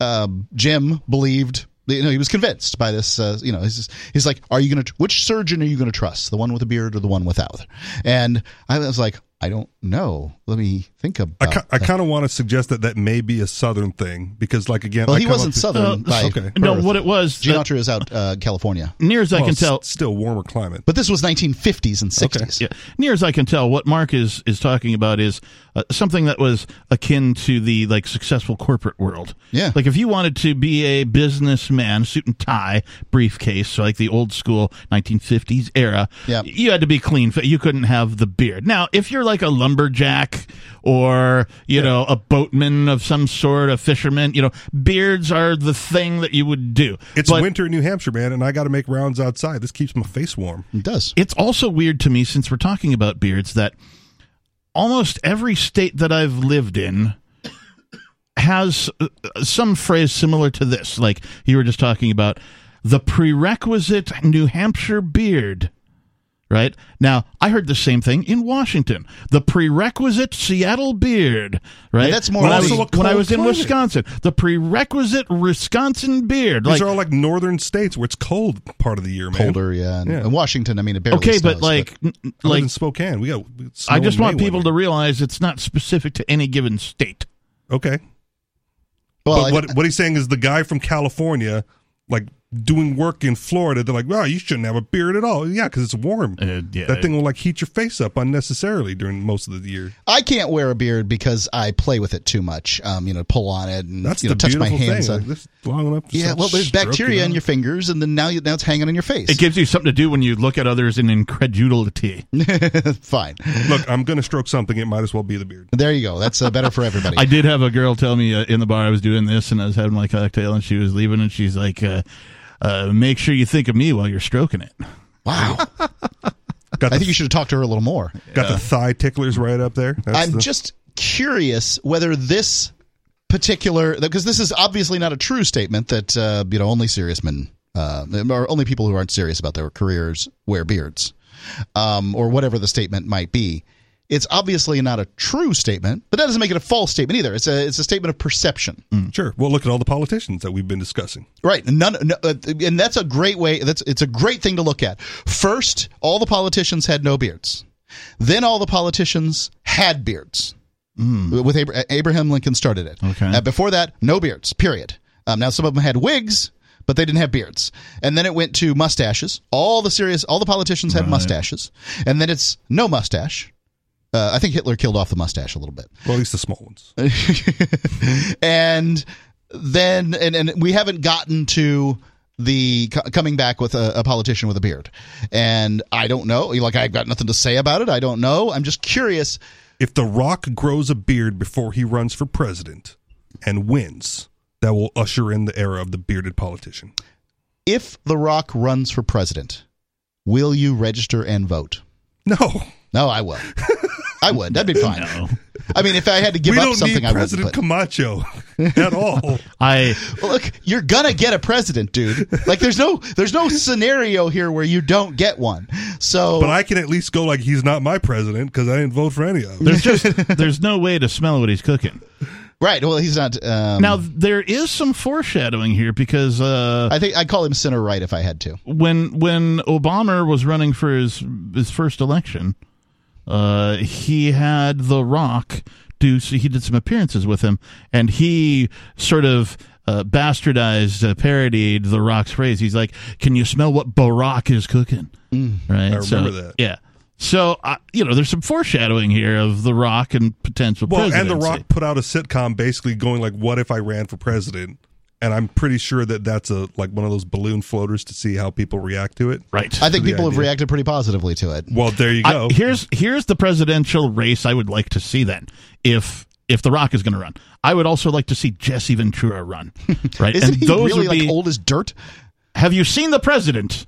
um, Jim believed. You know, he was convinced by this. Uh, you know, he's, he's like, "Are you going to? Which surgeon are you going to trust? The one with a beard or the one without?" And I was like, "I don't know. Let me think I, about." ki- I kind of want to suggest that that may be a southern thing because, like again, Well, I he come wasn't up to- southern by okay. No, birth. what it was, Gene uh, Autry was out uh, California. Near as I Well, can s- tell, still warmer climate. But this was 1950s and 60s. Yeah. Near as I can tell, what Mark is is talking about is uh, something that was akin to the like successful corporate world. Yeah. Like if you wanted to be a businessman, suit and tie, briefcase, so like the old school 1950s era, Yeah. you had to be clean. You couldn't have the beard. Now, if you're like a lumberjack or you know a boatman of some sort, a fisherman. You know, beards are the thing that you would do. It's But winter in New Hampshire, man, and I got to make rounds outside. This keeps my face warm. It does. It's also weird to me since we're talking about beards that almost every state that I've lived in has uh, some phrase similar to this. Like you were just talking about the prerequisite New Hampshire beard. Right now, I heard the same thing in Washington. The prerequisite Seattle beard. Right, And that's more when I was, when I was in. Wisconsin. The prerequisite Wisconsin beard. These Like are all like northern states where it's cold part of the year, man. Colder, yeah. And, Yeah. and Washington, I mean, it barely okay, snows, but like n- I live like in Spokane, we got. I just want people to realize it's not specific to any given state. Okay, Well, but I- what what he's saying is the guy from California, like doing work in Florida, they're like, "Well, you shouldn't have a beard at all." Yeah, because it's warm. Uh, yeah, that thing will like heat your face up unnecessarily during most of the year. I can't wear a beard because I play with it too much. Um, you know, pull on it and That's you know, the touch my beautiful hands. thing. Like, this long enough. to yeah, well, there's bacteria in your fingers, and then now you, now it's hanging on your face. It gives you something to do when you look at others in incredulity. Fine. Look, I'm going to stroke something. It might as well be the beard. There you go. That's uh, better for everybody. I did have a girl tell me uh, in the bar I was doing this, and I was having my cocktail, and she was leaving, and she's like, uh, "Make sure you think of me while you're stroking it." wow. Got I think you should have talked to her a little more. got the thigh ticklers right up there. That's I'm the- just curious whether this particular because this is obviously not a true statement that uh, you know only serious men uh, or only people who aren't serious about their careers wear beards um, or whatever the statement might be. It's obviously not a true statement, but that doesn't make it a false statement either. It's a it's a statement of perception. sure. Well, look at all the politicians that we've been discussing. Right. None, no, uh, and that's a great way. That's it's a great thing to look at. First, all the politicians had no beards. Then all the politicians had beards. With Abra- Abraham Lincoln started it. Okay. Uh, before that, no beards. Period. Um, now some of them had wigs, but they didn't have beards. And then it went to mustaches. All the serious, all the politicians had mustaches. And then it's no mustache. Uh, I think Hitler killed off the mustache a little bit. Well, at least the small ones. and then and, and we haven't gotten to the co- coming back with a, a politician with a beard. And i don't know like i've got nothing to say about it. I don't know. I'm just curious. If The Rock grows a beard before he runs for president and wins, that will usher in the era of the bearded politician. if the rock runs for president will you register and vote? No, no i will i would that'd be fine i mean if i had to give we up don't something need i would President but Camacho at all. I look you're gonna get a president dude like there's no there's no scenario here where you don't get one so But I can at least go like he's not my president because I didn't vote for any of them. there's just there's no way to smell what he's cooking. right well he's not um, Now there is some foreshadowing here because uh, I think I'd call him center right if I had to. when when Obama was running for his his first election, uh, he had The Rock do so he did some appearances with him, and he sort of uh, bastardized, uh, parodied The Rock's phrase. He's like, "Can you smell what Barack is cooking?" right? I remember So, that. Yeah. So uh, you know, there's some foreshadowing here of The Rock and potential. Well, and The. Rock put out a sitcom basically going like, "What if I ran for president?" And I'm pretty sure that that's a like one of those balloon floaters to see how people react to it. right? I think the people have reacted pretty positively to it. Well, there you I- go. here's here's the presidential race I would like to see then. If if The Rock is going to run, I would also like to see Jesse Ventura run. Right, Isn't and he those really would be. like old as dirt? Have you seen the president?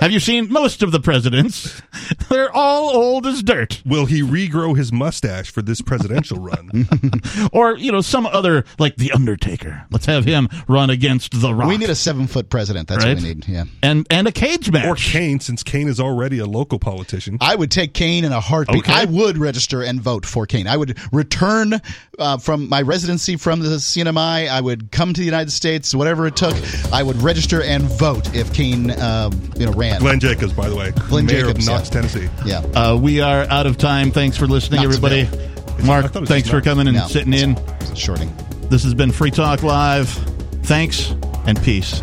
Have you seen most of the presidents? They're all old as dirt, Will he regrow his mustache for this presidential run? or you know some other like the Undertaker. Let's have him run against The Rock. We need a seven foot president. That's Right? what we need. Yeah. and and a cage match. or Kane, since Kane is already a local politician. I would take Kane in a heartbeat. Okay. I would register and vote for Kane. I would return uh, from my residency from the CNMI. I would come to the United States, whatever it took. I would register and vote if Kane, uh, you know, ran. Glenn Jacobs, by the way, Glenn mayor Jacobs, of Knox, yeah. Tennessee. Yeah. Uh, we are out of time. Thanks for listening, Knoxville. everybody. Mark, I thought it was thanks for coming and No. sitting in. It's a shorting. This has been Free Talk Live. Thanks and peace.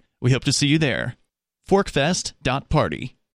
We hope to see you there. Forkfest.party.